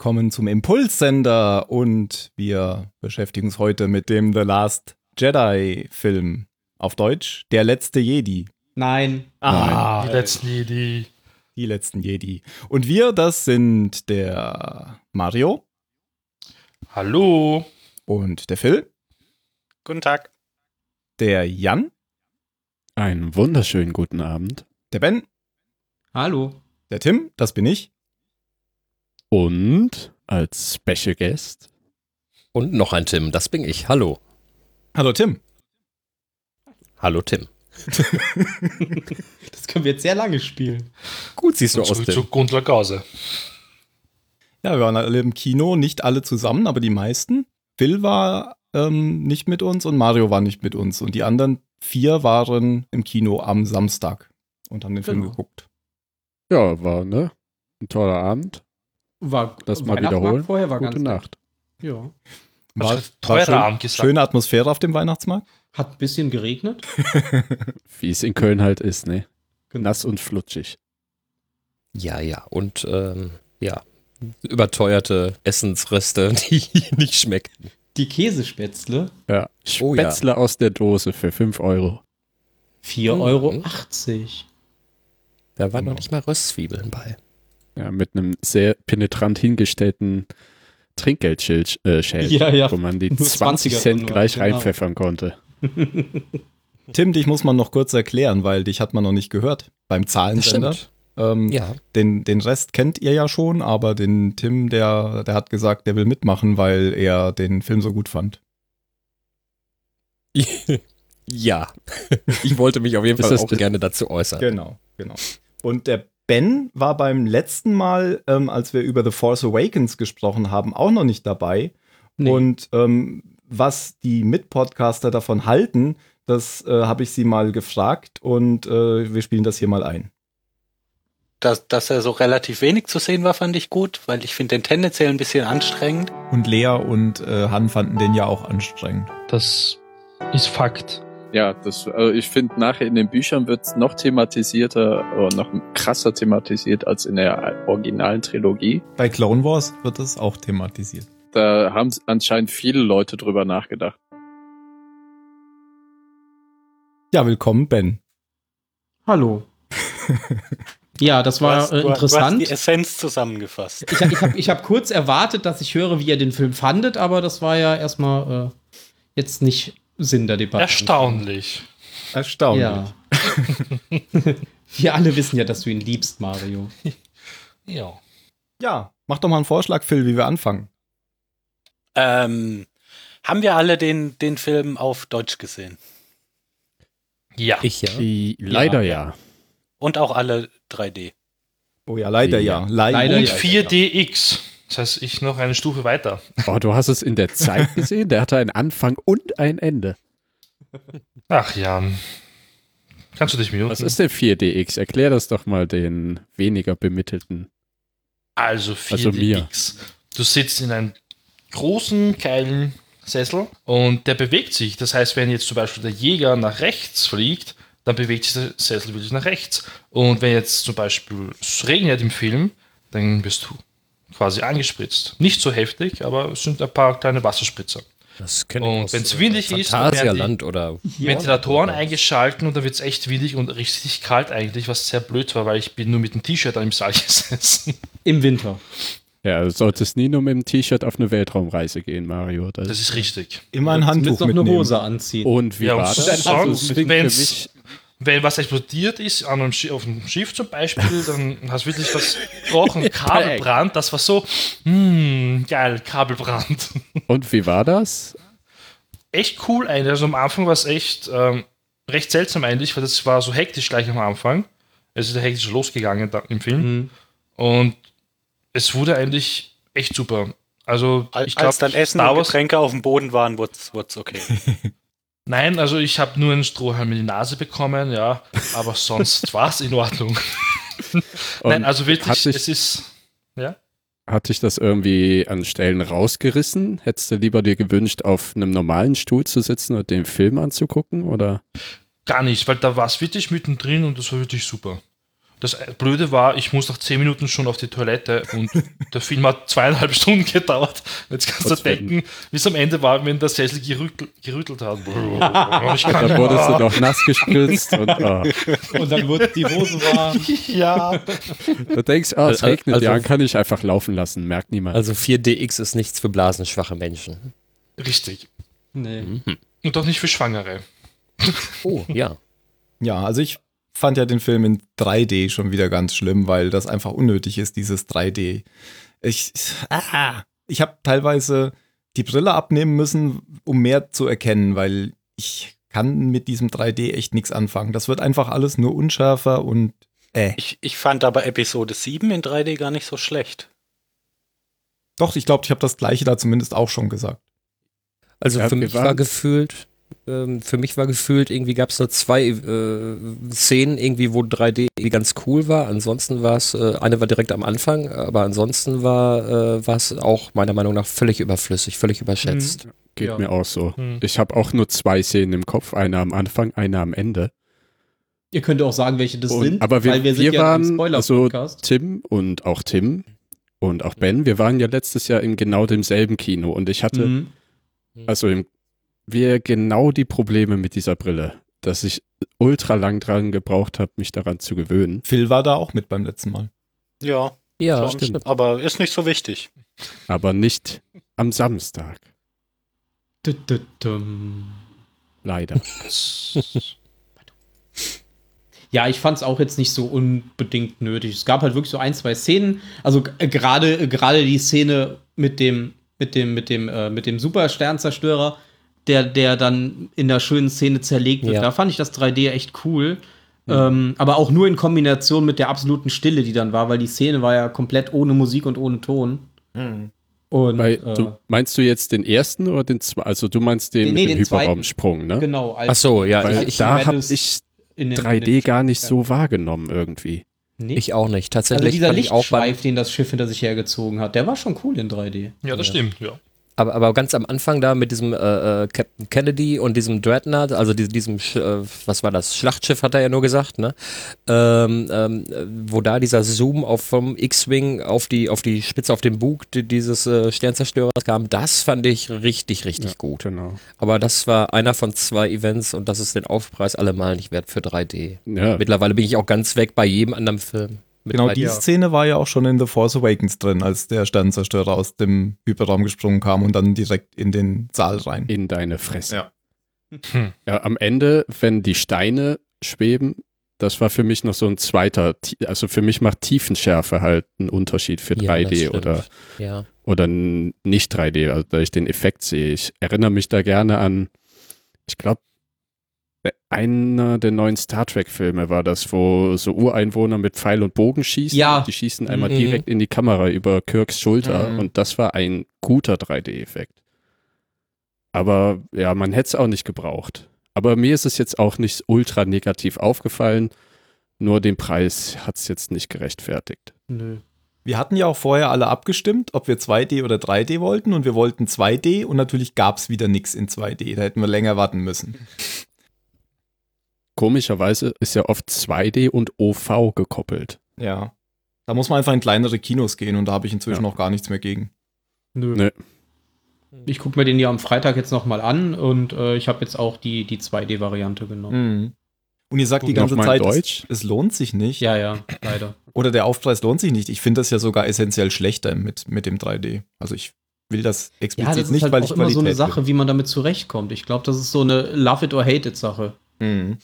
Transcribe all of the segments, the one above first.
Willkommen zum Impulssender und wir beschäftigen uns heute mit dem The Last Jedi Film. Auf Deutsch, Der letzte Jedi. Nein. Ah, Die letzten Jedi. die letzten Jedi. Und wir, das sind der Mario Hallo. und der Phil, Guten Tag. der Jan, Einen wunderschönen guten Abend. der Ben, Hallo. der Tim, das bin ich. Und als Special Guest Und noch ein Tim, das bin ich. Hallo. Hallo Tim. Hallo Tim. Das können wir jetzt sehr lange spielen. Gut siehst du aus, zu Tim. Gundler Gause. Ja, wir waren alle im Kino, nicht alle zusammen, aber die meisten. Phil war ähm, nicht mit uns und Mario war nicht mit uns. Und die anderen vier waren im Kino am Samstag und haben den Film Genau. geguckt. Ja, war, ne? Ein toller Abend. War Das mal wiederholen. Vorher war Gute ganz Nacht. Nett. Ja. War, War teurer schön, Abend gesagt. schöne Atmosphäre auf dem Weihnachtsmarkt. Hat ein bisschen geregnet. Wie es in Köln halt ist, ne? Genau. Nass und flutschig. Ja, ja. Und ähm, ja, überteuerte Essensreste, die nicht schmeckten. Die Käsespätzle Ja. Oh ja. Spätzle aus der Dose für 5 Euro. 4,80 Mhm. Euro. Da waren Genau. noch nicht mal Röstzwiebeln bei. Ja, mit einem sehr penetrant hingestellten Trinkgeldschild, äh, Schild, Ja, ja. wo man die Nur 20 20er Cent gleich genau. reinpfeffern konnte. Tim, dich muss man noch kurz erklären, weil dich hat man noch nicht gehört beim Zahlensender. Ähm, Ja. den, den Rest kennt ihr ja schon, aber den Tim, der, der hat gesagt, der will mitmachen, weil er den Film so gut fand. ja. ich wollte mich auf jeden Fall auch gerne dazu äußern. Genau, genau. Und der Ben war beim letzten Mal, ähm, als wir über The Force Awakens gesprochen haben, auch noch nicht dabei. Nee. Und ähm, was die Mitpodcaster davon halten, das äh, habe ich sie mal gefragt und äh, wir spielen das hier mal ein. Dass, dass er so relativ wenig zu sehen war, fand ich gut, weil ich finde den tendenziell ein bisschen anstrengend. Und Lea und äh, Han fanden den ja auch anstrengend. Das ist Fakt. Ja, das, also ich finde, nachher in den Büchern wird es noch thematisierter oder noch krasser thematisiert als in der originalen Trilogie. Bei Clone Wars wird das auch thematisiert. Da haben anscheinend viele Leute drüber nachgedacht. Ja, willkommen, Ben. Hallo. ja, das Du war hast- äh, du, interessant. Du hast die Essenz zusammengefasst. ich ich habe ich hab kurz erwartet, dass ich höre, wie ihr den Film fandet, aber das war ja erstmal äh, jetzt nicht Sinn der Debatte. Erstaunlich. Erstaunlich. Ja. Wir alle wissen ja, dass du ihn liebst, Mario. Ja. ja, mach doch mal einen Vorschlag, Phil, wie wir anfangen. Ähm, haben wir alle den, den Film auf Deutsch gesehen? Ja. Ich ja. Die, leider ja. Und auch alle 3D. Oh ja, leider ja. Leider, Leider Und ja. 4DX. Das heißt, ich noch eine Stufe weiter. Oh, du hast es in der Zeit gesehen? Der hatte einen Anfang und ein Ende. Ach Jan. Kannst du dich muten? Was ist denn 4DX? Erklär das doch mal den weniger bemittelten. Also 4DX. Also mir. Du sitzt in einem großen, geilen Sessel und der bewegt sich. Das heißt, wenn jetzt zum Beispiel der Jäger nach rechts fliegt, dann bewegt sich der Sessel wirklich nach rechts. Und wenn jetzt zum Beispiel es regnet im Film, dann wirst du quasi angespritzt. Nicht so heftig, aber es sind ein paar kleine Wasserspritzer. Das kenne Und aus, wenn's äh, windig ist, dann werden oder Ventilatoren eingeschalten und dann wird es echt windig und richtig kalt eigentlich, was sehr blöd war, weil ich bin nur mit dem T-Shirt an im Saal gesessen. Im Winter. Ja, du solltest nie nur mit dem T-Shirt auf eine Weltraumreise gehen, Mario. Das Das ist richtig. Immer ein Du Handtuch willst noch eine mitnehmen. Hose anziehen. und wie Ja, und war das? sonst, Also, es wenn's- Wenn was explodiert ist an einem Schiff, auf einem Schiff zum Beispiel, dann hast du wirklich was gebrochen. Kabelbrand, das war so, hm, geil, Kabelbrand. und wie war das? Echt cool eigentlich. Also am Anfang war es echt ähm, recht seltsam eigentlich, weil das war so hektisch gleich am Anfang. Es ist ja hektisch losgegangen da, im Film. Mhm. Und es wurde eigentlich echt super. Also Als, ich glaube, als dann Essen und Getränke auf dem Boden waren, wurde es okay. Nein, also ich habe nur einen Strohhalm in die Nase bekommen, ja, aber sonst war es in Ordnung. Nein, also wirklich, sich- es ist, ja. Hat dich das irgendwie an Stellen rausgerissen? Hättest du lieber dir gewünscht, auf einem normalen Stuhl zu sitzen und den Film anzugucken? Oder? Gar nicht, weil da war es wirklich mittendrin und das war wirklich super. Das Blöde war, ich muss nach zehn Minuten schon auf die Toilette und der Film hat zweieinhalb Stunden gedauert. Jetzt kannst du denken, wie es am Ende war, wenn der Sessel gerüttelt, gerüttelt hat. Und ich kann Da wurdest du noch nass gespritzt und ah. Und dann wurde die Hose warm. ja. du denkst, ah, es regnet, also- ja, dann kann ich einfach laufen lassen, merkt niemand. Also 4DX ist nichts für blasenschwache Menschen. Richtig. Nee. Und auch nicht für Schwangere. Oh, ja. Ja, also ich fand ja den Film in 3D schon wieder ganz schlimm, weil das einfach unnötig ist, dieses 3D. Ich, ah, ich habe teilweise die Brille abnehmen müssen, um mehr zu erkennen, weil ich kann mit diesem 3D echt nichts anfangen. Das wird einfach alles nur unschärfer und äh. Ich, ich fand aber Episode 7 in 3D gar nicht so schlecht. Doch, ich glaube, ich habe das gleiche da zumindest auch schon gesagt. Also Ja, für mich war gefühlt, ähm, für mich war gefühlt, irgendwie gab es nur zwei äh, Szenen, irgendwie, wo 3D irgendwie ganz cool war. Ansonsten war es, äh, eine war direkt am Anfang, aber ansonsten war äh, war es auch meiner Meinung nach völlig überflüssig, völlig überschätzt. Geht Ja. mir auch so. Hm. Ich habe auch nur zwei Szenen im Kopf, eine am Anfang, eine am Ende. Ihr könnt auch sagen, welche das Und- sind, aber wir- weil wir sind wir ja waren- im also- Spoiler-Podcast. Tim und auch Tim und auch Ben, wir waren ja letztes Jahr in genau demselben Kino und ich hatte, Mhm. also im, wir genau die Probleme mit dieser Brille, dass ich ultra lang dran gebraucht habe, mich daran zu gewöhnen. Phil war da auch mit beim letzten Mal. Ja, Ja, stimmt. aber ist nicht so wichtig. Aber nicht am Samstag, leider. Ja, ich fand es auch jetzt nicht so unbedingt nötig. Es gab halt wirklich so ein, zwei Szenen. Also äh, gerade äh, gerade die Szene mit dem mit dem mit dem äh, mit dem Supersternzerstörer, der der dann in der schönen Szene zerlegt wird. Ja. Da fand ich das 3D echt cool. Ähm, aber auch nur in Kombination mit der absoluten Stille, die dann war, weil die Szene war ja komplett ohne Musik und ohne Ton. Und Bei, äh, du, meinst du jetzt den ersten oder den zweiten? Also du meinst den Nee, mit dem den zweiten. Hyperraumsprung, ne? genau. als- Ach so, ja, Weil ich, ich, da habe ich in den- 3D in den- gar nicht so wahrgenommen irgendwie. Nee? ich auch nicht. also Tatsächlich dieser auch beim, Lichtschweif, den das Schiff hinter sich hergezogen hat, der war schon cool in 3D. Ja, das stimmt, ja. Aber, aber ganz am Anfang da mit diesem äh, äh, Captain Kennedy und diesem Dreadnought, also diesem, diesem Sch- äh, was war das, Schlachtschiff hat er ja nur gesagt, ne? Ähm, ähm, äh, wo da dieser Zoom auf vom X-Wing auf die, auf die Spitze auf den Bug die, dieses äh, Sternzerstörers kam, das fand ich richtig, richtig gut. Genau. Aber das war einer von zwei Events und das ist den Aufpreis allemal nicht wert für 3D. Ja, Mittlerweile bin ich auch ganz weg bei jedem anderen Film. Mit Genau 3D. die Szene war ja auch schon in The Force Awakens drin, als der Sternzerstörer aus dem Hyperraum gesprungen kam und dann direkt in den Saal rein. in deine Fresse. Ja. Hm. Ja, am Ende, wenn die Steine schweben, das war für mich noch so ein zweiter, also für mich macht Tiefenschärfe halt einen Unterschied für Ja, das 3D stimmt. oder, Ja. oder nicht 3D, also da ich den Effekt sehe. Ich erinnere mich da gerne an, ich glaube, einer der neuen Star Trek-Filme war das, wo so Ureinwohner mit Pfeil und Bogen schießen. Ja. Die schießen einmal Mhm. direkt in die Kamera über Kirks Schulter Mhm. und das war ein guter 3D-Effekt. Aber ja, man hätte es auch nicht gebraucht. Aber mir ist es jetzt auch nicht ultra negativ aufgefallen. Nur den Preis hat es jetzt nicht gerechtfertigt. Nö. Wir hatten ja auch vorher alle abgestimmt, ob wir 2D oder 3D wollten und wir wollten 2D und natürlich gab es wieder nichts in 2D. Da hätten wir länger warten müssen. Komischerweise ist ja oft 2D und OV gekoppelt. Ja. Da muss man einfach in kleinere Kinos gehen und da habe ich inzwischen Ja. noch gar nichts mehr gegen. Nö. Nö. Ich gucke mir den ja am Freitag jetzt nochmal an und äh, ich habe jetzt auch die, die 2D-Variante genommen. Mhm. Und ihr sagt die Und ganze nochmal Zeit, Deutsch? Es, es lohnt sich nicht. Ja, ja, leider. Oder der Aufpreis lohnt sich nicht. Ich finde das ja sogar essentiell schlechter mit, mit dem 3D. Also ich will das Ja, explizit das ist nicht, halt weil auch ich immer so eine Qualität Sache, wie man damit zurechtkommt. Ich glaube, das ist so eine Love it or hate it Sache. will. Mhm.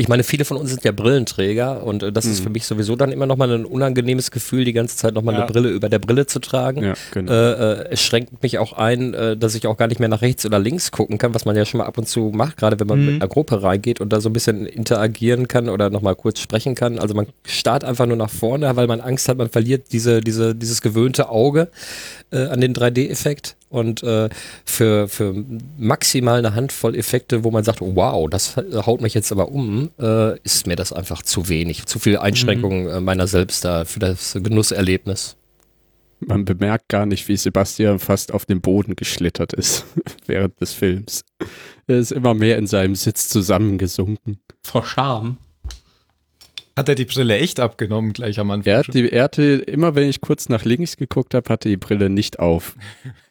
Ich meine, viele von uns sind ja Brillenträger und äh, das ist Mhm. für mich sowieso dann immer nochmal ein unangenehmes Gefühl, die ganze Zeit nochmal Ja. eine Brille über der Brille zu tragen. Ja, genau. Äh, äh, es schränkt mich auch ein, äh, dass ich auch gar nicht mehr nach rechts oder links gucken kann, was man ja schon mal ab und zu macht, gerade wenn man Mhm. mit einer Gruppe reingeht und da so ein bisschen interagieren kann oder nochmal kurz sprechen kann. Also man starrt einfach nur nach vorne, weil man Angst hat, man verliert diese, diese, dieses gewöhnte Auge äh, an den 3D-Effekt. Und äh, für, für maximal eine Handvoll Effekte, wo man sagt, wow, das haut mich jetzt aber um, äh, ist mir das einfach zu wenig. Zu viel Einschränkungen äh, meiner selbst da für das Genusserlebnis. Man bemerkt gar nicht, wie Sebastian fast auf dem Boden geschlittert ist während des Films. Er ist immer mehr in seinem Sitz zusammengesunken. Vor Scham. Hat er die Brille echt abgenommen gleich am Anfang? Er, die, er hatte, immer wenn ich kurz nach links geguckt habe, hatte die Brille nicht auf.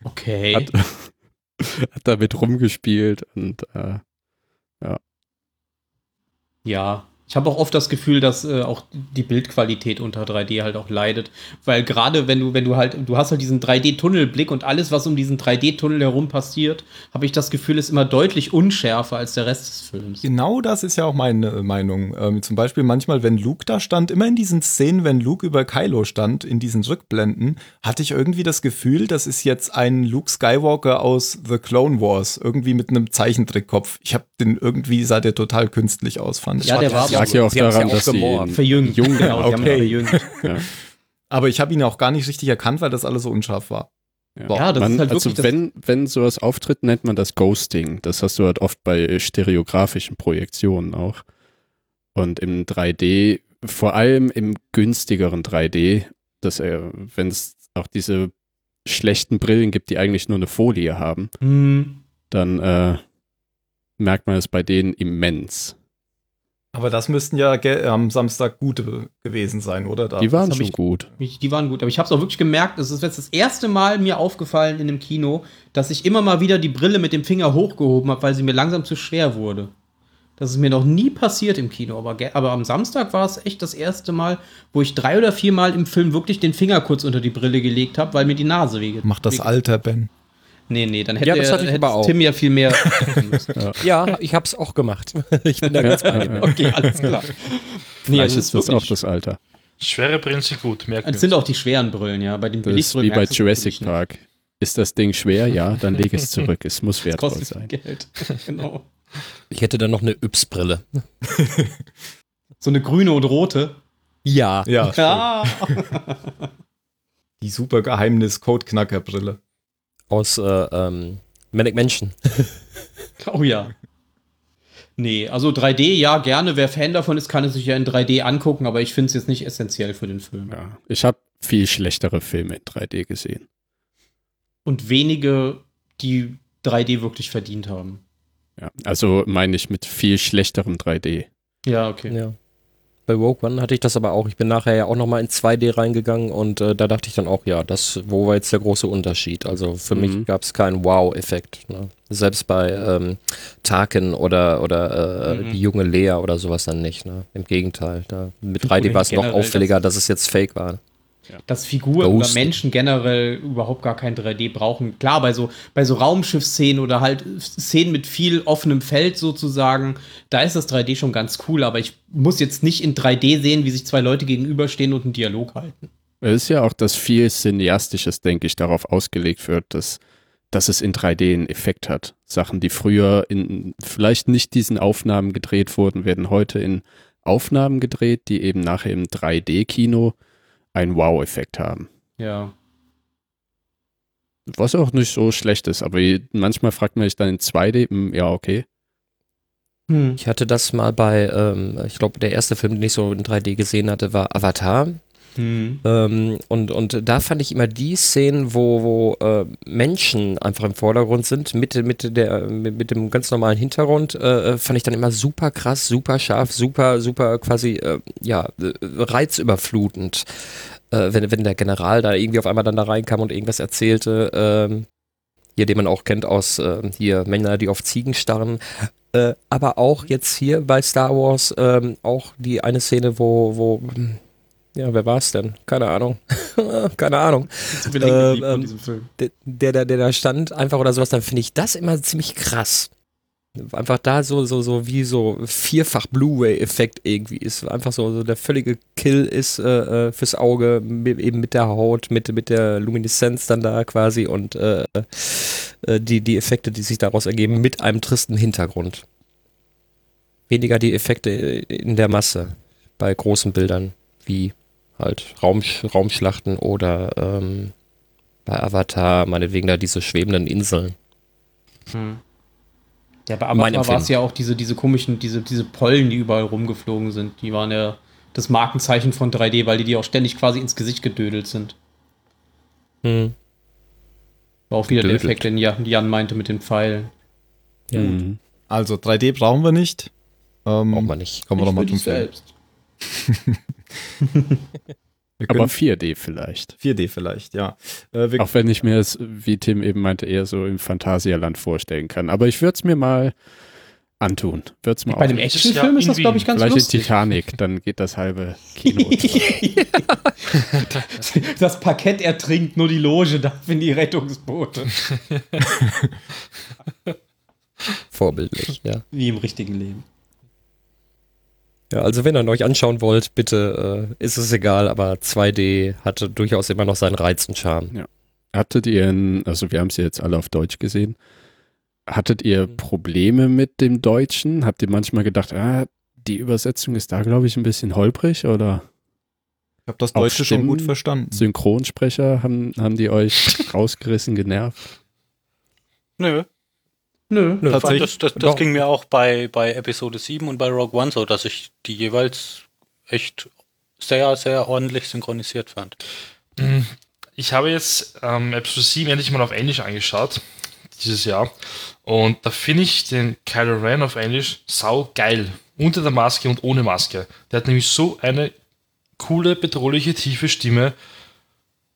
Okay. Hat, hat damit rumgespielt und äh, Ja, Ja, ich habe auch oft das Gefühl, dass äh, auch die Bildqualität unter 3D halt auch leidet, weil gerade wenn du wenn du halt du hast halt diesen 3D-Tunnelblick und alles was um diesen 3D-Tunnel herum passiert, habe ich das Gefühl, ist immer deutlich unschärfer als der Rest des Films. Genau das ist ja auch meine äh, Meinung. Ähm, zum Beispiel manchmal, wenn Luke da stand, immer in diesen Szenen, wenn Luke über Kylo stand, in diesen Rückblenden, hatte ich irgendwie das Gefühl, das ist jetzt ein Luke Skywalker aus The Clone Wars, irgendwie mit einem Zeichentrickkopf. Ich habe den irgendwie, sah der total künstlich aus, fand ich. Ja, der war lag ja auch Sie daran, ja auch dass sie gemorpht. ihn Verjüngt. jung genau, die haben ihn okay. verjüngt. Aber ich habe ihn auch gar nicht richtig erkannt, weil das alles so unscharf war. Ja, das man, ist halt also wirklich das- wenn, wenn sowas auftritt, nennt man das Ghosting. Das hast du halt oft bei stereografischen Projektionen auch. Und im 3D, vor allem im günstigeren 3D, dass er, wenn es auch diese schlechten Brillen gibt, die eigentlich nur eine Folie haben, Hm. dann äh, merkt man es bei denen immens. Aber das müssten ja am Samstag gute gewesen sein, oder? Da, Die waren schon ich- gut. Ich, die waren gut, aber ich habe es auch wirklich gemerkt, es ist jetzt das erste Mal mir aufgefallen in dem Kino, dass ich immer mal wieder die Brille mit dem Finger hochgehoben habe, weil sie mir langsam zu schwer wurde. Das ist mir noch nie passiert im Kino, aber, aber am Samstag war es echt das erste Mal, wo ich drei oder vier Mal im Film wirklich den Finger kurz unter die Brille gelegt habe, weil mir die Nase wehgeht. Macht das Alter, Ben. Nee, nee, dann hätte, Ja, das hatte ich aber auch. Tim ja viel mehr. Ja, ich hab's auch gemacht. Ich bin da ganz bei dir. okay, alles klar. Nee, also ist das auch das Alter. Schwere Brillen sind gut, merken Es sind auch die schweren Brillen, ja. Bei den Das ist wie bei Jurassic nicht. Park. Ist das Ding schwer? Ja, dann leg es zurück. Es muss Das wertvoll sein. Geld. genau. Ich hätte dann noch eine Yps-Brille. So eine grüne und rote. Ja. Ja, Ja. die super Geheimnis-Codeknacker-Brille. Aus äh, ähm, Manic Mansion. Oh ja. Nee, also 3D, ja, gerne. Wer Fan davon ist, kann es sich ja in 3D angucken, aber ich finde es jetzt nicht essentiell für den Film. Ja. Ich habe viel schlechtere Filme in 3D gesehen. Und wenige, die 3D wirklich verdient haben. Ja. Also meine ich mit viel schlechterem 3D. Ja, okay. Ja. Bei Rogue One hatte ich das aber auch. Ich bin nachher ja auch nochmal in 2D reingegangen und äh, da dachte ich dann auch, ja, das, wo war jetzt der große Unterschied? Also für Mhm. mich gab es keinen Wow-Effekt. Ne? Selbst bei ähm, Tarkin oder, oder äh, Mhm. die junge Lea oder sowas dann nicht. Ne? Im Gegenteil. Da, mit Oder 3D war es noch auffälliger, dass es jetzt fake war. Dass Figuren Ghost. oder Menschen generell überhaupt gar kein 3D brauchen. Klar, bei so, bei so Raumschiffsszenen oder halt Szenen mit viel offenem Feld sozusagen, da ist das 3D schon ganz cool, aber ich muss jetzt nicht in 3D sehen, wie sich zwei Leute gegenüberstehen und einen Dialog halten. Es ist ja auch, dass viel Cineastisches, denke ich, darauf ausgelegt wird, dass, dass es in 3D einen Effekt hat. Sachen, die früher in vielleicht nicht diesen Aufnahmen gedreht wurden, werden heute in Aufnahmen gedreht, die eben nachher im 3D-Kino einen Wow-Effekt haben. Ja. Was auch nicht so schlecht ist, aber manchmal fragt man sich dann in 2D, hm, ja, okay. Hm. Ich hatte das mal bei, ähm, ich glaube, der erste Film, den ich so in 3D gesehen hatte, war Avatar. Hm. Ähm, und, und da fand ich immer die Szenen, wo, wo äh, Menschen einfach im Vordergrund sind, mit, mit, der, mit, mit dem ganz normalen Hintergrund, äh, fand ich dann immer super krass, super scharf, super, super quasi, äh, ja, äh, reizüberflutend. Äh, wenn, wenn der General da irgendwie auf einmal dann da reinkam und irgendwas erzählte, ähm, hier, den man auch kennt aus äh, hier Männer, die auf Ziegen starren. Äh, aber auch jetzt hier bei Star Wars ähm, auch die eine Szene, wo, wo ja, wer war es denn? Keine Ahnung. Keine Ahnung. Ähm, Film. Der, der, der, der da stand, einfach oder sowas, dann finde ich das immer ziemlich krass. Einfach da so, so, so wie so vierfach Blu-ray-Effekt irgendwie ist. Einfach so, so der völlige Kill ist äh, äh, fürs Auge, eben mit der Haut, mit, mit der Lumineszenz dann da quasi und äh, äh, die, die Effekte, die sich daraus ergeben, mit einem tristen Hintergrund. Weniger die Effekte in der Masse bei großen Bildern, wie halt Raumsch Raumschlachten oder ähm, bei Avatar, meinetwegen da diese schwebenden Inseln. Hm. Ja, bei Avatar war es ja auch diese, diese komischen, diese, diese Pollen, die überall rumgeflogen sind. Die waren ja das Markenzeichen von 3D, weil die dir auch ständig quasi ins Gesicht gedödelt sind. Hm. War auch wieder Gedödelt. der Effekt, den Jan, Jan meinte mit den Pfeilen. Ja, Mhm. Also 3D brauchen wir nicht. Ähm, braucht man nicht. Kommen wir nochmal zum Film. selbst. Aber können 4D vielleicht. 4D vielleicht, ja. Äh, wir, Auch wenn ich mir es, wie Tim eben meinte, eher so im Phantasialand vorstellen kann. Aber ich würde es mir mal antun. Würde es mal Bei dem nächstes Actionfilm ist das, in glaube ich, ganz Vielleicht in lustig. Titanic, dann geht das halbe Kino. Das Parkett ertrinkt, nur die Loge darf in die Rettungsboote. Vorbildlich, ja. Wie im richtigen Leben. Ja, also wenn ihr euch anschauen wollt, bitte äh, ist es egal, aber 2D hatte durchaus immer noch seinen Reiz und Charme. Hattet ihr, ein, also wir haben es ja jetzt alle auf Deutsch gesehen, hattet ihr Probleme mit dem Deutschen? Habt ihr manchmal gedacht, ah, die Übersetzung ist da, glaube ich, ein bisschen holprig oder habe das Deutsche schon gut verstanden. Synchronsprecher, haben, haben die euch rausgerissen, genervt? Nö, Nö. Nö, Tatsächlich? das, das, das ging mir auch bei, bei Episode 7 und bei Rogue One so, dass ich die jeweils echt sehr, sehr ordentlich synchronisiert fand. Mm, Ich habe jetzt ähm, Episode 7 endlich mal auf Englisch angeschaut, dieses Jahr. Und da finde ich den Kylo Ren auf Englisch sau geil. Unter der Maske und ohne Maske. Der hat nämlich so eine coole, bedrohliche, tiefe Stimme.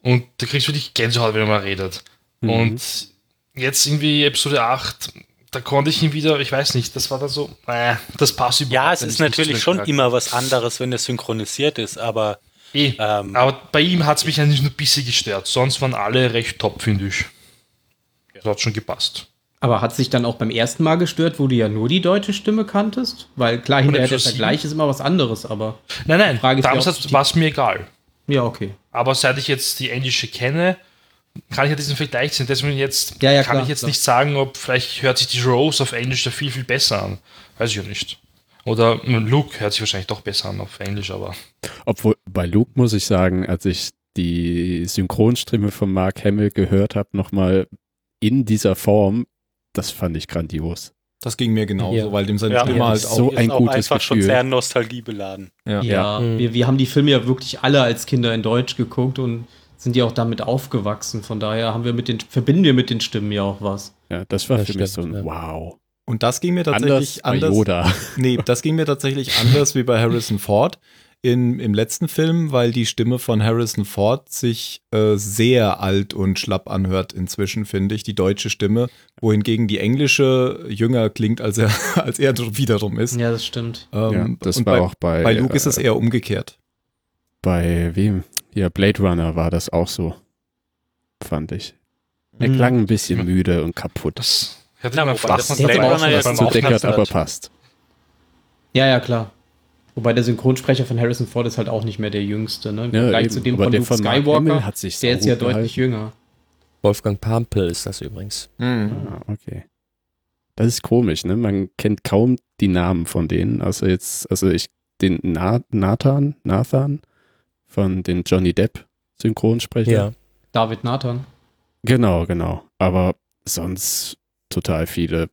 Und da kriegst du wirklich Gänsehaut, wenn er mal redet. Mhm. Und jetzt irgendwie Episode 8, da konnte ich ihn wieder, ich weiß nicht, das war da so, äh, das passt überhaupt Ja, es ist natürlich schon Charakter. immer was anderes, wenn es synchronisiert ist, aber Eh. ähm, Aber bei ihm hat es mich eigentlich nur ein bisschen gestört. Sonst waren alle recht top, finde ich. Das hat schon gepasst. Aber hat sich dann auch beim ersten Mal gestört, wo du ja nur die deutsche Stimme kanntest? Weil klar, hinterher der Vergleich ist immer was anderes, aber Nein, nein, Frage ist ja, damals war es mir egal. ja, okay. Aber seit ich jetzt die englische kenne, kann ich ja diesen Vergleich sehen. Deswegen jetzt Ja, ja, kann klar, ich jetzt klar. nicht sagen, ob vielleicht hört sich die Rose auf Englisch da viel, viel besser an. Weiß ich ja nicht. Oder mm, Luke hört sich wahrscheinlich doch besser an auf Englisch, aber Obwohl, bei Luke muss ich sagen, als ich die Synchronstimme von Mark Hamill gehört habe, nochmal in dieser Form, das fand ich grandios. Das ging mir genauso, Ja. weil dem seine Ja. Stimme Ja, halt so ist ein auch gutes einfach schon Gefühl. sehr nostalgiebeladen. Ja. Ja, Mhm. wir, wir haben die Filme ja wirklich alle als Kinder in Deutsch geguckt und sind ja auch damit aufgewachsen. Von daher haben wir mit den, verbinden wir mit den Stimmen ja auch was. Ja, das war Das für mich so ein ja. Wow. Und das ging mir Anders tatsächlich anders. Yoda. Nee, das ging mir tatsächlich anders wie bei Harrison Ford in, im letzten Film, weil die Stimme von Harrison Ford sich äh, sehr alt und schlapp anhört inzwischen, finde ich, die deutsche Stimme, wohingegen die englische jünger klingt, als er, als er wiederum ist. Ja, das stimmt. Ja, Ähm, das und war bei, auch bei, bei Luke ist es äh, eher umgekehrt. bei wem? Ja, Blade Runner war das auch so, fand ich. Er Mhm. klang ein bisschen müde und kaputt. das hätte Ja, man wobei das fast Blade Runner jetzt Zu deckert, hat. aber passt. Ja, ja, klar. Wobei der Synchronsprecher von Harrison Ford ist halt auch nicht mehr der Jüngste, ne? Im Ja, Vergleich eben. zu dem aber von der Luke von Skywalker. hat sich Der ist ja saugut deutlich jünger. Wolfgang Pampel ist das übrigens. Ah, okay. Das ist komisch, ne? Man kennt kaum die Namen von denen. Also jetzt, also ich, den Na Nathan, Nathan von den Johnny Depp Synchronsprecher. Ja. David Nathan. Genau, genau. Aber sonst total viele,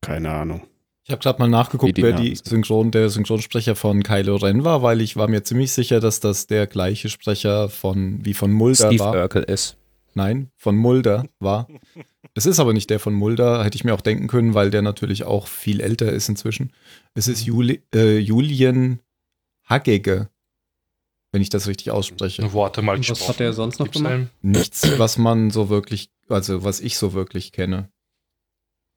keine Ahnung. Ich habe gerade mal nachgeguckt, die wer die. Synchron, der Synchronsprecher von Kylo Ren war, weil ich war mir ziemlich sicher, dass das der gleiche Sprecher von wie von Mulder Steve war. Urkel ist. Nein, von Mulder war. Es ist aber nicht der von Mulder, hätte ich mir auch denken können, weil der natürlich auch viel älter ist inzwischen. Es ist Juli, äh, Julian Haggege, wenn ich das richtig ausspreche. Worte mal was hat er sonst noch Gibt's gemacht? einen? Nichts, was man so wirklich, also was ich so wirklich kenne.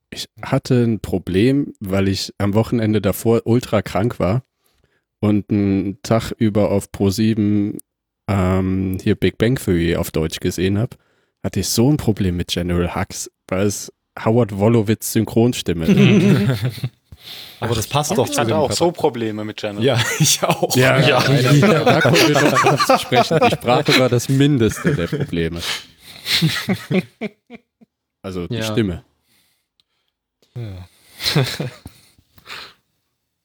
Ich hatte ein Problem, weil ich am Wochenende davor ultra krank war und einen Tag über auf Pro7 ähm, hier Big Bang Theory auf Deutsch gesehen habe, hatte ich so ein Problem mit General Hux, weil es Howard Wolowitz Synchronstimme. Aber das passt doch Ich zu hatte dem auch so Charakter. Probleme mit General. Ja, ich auch. ja, Ja. da kommen wir noch drauf zu sprechen. Die Sprache war das mindeste der Probleme. Also die Ja. Stimme. Ja.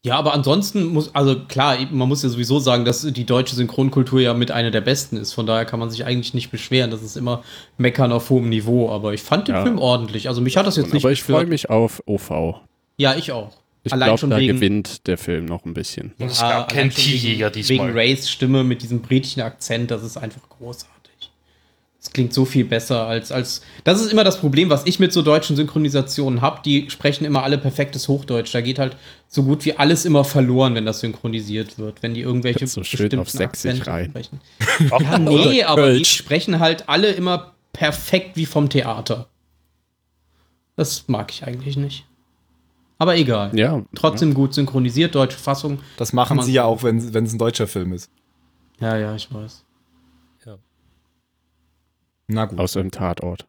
Ja, aber ansonsten muss, also klar, man muss ja sowieso sagen, dass die deutsche Synchronkultur ja mit einer der besten ist. Von daher kann man sich eigentlich nicht beschweren. Das ist immer Meckern auf hohem Niveau. Aber ich fand den Ja. Film ordentlich. Also mich hat das jetzt nicht Aber ich freue mich auf OV. Ja, ich auch. Ich Allein glaube, schon da wegen- gewinnt der Film noch ein bisschen. Und es Ja, gab keinen Tierjäger wegen, diesmal. Wegen Rays Stimme mit diesem britischen Akzent, das ist einfach großartig. Es klingt so viel besser als, als. Das ist immer das Problem, was ich mit so deutschen Synchronisationen habe. Die sprechen immer alle perfektes Hochdeutsch. Da geht halt so gut wie alles immer verloren, wenn das synchronisiert wird. Wenn die irgendwelche So schön auf sächsisch Akzente rein. sprechen. Ja, nee, aber die sprechen halt alle immer perfekt wie vom Theater. Das mag ich eigentlich nicht. Aber egal. Ja, Trotzdem gut synchronisiert, deutsche Fassung. Das machen sie ja auch, wenn wenn es ein deutscher Film ist. Ja, ja, ich weiß. Na gut. aus einem Tatort.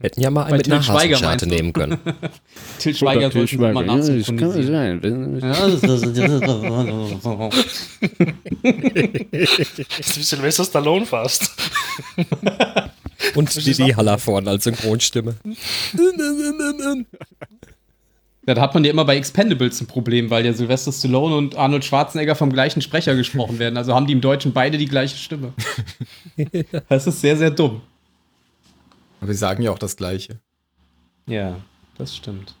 Hätten ja mal Bei einen mit Til einer du? nehmen können. Til Schweiger Til sollte mal Schweiger. Ja, das kann nachsynchronisieren. sein. Das ist Sylvester Stallone fast. Und Didi Haller vorne als Synchronstimme. Ja, da hat man ja immer bei Expendables ein Problem, weil ja Sylvester Stallone und Arnold Schwarzenegger vom gleichen Sprecher gesprochen werden. Also haben die im Deutschen beide die gleiche Stimme. Das ist sehr, sehr dumm. Aber sie sagen ja auch das Gleiche. Ja, das stimmt.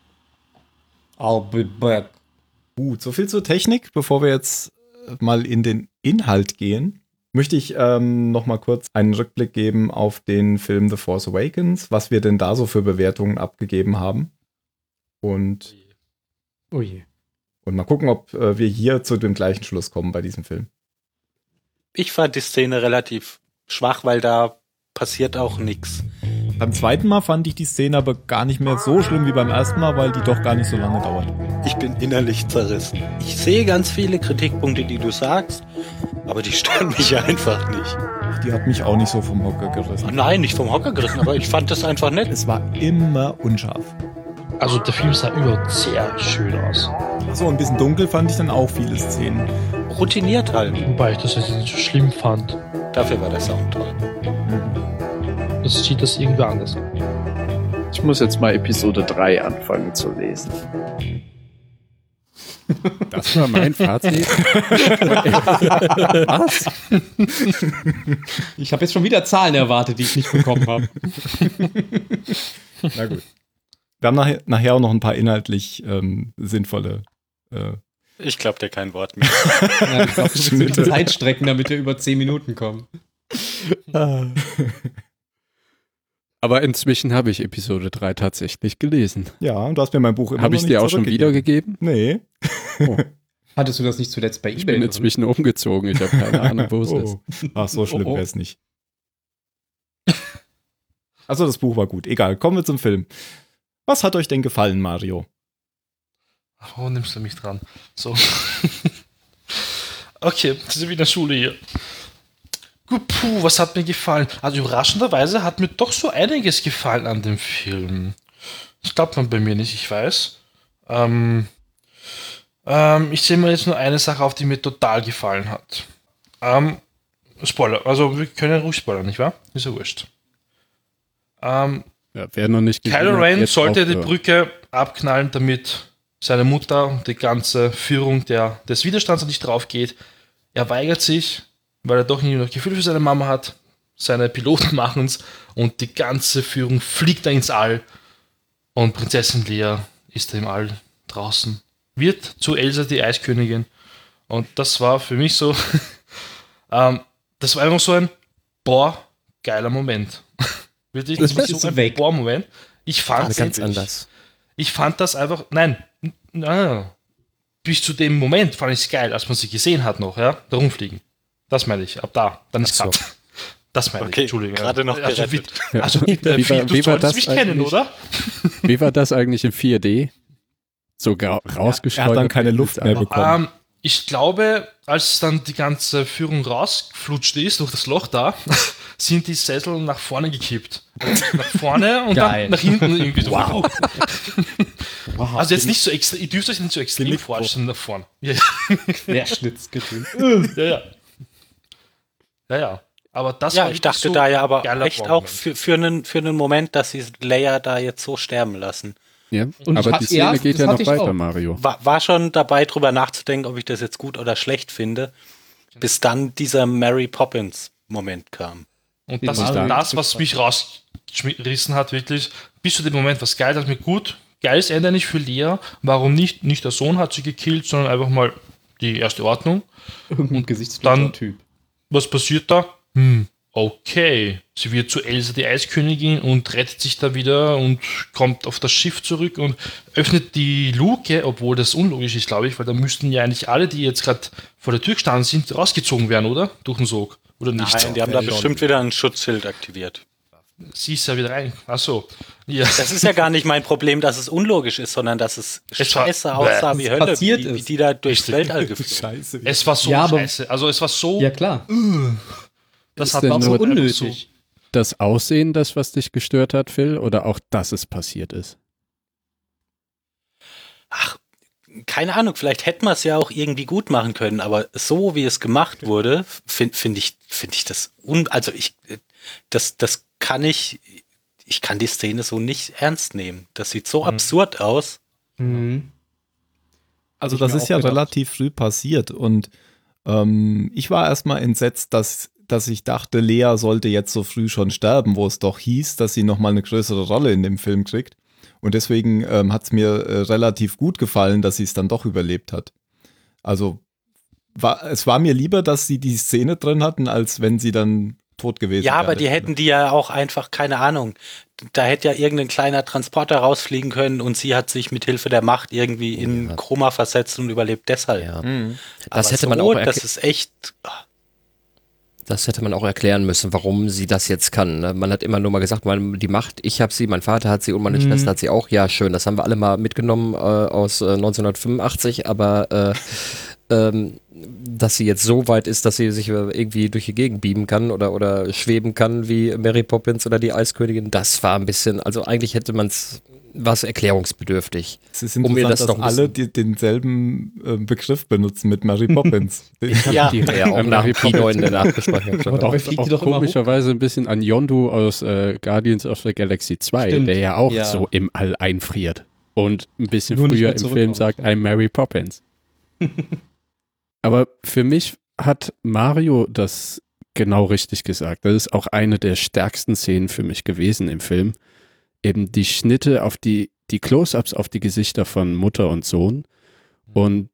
I'll be back. Gut, so viel zur Technik. Bevor wir jetzt mal in den Inhalt gehen, möchte ich ähm, noch mal kurz einen Rückblick geben auf den Film The Force Awakens, was wir denn da so für Bewertungen abgegeben haben. Und, Oh je. und mal gucken, ob äh, wir hier zu dem gleichen Schluss kommen bei diesem Film. Ich fand die Szene relativ schwach, weil da passiert auch nichts. Beim zweiten Mal fand ich die Szene aber gar nicht mehr so schlimm wie beim ersten Mal, weil die doch gar nicht so lange dauert. Ich bin innerlich zerrissen. Ich sehe ganz viele Kritikpunkte, die du sagst, aber die stören mich einfach nicht. Die hat mich auch nicht so vom Hocker gerissen. Nein, nicht vom Hocker gerissen, aber ich fand das einfach nett. Es war immer unscharf. Also der Film sah überhaupt sehr schön aus. So ein bisschen dunkel fand ich dann auch viele Szenen. Routiniert halt. Wobei ich das jetzt nicht so schlimm fand. Dafür war der Sound toll. Das sieht das irgendwie anders. Ich muss jetzt mal Episode 3 anfangen zu lesen. Das war mein Fazit. Was? Ich habe jetzt schon wieder Zahlen erwartet, die ich nicht bekommen habe. Na gut. Wir haben nachher, nachher auch noch ein paar inhaltlich ähm, sinnvolle. Äh, Ich glaube dir kein Wort mehr. Ja, ich glaub, du willst die Zeit strecken, damit wir über 10 Minuten kommen. Aber inzwischen habe ich Episode 3 tatsächlich gelesen. ja, und du hast mir mein Buch immer Habe ich dir auch schon wiedergegeben? Nee. Hattest du das nicht zuletzt bei Ich eBay? bin drin? inzwischen umgezogen. Ich habe keine Ahnung, wo es ist. Oh. Ach, so schlimm Oh, oh. wäre es nicht. Also das Buch war gut. Egal, kommen wir zum Film. Was hat euch denn gefallen, Mario? Wo nimmst du mich dran? So. okay, das ist wie in der Schule hier. Puh, was hat mir gefallen? Also überraschenderweise hat mir doch so einiges gefallen an dem Film. Das glaubt man bei mir nicht, ich weiß. Ähm, ähm, ich sehe mir jetzt nur eine Sache auf, die mir total gefallen hat. Ähm, Spoiler, also wir können ja ruhig spoilern, nicht wahr? Ist ja wurscht. Ähm, Ja, wer noch nicht Kylo Ren sollte die aufhören. Brücke abknallen, damit seine Mutter und die ganze Führung der, des Widerstands nicht drauf geht. Er weigert sich, weil er doch irgendwie noch Gefühl für seine Mama hat. Seine Piloten machen es und die ganze Führung fliegt da ins All. Und Prinzessin Lea ist da im All draußen. Wird zu Elsa die Eiskönigin. Und das war für mich so, ähm, das war einfach so ein, boah, geiler Moment. Wirklich, das war so ein weg. boah Moment. Ich fand Ganz ich- anders. ich fand das einfach, nein, nein, bis zu dem Moment fand ich es geil, als man sie gesehen hat noch, ja, da rumfliegen. Das meine ich, ab da, dann ist so. Cut. Das meine ich, Okay, Entschuldigung. gerade noch also, wie, gerettet. also, Wie äh, war- wie, du wie war das mich kennen, eigentlich? oder? Wie war das eigentlich in 4D? So ra Er rausgeschleudert. hat dann keine Luft mehr bekommen. Ähm, ich glaube, als dann die ganze Führung rausgeflutscht ist durch das Loch da, sind die Sessel nach vorne gekippt. nach vorne und Geil. dann nach hinten irgendwie so. Wow. Also jetzt nicht so extrem, ihr dürft euch nicht so extrem vorstellen nach vorne. Ja, Querschnittsgefühl. ja, ja. Ja, ja. Aber das Ja, war ich dachte so da ja aber echt auch für, für, einen, für einen Moment, dass sie Leia da jetzt so sterben lassen. Ja, Und aber hat- die Szene ja, geht das ja noch weiter, auch. Mario. War, war schon dabei, drüber nachzudenken, ob ich das jetzt gut oder schlecht finde, bis dann dieser Mary Poppins-Moment kam. Und das ist das, was mich rausgerissen hat, wirklich. Bis zu dem Moment, was geil, ich mir, gut, geiles Ende nicht für Lea. Warum nicht? Nicht der Sohn hat sie gekillt, sondern einfach mal die erste Ordnung. Irgendein gesichtsloser Typ. Was passiert da? Hm, okay, sie wird zu Elsa die Eiskönigin und rettet sich da wieder und kommt auf das Schiff zurück und öffnet die Luke, obwohl das unlogisch ist, glaube ich, weil da müssten ja eigentlich alle, die jetzt gerade vor der Tür gestanden sind, rausgezogen werden, oder? Durch den Sog. Oder nicht? Nein, die haben da bestimmt wieder ein Schutzschild aktiviert. Sie ist ja wieder rein. Ach so. Ja. Das ist ja gar nicht mein Problem, dass es unlogisch ist, sondern dass es, Es war- scheiße aussah Bäh. wie Was Hölle, passiert wie, wie die da durchs Weltall geflogen. Scheiße. Es war so Ja, scheiße. Also es war so, Ja, klar. das Ist hat man War so unnötig. Das Aussehen, das, was dich gestört hat, Phil, oder auch, dass es passiert ist? Ach, keine Ahnung, vielleicht hätten wir es ja auch irgendwie gut machen können, aber so wie es gemacht wurde, finde find ich, finde ich das un, also ich, äh, das, das kann ich, ich kann die Szene so nicht ernst nehmen. Das sieht so absurd aus. Mhm. Also das ist ja gedacht. relativ früh passiert und ähm, ich war erstmal entsetzt, dass, dass ich dachte, Lea sollte jetzt so früh schon sterben, wo es doch hieß, dass sie nochmal eine größere Rolle in dem Film kriegt. Und deswegen ähm, hat es mir äh, relativ gut gefallen, dass sie es dann doch überlebt hat. Also war, es war mir lieber, dass sie die Szene drin hatten, als wenn sie dann tot gewesen Ja, aber die hätten die ja auch einfach, keine Ahnung, da hätte ja irgendein kleiner Transporter rausfliegen können und sie hat sich mit Hilfe der Macht irgendwie in Ja. Koma versetzt und überlebt deshalb. Ja. Mhm. Das Aber hätte man so, auch Das ist echt. Das hätte man auch erklären müssen, warum sie das jetzt kann. ne? Man hat immer nur mal gesagt, man, die Macht, ich habe sie, mein Vater hat sie und meine Mhm. Schwester hat sie auch. Ja, schön, das haben wir alle mal mitgenommen äh, aus äh, 1985, aber äh, ähm, dass sie jetzt so weit ist, dass sie sich äh, irgendwie durch die Gegend beamen kann oder, oder schweben kann wie Mary Poppins oder die Eiskönigin, das war ein bisschen, also eigentlich hätte man es, war es erklärungsbedürftig. Es ist Um interessant, mir das dass alle die, denselben äh, Begriff benutzen mit Mary Poppins. Ja, Die ja auch nach Kino in der Nachbesprechung. schon. Dabei fliegt die doch komischerweise ein bisschen an Yondu aus äh, Guardians of the Galaxy 2, Stimmt. der ja auch Ja. so im All einfriert. Und ein bisschen Nur früher im Film sagt, I'm Mary Poppins. Aber für mich hat Mario das genau richtig gesagt. Das ist auch eine der stärksten Szenen für mich gewesen im Film. Eben die Schnitte auf die, die Close-ups auf die Gesichter von Mutter und Sohn und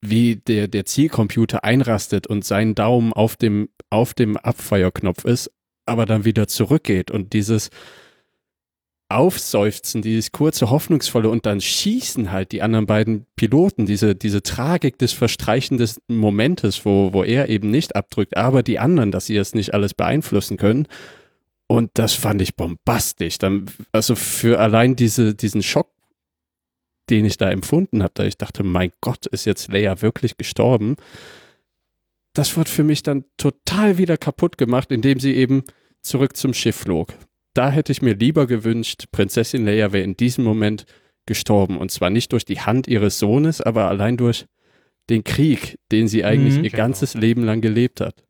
wie der, der Zielcomputer einrastet und sein Daumen auf dem, auf dem Abfeuerknopf ist, aber dann wieder zurückgeht und dieses Aufseufzen, dieses kurze Hoffnungsvolle und dann schießen halt die anderen beiden Piloten, diese, diese Tragik des Verstreichen des Momentes, wo, wo er eben nicht abdrückt, aber die anderen, dass sie es nicht alles beeinflussen können. Und das fand ich bombastisch. Dann, also für allein diese, diesen Schock, den ich da empfunden habe, da ich dachte, mein Gott, ist jetzt Leia wirklich gestorben? Das wird für mich dann total wieder kaputt gemacht, indem sie eben zurück zum Schiff flog. Da hätte ich mir lieber gewünscht, Prinzessin Leia wäre in diesem Moment gestorben. Und zwar nicht durch die Hand ihres Sohnes, aber allein durch den Krieg, den sie eigentlich Mhm. ihr Genau. ganzes Leben lang gelebt hat.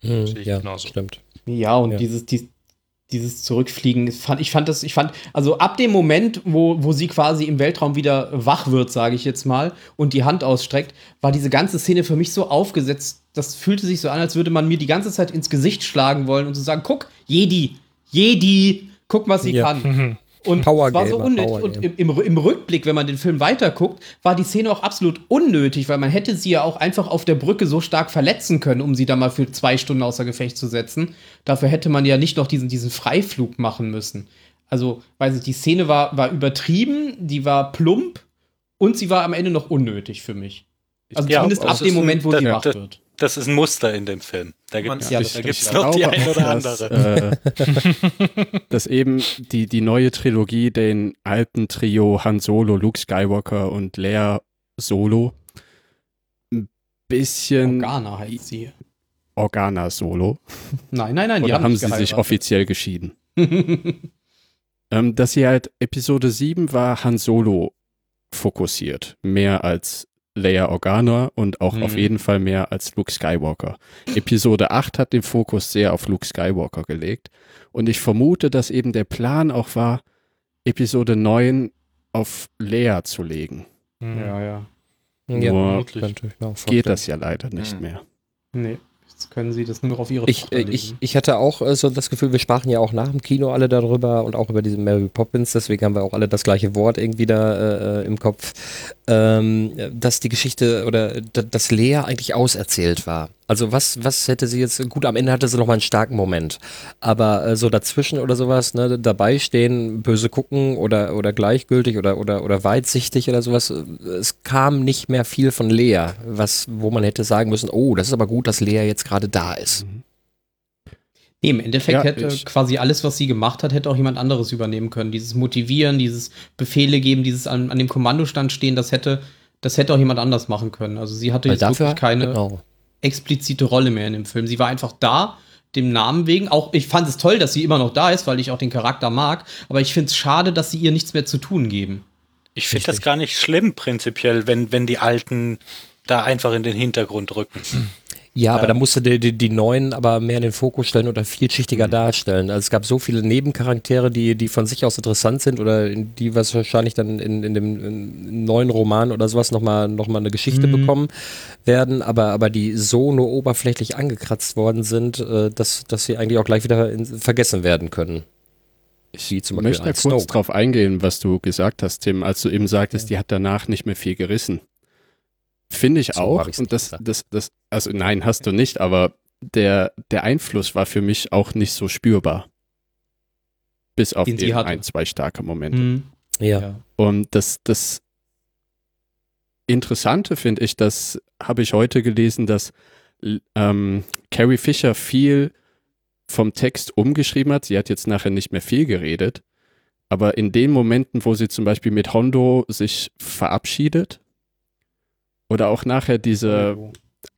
Hm, ich ja, genauso. stimmt. Ja, und Ja. dieses, dies, dieses Zurückfliegen, fand, ich fand das, ich fand, also ab dem Moment, wo, wo sie quasi im Weltraum wieder wach wird, sage ich jetzt mal, und die Hand ausstreckt, war diese ganze Szene für mich so aufgesetzt, das fühlte sich so an, als würde man mir die ganze Zeit ins Gesicht schlagen wollen und so sagen, guck, Jedi, Jedi, guck, was sie Ja. kann. Und Power es war so unnötig. Power Und im, im, im Rückblick, wenn man den Film weiterguckt, war die Szene auch absolut unnötig, weil man hätte sie ja auch einfach auf der Brücke so stark verletzen können, um sie da mal für zwei Stunden außer Gefecht zu setzen. Dafür hätte man ja nicht noch diesen, diesen Freiflug machen müssen. Also, weiß ich, die Szene war, war übertrieben, die war plump und sie war am Ende noch unnötig für mich. Also Ja, zumindest ab dem Moment, wo sie das- wird. Das ist ein Muster in dem Film. Da gibt es Ja, da gibt's noch die ein oder dass, andere. Äh, dass eben die, die neue Trilogie den alten Trio Han Solo, Luke Skywalker und Leia Solo ein bisschen Organa heißt sie. Organa Solo. Nein, nein, nein, die Oder haben, haben nicht sie sich offiziell geschieden? Ähm, dass sie halt Episode 7 war Han Solo fokussiert. Mehr als Leia Organa und auch Mhm. auf jeden Fall mehr als Luke Skywalker. Episode 8 hat den Fokus sehr auf Luke Skywalker gelegt. Und ich vermute, dass eben der Plan auch war, Episode 9 auf Leia zu legen. Mhm. Ja, ja. Ja, Nur auch Geht das ja leider nicht Mhm. mehr. Nee, jetzt können sie das nur noch auf ihre Ich, äh, ich, ich hatte auch äh, so das Gefühl, wir sprachen ja auch nach dem Kino alle darüber und auch über diesen Mary Poppins, deswegen haben wir auch alle das gleiche Wort irgendwie da äh, im Kopf. ähm, dass die Geschichte oder dass Lea eigentlich auserzählt war. Also was, was hätte sie jetzt, gut, am Ende hatte sie noch mal einen starken Moment, aber äh, so dazwischen oder sowas, ne, dabei stehen, böse gucken oder, oder gleichgültig oder, oder, oder weitsichtig oder sowas, äh, es kam nicht mehr viel von Lea, was, wo man hätte sagen müssen, oh, das ist aber gut, dass Lea jetzt gerade da ist. Nee, im Endeffekt Ja, hätte ich- quasi alles, was sie gemacht hat, hätte auch jemand anderes übernehmen können. Dieses Motivieren, dieses Befehle geben, dieses an, an dem Kommandostand stehen, das hätte, das hätte auch jemand anders machen können. Also sie hatte Weil jetzt dafür, wirklich keine genau. Explizite Rolle mehr in dem Film. Sie war einfach da, dem Namen wegen. Auch ich fand es toll, dass sie immer noch da ist, weil ich auch den Charakter mag. Aber ich finde es schade, dass sie ihr nichts mehr zu tun geben. Ich finde das gar nicht schlimm, prinzipiell, wenn, wenn die Alten da einfach in den Hintergrund rücken. Ja, aber Ähm. da musste die, die, die Neuen aber mehr in den Fokus stellen oder vielschichtiger darstellen. Also es gab so viele Nebencharaktere, die, die von sich aus interessant sind oder in die was wahrscheinlich dann in, in dem in neuen Roman oder sowas nochmal noch mal eine Geschichte bekommen werden, aber, aber die so nur oberflächlich angekratzt worden sind, äh, dass, dass sie eigentlich auch gleich wieder in, vergessen werden können. Zum Ich Beispiel möchte da kurz Snoke. drauf eingehen, was du gesagt hast, Tim, als du eben sagtest, die hat danach nicht mehr viel gerissen. Finde ich So auch. Und das, das, das, also nein, hast du nicht, aber der, der Einfluss war für mich auch nicht so spürbar. Bis auf Den hatte. ein, zwei starke Momente. Mhm. Ja. Und das, das Interessante finde ich, das habe ich heute gelesen, dass ähm, Carrie Fisher viel vom Text umgeschrieben hat. Sie hat jetzt nachher nicht mehr viel geredet. Aber in den Momenten, wo sie zum Beispiel mit Hondo sich verabschiedet oder auch nachher diese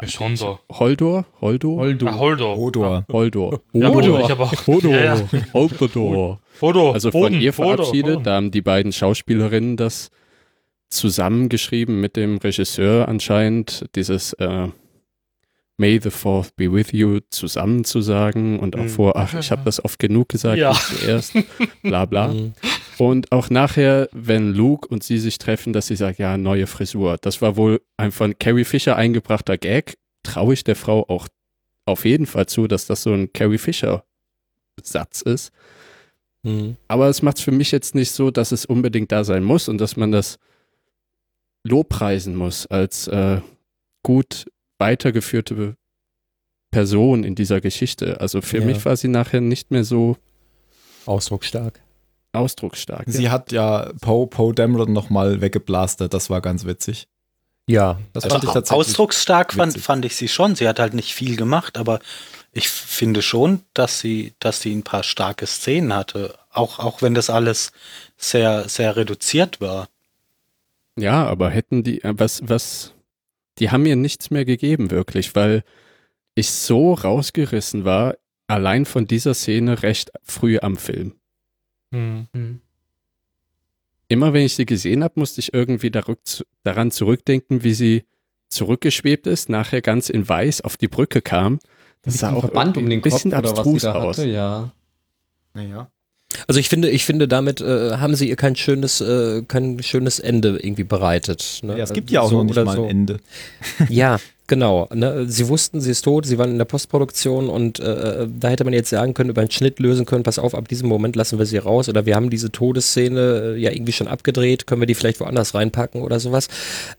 Ist Hondo. Holdor, Holdo, Holdo. Ah, Holdo. Hodor. Holdor, Ja, Hodor, Hodor. Ich hab auch. Hodor, Ja, ja. Holdor. Hodo. Also von Boden, ihr verabschiedet. Boden. Da haben die beiden Schauspielerinnen das zusammengeschrieben mit dem Regisseur anscheinend, dieses äh, May the Fourth be with you zusammen zu sagen und auch Mhm. vor, ach, ich habe das oft genug gesagt, Ja. nicht zuerst, bla bla. Mhm. Und auch nachher, wenn Luke und sie sich treffen, dass sie sagt, ja, neue Frisur. Das war wohl ein von Carrie Fisher eingebrachter Gag. Traue ich der Frau auch auf jeden Fall zu, dass das so ein Carrie Fisher Satz ist. Mhm. Aber es macht es für mich jetzt nicht so, dass es unbedingt da sein muss und dass man das lobpreisen muss als äh, gut weitergeführte Person in dieser Geschichte. Also für Ja. mich war sie nachher nicht mehr so Ausdrucksstark. Ausdrucksstark. Sie hat ja Poe Poe Dameron nochmal weggeblastet, das war ganz witzig. Ja, Das Also fand ich tatsächlich. ausdrucksstark fand, witzig. fand ich sie schon. Sie hat halt nicht viel gemacht, aber ich finde schon, dass sie, dass sie ein paar starke Szenen hatte. Auch, auch wenn das alles sehr, sehr reduziert war. Ja, aber hätten die, äh, was, was, die haben mir nichts mehr gegeben, wirklich, weil ich so rausgerissen war, allein von dieser Szene recht früh am Film. Hm. Mhm. Immer wenn ich sie gesehen habe, musste ich irgendwie darück, daran zurückdenken, wie sie zurückgeschwebt ist, nachher ganz in weiß auf die Brücke kam. Das sah auch Verband um den ein Kopf bisschen oder was sie abstrus da aus. hatte, ja. Naja. Also ich finde, ich finde, damit äh, haben sie ihr kein schönes, äh, kein schönes Ende irgendwie bereitet. Ne? Ja, es gibt ja auch So noch nicht mal so. ein Ende. Ja, genau. Ne? Sie wussten, sie ist tot, sie waren in der Postproduktion und äh, da hätte man jetzt sagen können, über einen Schnitt lösen können, pass auf, ab diesem Moment lassen wir sie raus oder wir haben diese Todesszene äh, ja irgendwie schon abgedreht, können wir die vielleicht woanders reinpacken oder sowas.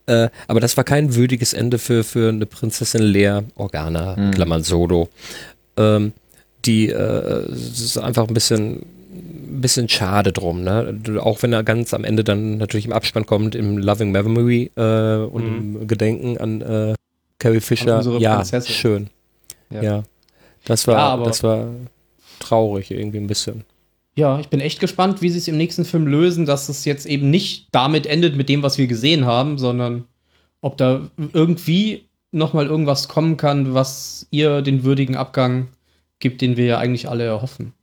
Äh, aber das war kein würdiges Ende für, für eine Prinzessin Lea Organa, Mhm. Klammern Solo. Ähm, die äh, einfach ein bisschen bisschen schade drum, ne? Auch wenn er ganz am Ende dann natürlich im Abspann kommt, im Loving Memory äh, und im Gedenken an äh, Carrie Fisher. Ja, Prinzessin. schön. Ja. Ja. Das war, Ja, aber- das war traurig irgendwie ein bisschen. Ja, ich bin echt gespannt, wie sie es im nächsten Film lösen, dass es jetzt eben nicht damit endet mit dem, was wir gesehen haben, sondern ob da irgendwie noch mal irgendwas kommen kann, was ihr den würdigen Abgang gibt, den wir ja eigentlich alle erhoffen.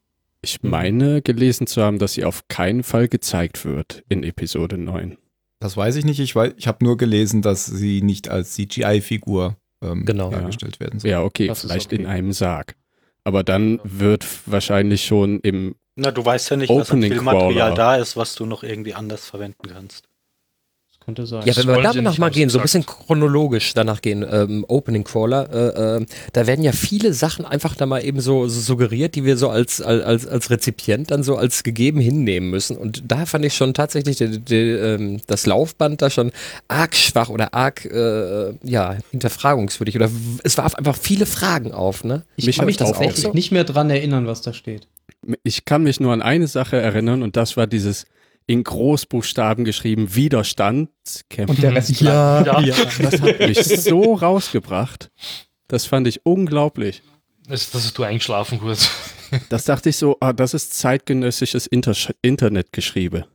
Ich meine gelesen zu haben, dass sie auf keinen Fall gezeigt wird in Episode 9. Das weiß ich nicht. Ich, weiß- ich habe nur gelesen, dass sie nicht als CGI-Figur ähm, Genau. dargestellt werden soll. Ja, okay, Das vielleicht okay. in einem Sarg. Aber dann wird wahrscheinlich schon im Na, du weißt ja nicht, was an Opening Filmmaterial da ist, was du noch irgendwie anders verwenden kannst. Könnte sein. Ja, wenn Das wir wollen sie danach nicht mal gehen, so ein bisschen chronologisch danach gehen, ähm, Opening Crawler, äh, äh, da werden ja viele Sachen einfach da mal eben so, so suggeriert, die wir so als, als, als Rezipient dann so als gegeben hinnehmen müssen. Und da fand ich schon tatsächlich die, die, ähm, das Laufband da schon arg schwach oder arg, äh, ja, hinterfragungswürdig. Oder es warf einfach viele Fragen auf, ne? Ich Mich kann mich tatsächlich so. nicht mehr dran erinnern, was da steht. Ich kann mich nur an eine Sache erinnern und das war dieses in Großbuchstaben geschrieben Widerstand. Und der Rest Ja, Ja. Das hat mich so rausgebracht. Das fand ich unglaublich. Das, das ist du eingeschlafen kurz. Das dachte ich so, ah, das ist zeitgenössisches Inter Internetgeschriebe.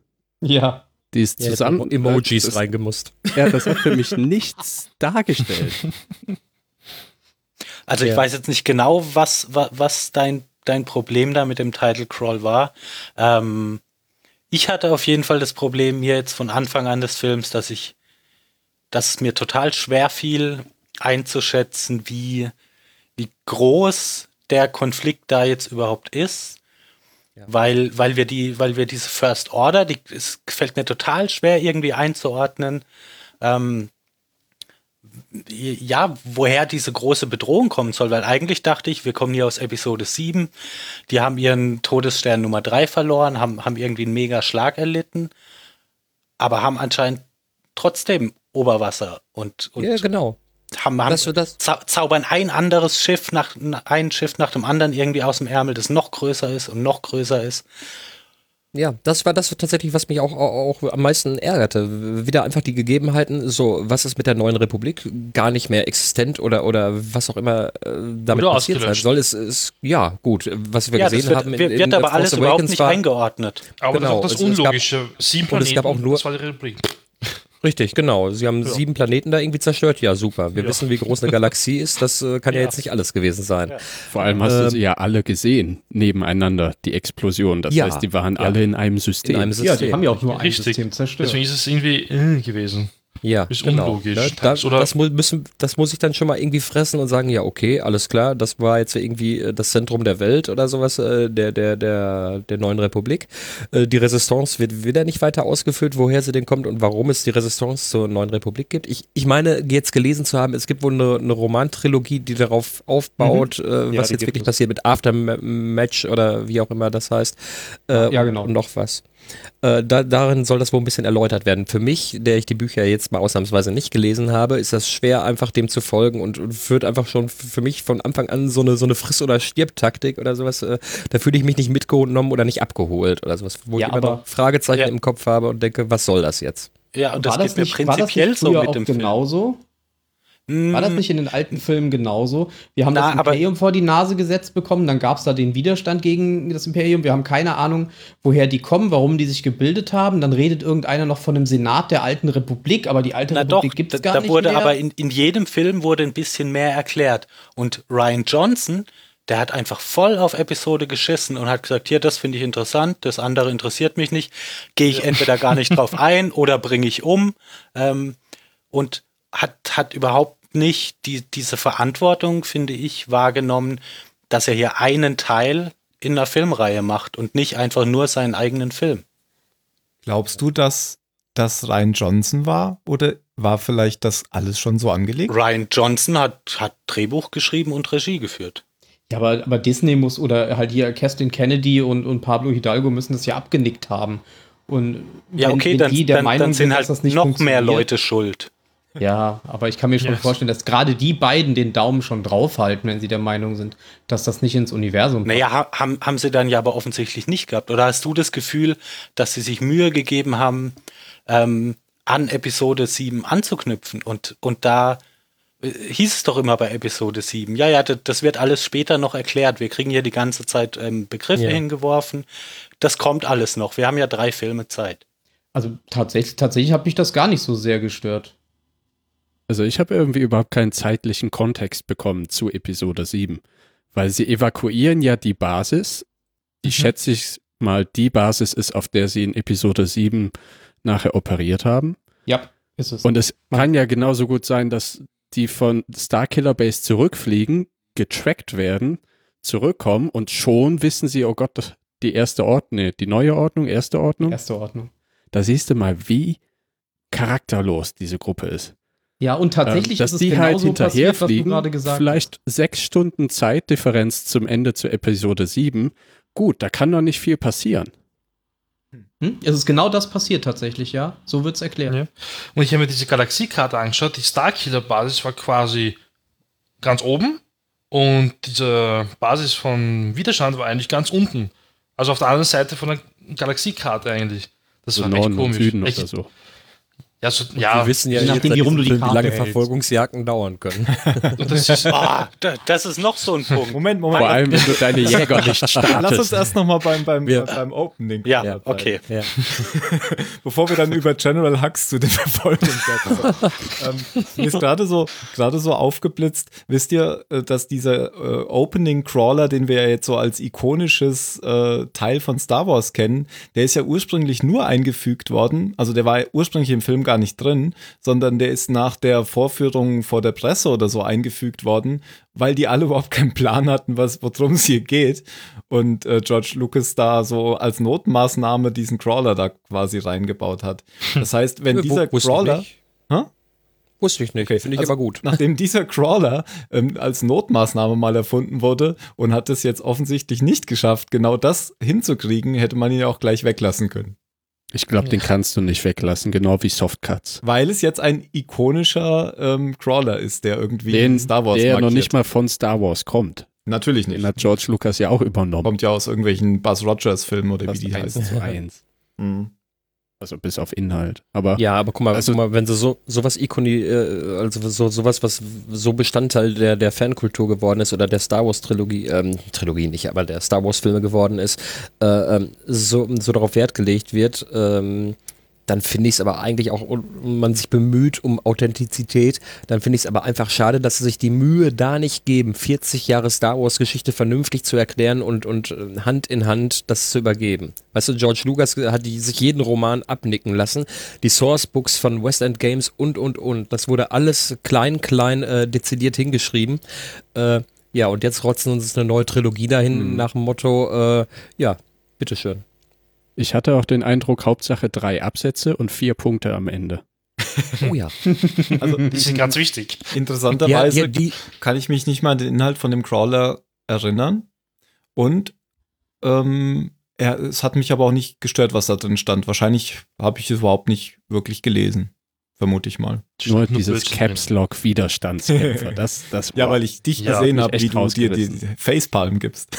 Ja. Die ist Ja, zusammen. Emojis das, reingemusst. Ja, das hat für mich nichts dargestellt. Also ich Ja. weiß jetzt nicht genau, was, was, was dein, dein Problem da mit dem Title Crawl war. Ähm, ich hatte auf jeden Fall das Problem mir jetzt von Anfang an des Films, dass ich, dass es mir total schwer fiel einzuschätzen, wie, wie groß der Konflikt da jetzt überhaupt ist. Ja. Weil, weil wir die, weil wir diese First Order, die, es fällt mir total schwer irgendwie einzuordnen. Ähm, ja, woher diese große Bedrohung kommen soll, weil eigentlich dachte ich, wir kommen hier aus Episode 7, die haben ihren Todesstern Nummer 3 verloren, haben, haben irgendwie einen mega Schlag erlitten, aber haben anscheinend trotzdem Oberwasser und, und Ja, genau. haben, haben Das, das, zau zaubern ein anderes Schiff nach ein Schiff nach dem anderen irgendwie aus dem Ärmel, das noch größer ist und noch größer ist. Ja, das war das tatsächlich, was mich auch, auch, auch am meisten ärgerte. Wieder einfach die Gegebenheiten, so was ist mit der neuen Republik gar nicht mehr existent oder oder was auch immer äh, damit Oder passiert sein soll. Es ist ja gut, was wir Ja, das gesehen wird, haben. in- wird, in wird The aber Force alles überhaupt Awakens nicht war- Aber Genau, das eingeordnet. ist auch das es- es gab- Unlogische. Sieben und es gab auch nur- das war die Republik. Richtig, genau. Sie haben Ja. sieben Planeten da irgendwie zerstört. Ja, super. Wir Ja. wissen, wie groß eine Galaxie ist. Das äh, kann ja. Ja. jetzt nicht alles gewesen sein. Ja. Vor allem hast du Ähm, sie ja alle gesehen, nebeneinander, die Explosion. Das Ja, heißt, die waren ja. alle in einem System. In einem Ja, System. die haben ja auch nur ein Richtig. System zerstört. Deswegen ist es irgendwie äh, gewesen. Ja, Ist genau. unlogisch. Ne? Da, das, mu müssen, das muss ich dann schon mal irgendwie fressen und sagen, ja, okay, alles klar, das war jetzt irgendwie äh, das Zentrum der Welt oder sowas, äh, der, der, der, der neuen Republik. Äh, die Resistance wird wieder nicht weiter ausgefüllt, woher sie denn kommt und warum es die Resistance zur neuen Republik gibt. Ich, ich meine, jetzt gelesen zu haben, es gibt wohl eine, eine Romantrilogie, die darauf aufbaut, äh, was die jetzt wirklich es. passiert mit Aftermatch oder wie auch immer das heißt. Äh, Ja, genau. Und noch was. Äh, da, darin soll das wohl ein bisschen erläutert werden. Für mich, der ich die Bücher jetzt mal ausnahmsweise nicht gelesen habe, ist das schwer, einfach dem zu folgen und, und führt einfach schon für mich von Anfang an so eine, so eine Friss- oder Stirb-Taktik oder sowas. Äh, da fühle ich mich nicht mitgenommen oder nicht abgeholt oder sowas, wo Ja, ich immer aber- noch Fragezeichen Ja. im Kopf habe und denke, was soll das jetzt? Ja, und das war geht das mir nicht, war das prinzipiell nicht so mit auch dem Film. War das Mm, nicht in den alten Filmen genauso? Wir haben Na, das Imperium vor die Nase gesetzt bekommen, dann gab es da den Widerstand gegen das Imperium. Wir haben keine Ahnung, woher die kommen, warum die sich gebildet haben. Dann redet irgendeiner noch von dem Senat der alten Republik, aber die alte Na Republik gibt es gar da nicht wurde mehr. aber in, in jedem Film wurde ein bisschen mehr erklärt. Und Ryan Johnson, der hat einfach voll auf Episode geschissen und hat gesagt, hier, das finde ich interessant, das andere interessiert mich nicht. Gehe ich entweder gar nicht drauf ein oder bringe ich um. Ähm, und hat, hat überhaupt nicht die, diese Verantwortung, finde ich, wahrgenommen, dass er hier einen Teil in einer Filmreihe macht und nicht einfach nur seinen eigenen Film. Glaubst du, dass das Ryan Johnson war oder war vielleicht das alles schon so angelegt? Ryan Johnson hat, hat Drehbuch geschrieben und Regie geführt. Ja, aber, aber Disney muss oder halt hier Kerstin Kennedy und, und Pablo Hidalgo müssen das ja abgenickt haben. Und Ja, wenn- okay, wenn dann, die der dann, Meinung dann sind halt das nicht noch mehr Leute schuld. Ja, aber ich kann mir schon Yes. vorstellen, dass gerade die beiden den Daumen schon draufhalten, wenn sie der Meinung sind, dass das nicht ins Universum Naja, ha, haben, haben sie dann ja aber offensichtlich nicht gehabt. Oder hast du das Gefühl, dass sie sich Mühe gegeben haben, ähm, an Episode 7 anzuknüpfen? Und, und da äh, hieß es doch immer bei Episode 7, ja, ja, das, das wird alles später noch erklärt. Wir kriegen hier die ganze Zeit ähm, Begriffe Ja. hingeworfen. Das kommt alles noch. Wir haben ja drei Filme Zeit. Also tatsächlich, tatsächlich hat mich das gar nicht so sehr gestört. Also ich habe irgendwie überhaupt keinen zeitlichen Kontext bekommen zu Episode 7, weil sie evakuieren ja die Basis, die Mhm. schätze ich mal die Basis ist, auf der sie in Episode 7 nachher operiert haben. Ja, ist es. Und es kann ja genauso gut sein, dass die von Starkiller Base zurückfliegen, getrackt werden, zurückkommen und schon wissen sie, oh Gott, die erste Ordnung, nee, die neue Ordnung, erste Ordnung. Erste Ordnung. Da siehst du mal, wie charakterlos diese Gruppe ist. Ja, und tatsächlich Ähm, dass ist es die halt genauso passiert, was du hinterherfliegen, gerade gesagt hast. vielleicht sechs Stunden Zeitdifferenz zum Ende zu Episode 7. Gut, da kann doch nicht viel passieren. Hm? Es ist genau das passiert tatsächlich, ja. So wird's erklärt. Ja. Und ich habe mir diese Galaxiekarte angeschaut. Die Starkiller-Basis war quasi ganz oben und diese Basis von Widerstand war eigentlich ganz unten. Also auf der anderen Seite von der Galaxiekarte eigentlich. Das So war echt komisch. Süden echt, oder so. Ja, so, ja wir wissen ja je jetzt, nachdem, wie rum du die Film, wie lange hältst. Verfolgungsjagden dauern können. und das ist, da, das ist noch so ein Punkt. Moment, Moment. Vor allem, wenn du deine Jäger nicht Lass uns startest. erst nochmal beim, beim, beim Opening. Ja, Ja, okay. ja. Bevor wir dann über General Hux zu den Verfolgungsjagden kommen. ähm, mir ist gerade so, gerade so aufgeblitzt. Wisst ihr, äh, dass dieser äh, Opening Crawler, den wir ja jetzt so als ikonisches äh, Teil von Star Wars kennen, der ist ja ursprünglich nur eingefügt worden. Also der war ursprünglich im Film gar nicht drin, sondern der ist nach der Vorführung vor der Presse oder so eingefügt worden, weil die alle überhaupt keinen Plan hatten, was worum es hier geht. Und äh, George Lucas da so als Notmaßnahme diesen Crawler da quasi reingebaut hat. Das heißt, wenn dieser Crawler? Wusste ich nicht. Okay, Finde ich also aber gut. nachdem dieser Crawler ähm, als Notmaßnahme mal erfunden wurde und hat es jetzt offensichtlich nicht geschafft, genau das hinzukriegen, hätte man ihn ja auch gleich weglassen können. Ich glaube, den kannst du nicht weglassen, genau wie Softcuts. Weil es jetzt ein ikonischer ähm, Crawler ist, der irgendwie Den, in Star Wars der noch markiert. nicht mal von Star Wars kommt. Natürlich Den nicht. hat George Lucas ja auch übernommen. Kommt ja aus irgendwelchen Buzz Rogers Filmen oder wie Fast die eins heißen. zu eins. Mhm. Also bis auf Inhalt. Aber Ja, aber guck mal, Also- guck mal wenn sie so sowas Ikoni, äh, also so, sowas, was so Bestandteil der, der Fankultur geworden ist oder der Star Wars Trilogie, ähm, Trilogie nicht, aber der Star Wars Filme geworden ist, äh, ähm, so, so darauf Wert gelegt wird, ähm, dann finde ich es aber eigentlich auch, man sich bemüht um Authentizität, dann finde ich es aber einfach schade, dass sie sich die Mühe da nicht geben, 40 Jahre Star Wars Geschichte vernünftig zu erklären und, und äh, Hand in Hand das zu übergeben. Weißt du, George Lucas hat die, sich jeden Roman abnicken lassen, die Sourcebooks von West End Games und, und, und. Das wurde alles klein, klein äh, dezidiert hingeschrieben. Äh, ja, und jetzt rotzen uns eine neue Trilogie dahin nach dem Motto, äh, ja, bitteschön. Ich hatte auch den Eindruck, Hauptsache drei Absätze und vier Punkte am Ende. Oh ja. Also die sind ganz wichtig. interessanterweise ja, die, kann ich mich nicht mal an den Inhalt von dem Crawler erinnern. Und ähm, er, es hat mich aber auch nicht gestört, was da drin stand. Wahrscheinlich habe ich es überhaupt nicht wirklich gelesen. Vermute ich mal. Nur dieses Caps Lock Widerstandskämpfer. Das, das Ja, weil ich dich Ja, gesehen habe, wie du dir die. Facepalm gibst.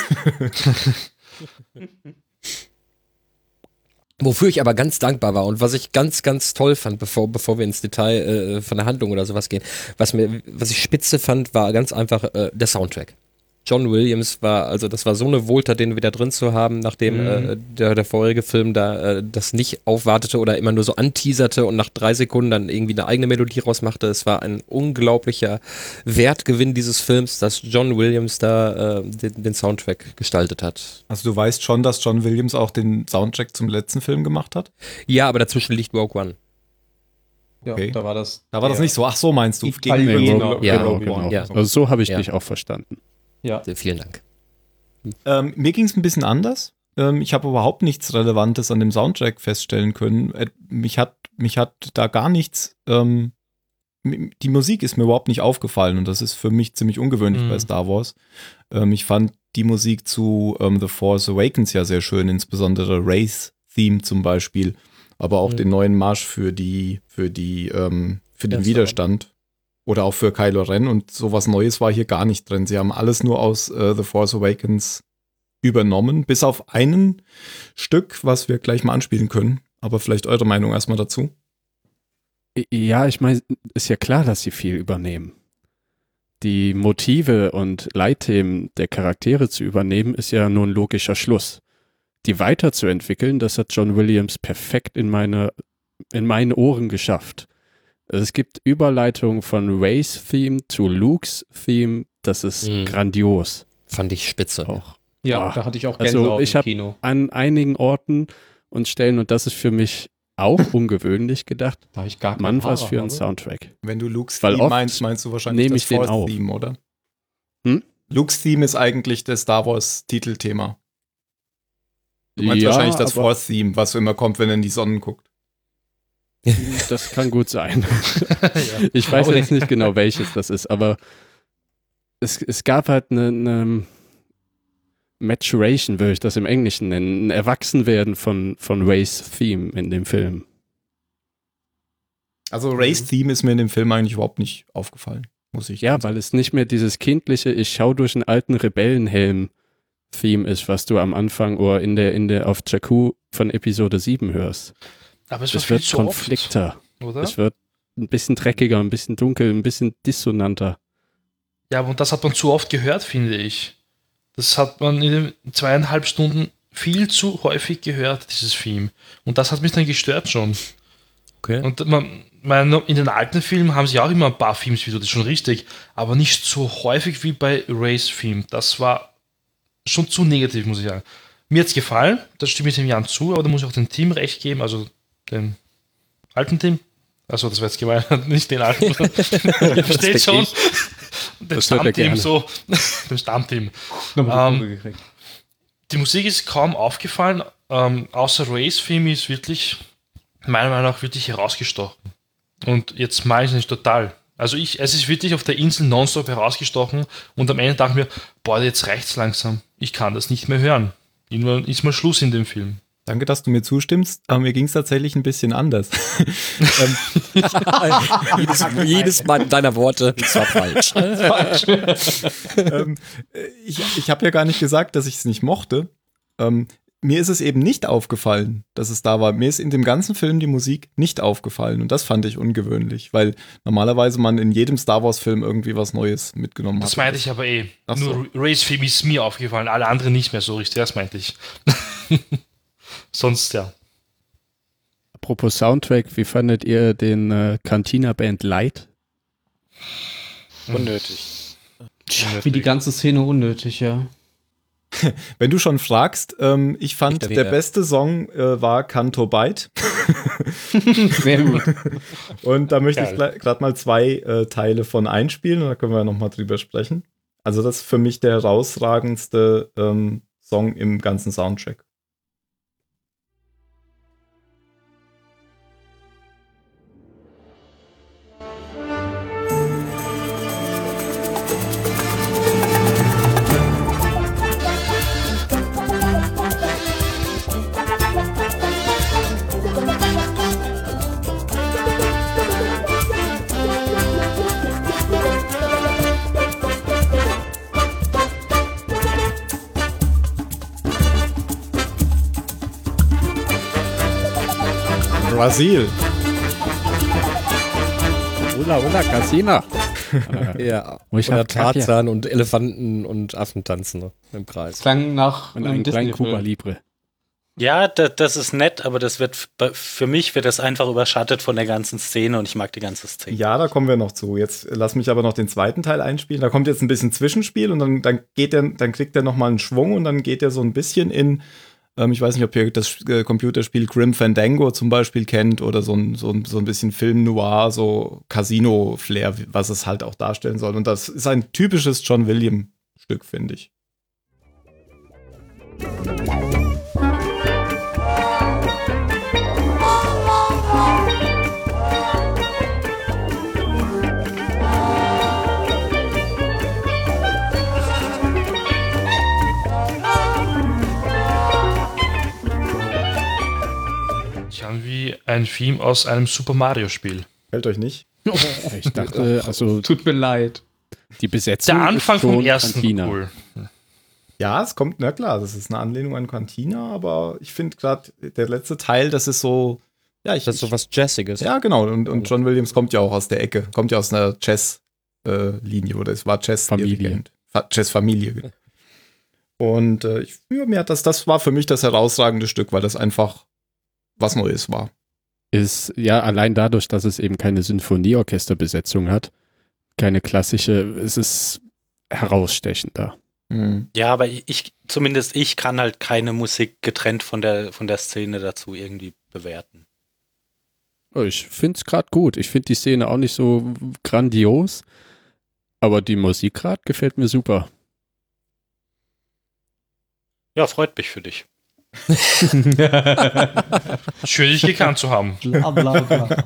Wofür ich aber ganz dankbar war und was ich ganz, ganz toll fand, bevor, bevor wir ins Detail äh, von der Handlung oder sowas gehen, was mir, was ich spitze fand, war ganz einfach äh, der Soundtrack. John Williams war, also das war so eine Wohltat, den wieder drin zu haben, nachdem äh, der, der vorherige Film da äh, das nicht aufwartete oder immer nur so anteaserte und nach drei Sekunden dann irgendwie eine eigene Melodie rausmachte. Es war ein unglaublicher Wertgewinn dieses Films, dass John Williams da äh, den, den Soundtrack gestaltet hat. Also du weißt schon, dass John Williams auch den Soundtrack zum letzten Film gemacht hat? Ja, aber dazwischen liegt Rogue One. Ja, Okay. da war das. Da war das nicht so. Ach so, meinst du? Gegen- Genau. Ja, genau, genau. Ja. Also so habe ich Ja. dich auch verstanden. Ja. Vielen Dank. Ähm, mir ging es ein bisschen anders. Ähm, ich habe überhaupt nichts Relevantes an dem Soundtrack feststellen können. Äh, mich hat, mich hat da gar nichts. Ähm, die Musik ist mir überhaupt nicht aufgefallen und das ist für mich ziemlich ungewöhnlich Mhm. bei Star Wars. Ähm, ich fand die Musik zu ähm, The Force Awakens ja sehr schön, insbesondere Race Theme zum Beispiel, aber auch Mhm. den neuen Marsch für die, für die, ähm, für den Erste Widerstand. Oder auch für Kylo Ren und sowas Neues war hier gar nicht drin. Sie haben alles nur aus äh, The Force Awakens übernommen, bis auf einen Stück, was wir gleich mal anspielen können. Aber vielleicht eure Meinung erstmal dazu. Ja, ich meine, ist ja klar, dass sie viel übernehmen. Die Motive und Leitthemen der Charaktere zu übernehmen, ist ja nur ein logischer Schluss. Die weiterzuentwickeln, das hat John Williams perfekt in meine, in meine Ohren geschafft. Es gibt Überleitungen von Rays Theme zu Luke's Theme, das ist Mhm. grandios. Fand ich spitze. Auch Ja, Ach, da hatte ich auch also Gänsehaut ich im Kino. an einigen Orten und Stellen, und das ist für mich auch ungewöhnlich gedacht, Da habe ich gar Mann, was für ein habe. Soundtrack. Wenn du Luke's Weil Theme meinst, meinst du wahrscheinlich nehme das ich den Force auf. Theme, oder? Hm? Luke's Theme ist eigentlich das Star Wars Titelthema. Du meinst Ja, wahrscheinlich das Force Theme, was immer kommt, wenn er in die Sonne guckt. Das kann gut sein. Ich weiß jetzt nicht genau, welches das ist, aber es, es gab halt eine, eine Maturation, würde ich das im Englischen nennen, ein Erwachsenwerden von, von Rays Theme in dem Film. Also Race Theme ist mir in dem Film eigentlich überhaupt nicht aufgefallen, muss ich. Ja, weil es nicht mehr dieses kindliche, ich schau durch einen alten Rebellenhelm-Theme ist, was du am Anfang oder in der, in der auf Jakku von Episode 7 hörst. Aber es Es wird oft, oder? Es wird ein bisschen dreckiger, ein bisschen dunkel, ein bisschen dissonanter. Ja, aber das hat man zu oft gehört, finde ich. Das hat man in den zweieinhalb Stunden viel zu häufig gehört, dieses Theme. Und das hat mich dann gestört schon. Okay. Und man, man, in den alten Filmen haben sie auch immer ein paar Themes wieder, das ist schon richtig, aber nicht so häufig wie bei Race Theme. Das war schon zu negativ, muss ich sagen. Mir hat's gefallen, das stimme ich dem Jan zu, aber da muss ich auch dem Team recht geben, also dem alten Team. Achso, das war jetzt gemeint, nicht den alten. Ihr versteht schon. Das er Stammteam so. dem Stammteam. Ähm. Die Musik ist kaum aufgefallen, ähm, außer Race Theme ist wirklich, meiner Meinung nach, wirklich herausgestochen. Und jetzt meine ich nicht total. Also ich, es ist wirklich auf der Insel nonstop herausgestochen und am Ende dachte ich mir, boah, jetzt reicht's langsam. Ich kann das nicht mehr hören. Irgendwann ist mal Schluss in dem Film. Danke, dass du mir zustimmst, aber mir ging es tatsächlich ein bisschen anders. ähm, jedes, jedes Mal deiner Worte ist zwar falsch. ähm, ich ich habe ja gar nicht gesagt, dass ich es nicht mochte. Ähm, mir ist es eben nicht aufgefallen, dass es da war. Mir ist in dem ganzen Film die Musik nicht aufgefallen und das fand ich ungewöhnlich, weil normalerweise man in jedem Star Wars Film irgendwie was Neues mitgenommen Das hat. meinte ich aber eh. Ach so. Nur Race Theme ist mir aufgefallen, alle anderen nicht mehr so richtig. Das meinte ich. Sonst ja. Apropos Soundtrack, wie fandet ihr den äh, Cantina Band Light? Unnötig. Wie die ganze Szene unnötig, ja. Wenn du schon fragst, ähm, ich fand, Nicht der beste Song äh, war Canto Byte. Sehr gut. Und da möchte ich Geil. gerade mal zwei äh, Teile von einspielen und da können wir nochmal drüber sprechen. Also das ist für mich der herausragendste ähm, Song im ganzen Soundtrack. Brasil. Hola, hola, Casina. Ja. Wo ich Oder. Tarzan und Elefanten und Affen tanzen ne, im Kreis. Klang nach Und einem einen kleinen Cuba. Libre. Ja, da, das ist nett, aber das wird für mich wird das einfach überschattet von der ganzen Szene und ich mag die ganze Szene. Ja, da kommen wir noch zu. Jetzt lass mich aber noch den zweiten Teil einspielen. Da kommt jetzt ein bisschen Zwischenspiel und dann, dann geht der, dann kriegt er noch mal einen Schwung und dann geht er so ein bisschen in, ähm, ich weiß nicht, ob ihr das äh, Computerspiel Grim Fandango zum Beispiel kennt oder so ein, so ein, so ein bisschen Film Noir, so Casino-Flair, was es halt auch darstellen soll. Und das ist ein typisches John Williams-Stück, finde. Ich ein Theme aus einem Super Mario Spiel. Fällt euch nicht? Ich dachte, also Tut mir leid. die Besetzung Der Anfang ist schon vom ersten Cantina. cool. Ja, es kommt, na klar, das ist eine Anlehnung an Cantina, aber ich finde gerade der letzte Teil, das ist so, ja, ich, Das ist so was Jazziges. Ja, genau. Und, und John Williams kommt ja auch aus der Ecke, kommt ja aus einer Jazz-Linie oder es war Jazz Familie. Dirigent. Fa- Jazz-Familie. genau. Und äh, ich, ja, mir hat das, das war für mich das herausragende Stück, weil das einfach was Neues war. Ist ja allein dadurch, dass es eben keine Sinfonieorchesterbesetzung hat, keine klassische, es ist herausstechender. Mhm. Ja, aber ich, ich, zumindest ich kann halt keine Musik getrennt von der, von der Szene dazu irgendwie bewerten. Oh, Ich finde es gerade gut. Ich finde die Szene auch nicht so grandios, aber die Musik gerade gefällt mir super. Ja, freut mich für dich. Schön, dich gekannt zu haben. Bla bla bla.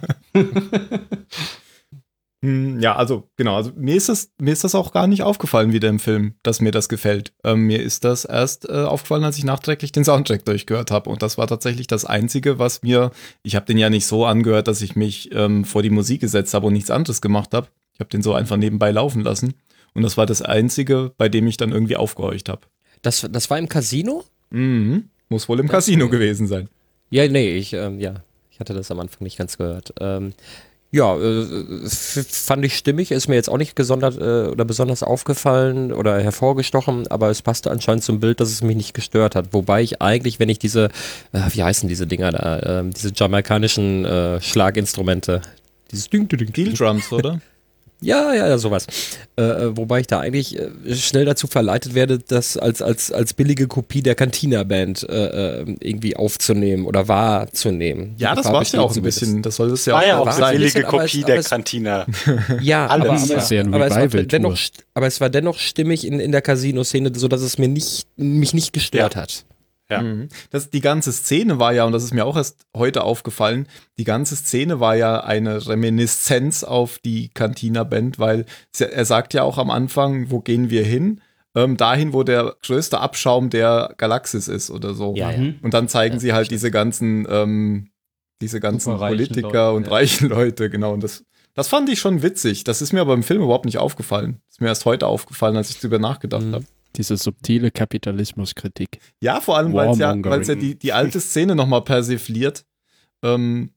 Hm, Ja, also genau, also mir ist das, mir ist das auch gar nicht aufgefallen wieder im Film, dass mir das gefällt. Ähm, mir ist das erst äh, aufgefallen, als ich nachträglich den Soundtrack durchgehört habe. Und das war tatsächlich das Einzige, was mir, ich habe den ja nicht so angehört, dass ich mich ähm, vor die Musik gesetzt habe und nichts anderes gemacht habe. Ich habe den so einfach nebenbei laufen lassen. Und das war das Einzige, bei dem ich dann irgendwie aufgehorcht habe. Das, das war im Casino? Mhm. Muss wohl im Casino gewesen sein. Ja, nee, ich, ähm, ja, ich hatte das am Anfang nicht ganz gehört. Ähm, ja, äh, fand ich stimmig, ist mir jetzt auch nicht gesondert äh, oder besonders aufgefallen oder hervorgestochen, aber es passte anscheinend zum Bild, dass es mich nicht gestört hat. Wobei ich eigentlich, wenn ich diese, äh, wie heißen diese Dinger da, ähm, diese jamaikanischen äh, Schlaginstrumente, dieses Ding, Ding, Ding, Steel Drums, oder? ja, ja, ja, sowas. Äh, äh, wobei ich da eigentlich äh, schnell dazu verleitet werde, das als, als, als billige Kopie der Cantina-Band äh, äh, irgendwie aufzunehmen oder wahrzunehmen. Ja, das war ja auch ein bisschen, das soll es ja War ja auch auch war eine ein sein. bisschen, billige aber es- Kopie aber der es- Cantina. Ja, Alles. aber, aber, ist ja ein aber, es war dennoch, aber es war dennoch stimmig in, in der Casino-Szene, sodass es mir nicht, mich nicht gestört hat. Ja. Mhm. Das, die ganze Szene war ja, und das ist mir auch erst heute aufgefallen, die ganze Szene war ja eine Reminiszenz auf die Cantina-Band, weil sie, er sagt ja auch am Anfang, wo gehen wir hin? Ähm, dahin, wo der größte Abschaum der Galaxis ist oder so. Ja, ja. Mhm. Und dann zeigen Ja, sie halt stimmt. diese ganzen, ähm, diese ganzen Politiker Leute, und ja. reichen Leute, genau. Und das, das fand ich schon witzig. Das ist mir aber im Film überhaupt nicht aufgefallen. Ist mir erst heute aufgefallen, als ich darüber nachgedacht Mhm. habe. Diese subtile Kapitalismuskritik. Ja, vor allem, weil es ja, weil's ja die, die alte Szene nochmal persifliert, ähm,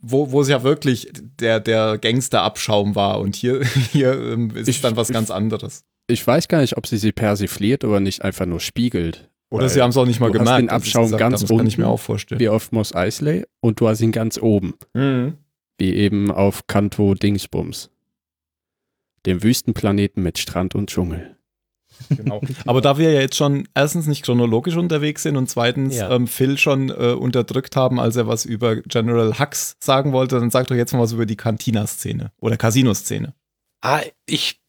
wo, wo es ja wirklich der, der Gangsterabschaum war. Und hier, hier ähm, ist Ich- dann was ich- ganz anderes. Ich weiß gar nicht, ob sie sie persifliert oder nicht einfach nur spiegelt. Oder Weil sie haben es auch nicht mal du hast den Abschaum gesagt ganz. Das kann ich mir auch vorstellen. Wie auf Moss Eisley und du hast ihn ganz oben. Mhm. Wie eben auf Kanto Dingsbums. Dem Wüstenplaneten mit Strand und Dschungel. Genau. Aber da wir ja jetzt schon erstens nicht chronologisch unterwegs sind und zweitens Ja. ähm, Phil schon äh, unterdrückt haben, als er was über General Hux sagen wollte, dann sag doch jetzt mal was über die Cantina-Szene oder Casino-Szene. Ah, ich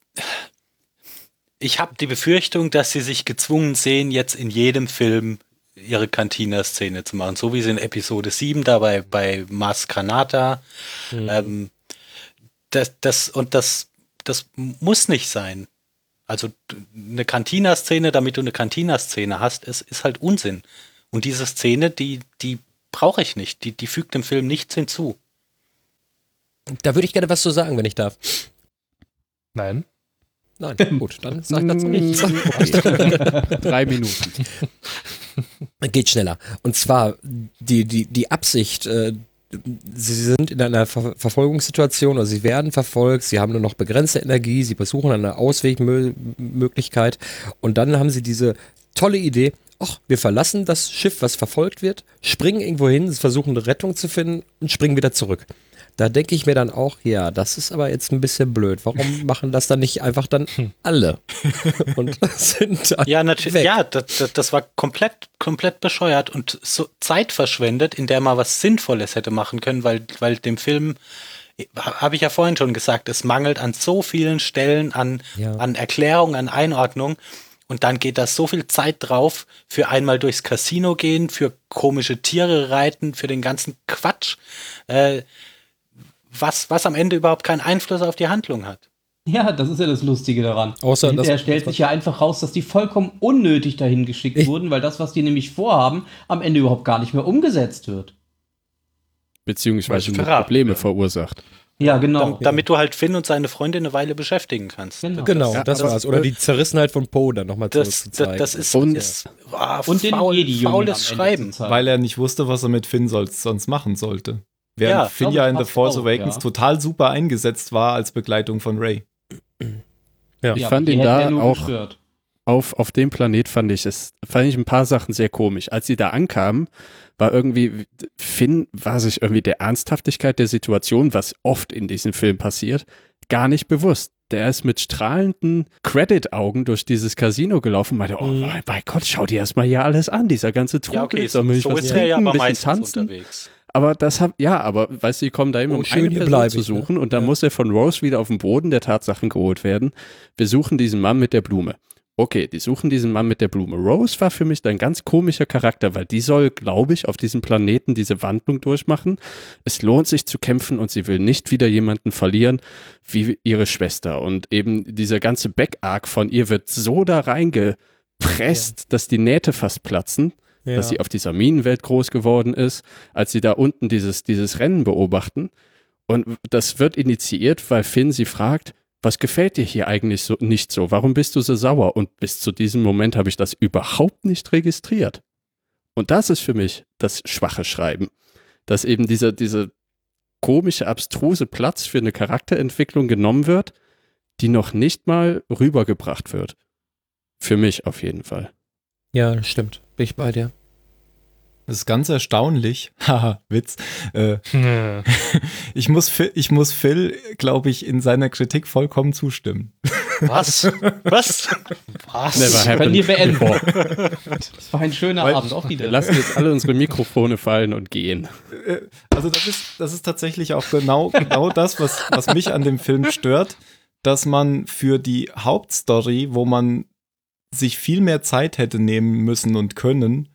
ich habe die Befürchtung, dass sie sich gezwungen sehen, jetzt in jedem Film ihre Cantina-Szene zu machen. So wie sie in Episode 7 da bei, bei Mas Granata. Ähm, das, das, und das, das muss nicht sein. Also eine Cantina-Szene, damit du eine Cantina-Szene hast, ist, ist halt Unsinn. Und diese Szene, die, die brauche ich nicht. Die, die fügt dem Film nichts hinzu. Da würde ich gerne was zu sagen, wenn ich darf. Nein. Nein, gut, dann sag ich dazu nichts. Drei Minuten. Geht schneller. Und zwar die, die, die Absicht, äh, sie sind in einer Ver Verfolgungssituation oder sie werden verfolgt, sie haben nur noch begrenzte Energie, sie versuchen eine Auswegmöglichkeit und dann haben sie diese tolle Idee, ach, wir verlassen das Schiff, was verfolgt wird, springen irgendwo hin, versuchen eine Rettung zu finden und springen wieder zurück. Da denke ich mir dann auch, ja, das ist aber jetzt ein bisschen blöd. Warum machen das dann nicht einfach dann alle? Und sind dann Ja, natürlich. Ja, das, das, das war komplett, komplett bescheuert und so Zeit verschwendet, in der man was Sinnvolles hätte machen können, weil, weil dem Film, habe ich ja vorhin schon gesagt, es mangelt an so vielen Stellen an, Ja. an Erklärung, an Einordnung. Und dann geht da so viel Zeit drauf für einmal durchs Casino gehen, für komische Tiere reiten, für den ganzen Quatsch, äh, was, was am Ende überhaupt keinen Einfluss auf die Handlung hat. Ja, das ist ja das Lustige daran. Außer, dass- Hinterher stellt sich ja einfach raus, dass die vollkommen unnötig dahin geschickt Ich- wurden, weil das, was die nämlich vorhaben, am Ende überhaupt gar nicht mehr umgesetzt wird. Beziehungsweise Probleme werden. verursacht. Ja, genau. Dam- damit du halt Finn und seine Freundin eine Weile beschäftigen kannst. Genau. Genau, Ja, das aber- war's. Oder die Zerrissenheit von Poe dann nochmal zu, Das, zu das, zeigen. das ist, Und- ist ah, Und den faul, Jedi-Jungen faules Schreiben. Weil er nicht wusste, was er mit Finn soll, sonst machen sollte. Während Ja, Finn glaub ja ich in The Force auch, Awakens ja. total super eingesetzt war als Begleitung von Ray. Ja. Ich Ja, fand ihn da auch gestört. auf, auf dem Planet fand ich es, fand ich ein paar Sachen sehr komisch. Als sie da ankamen, war irgendwie, Finn war sich irgendwie der Ernsthaftigkeit der Situation, was oft in diesem Film passiert, gar nicht bewusst. Der ist mit strahlenden Credit-Augen durch dieses Casino gelaufen und meinte, oh Mhm. mein, Gott, schau dir das mal hier alles an, dieser ganze Trubel. Ja, okay, so, so ist er ja trinken, aber ein bisschen meistens tanzen? unterwegs. Aber das hab, ja, aber weißt du, die kommen da immer Oh, um schön, eine Person zu ich, ne? suchen und dann Ja. muss er von Rose wieder auf den Boden der Tatsachen geholt werden. Wir suchen diesen Mann mit der Blume. Okay, die suchen diesen Mann mit der Blume. Rose war für mich ein ganz komischer Charakter, weil die soll, glaube ich, auf diesem Planeten diese Wandlung durchmachen. Es lohnt sich zu kämpfen und sie will nicht wieder jemanden verlieren wie ihre Schwester. Und eben dieser ganze Back-Arc von ihr wird so da reingepresst, dass die Nähte fast platzen Ja. dass sie auf dieser Minenwelt groß geworden ist, als sie da unten dieses, dieses Rennen beobachten. Und das wird initiiert, weil Finn sie fragt, was gefällt dir hier eigentlich so nicht so? Warum bist du so sauer? Und bis zu diesem Moment habe ich das überhaupt nicht registriert. Und das ist für mich das schwache Schreiben. Dass eben dieser, dieser komische, abstruse Platz für eine Charakterentwicklung genommen wird, die noch nicht mal rübergebracht wird. Für mich auf jeden Fall. Ja, stimmt. Bin ich bei dir. Das ist ganz erstaunlich. Haha, Witz. Äh, ich, muss Phil, ich muss Phil, glaube ich, in seiner Kritik vollkommen zustimmen. Was? Was? Was? Never Können happened wir beenden. Das war ein schöner Weil- Abend, auch wieder. Wir lassen jetzt alle unsere Mikrofone fallen und gehen. Äh, Also das ist, das ist tatsächlich auch genau, genau das, was, was mich an dem Film stört, dass man für die Hauptstory, wo man sich viel mehr Zeit hätte nehmen müssen und können,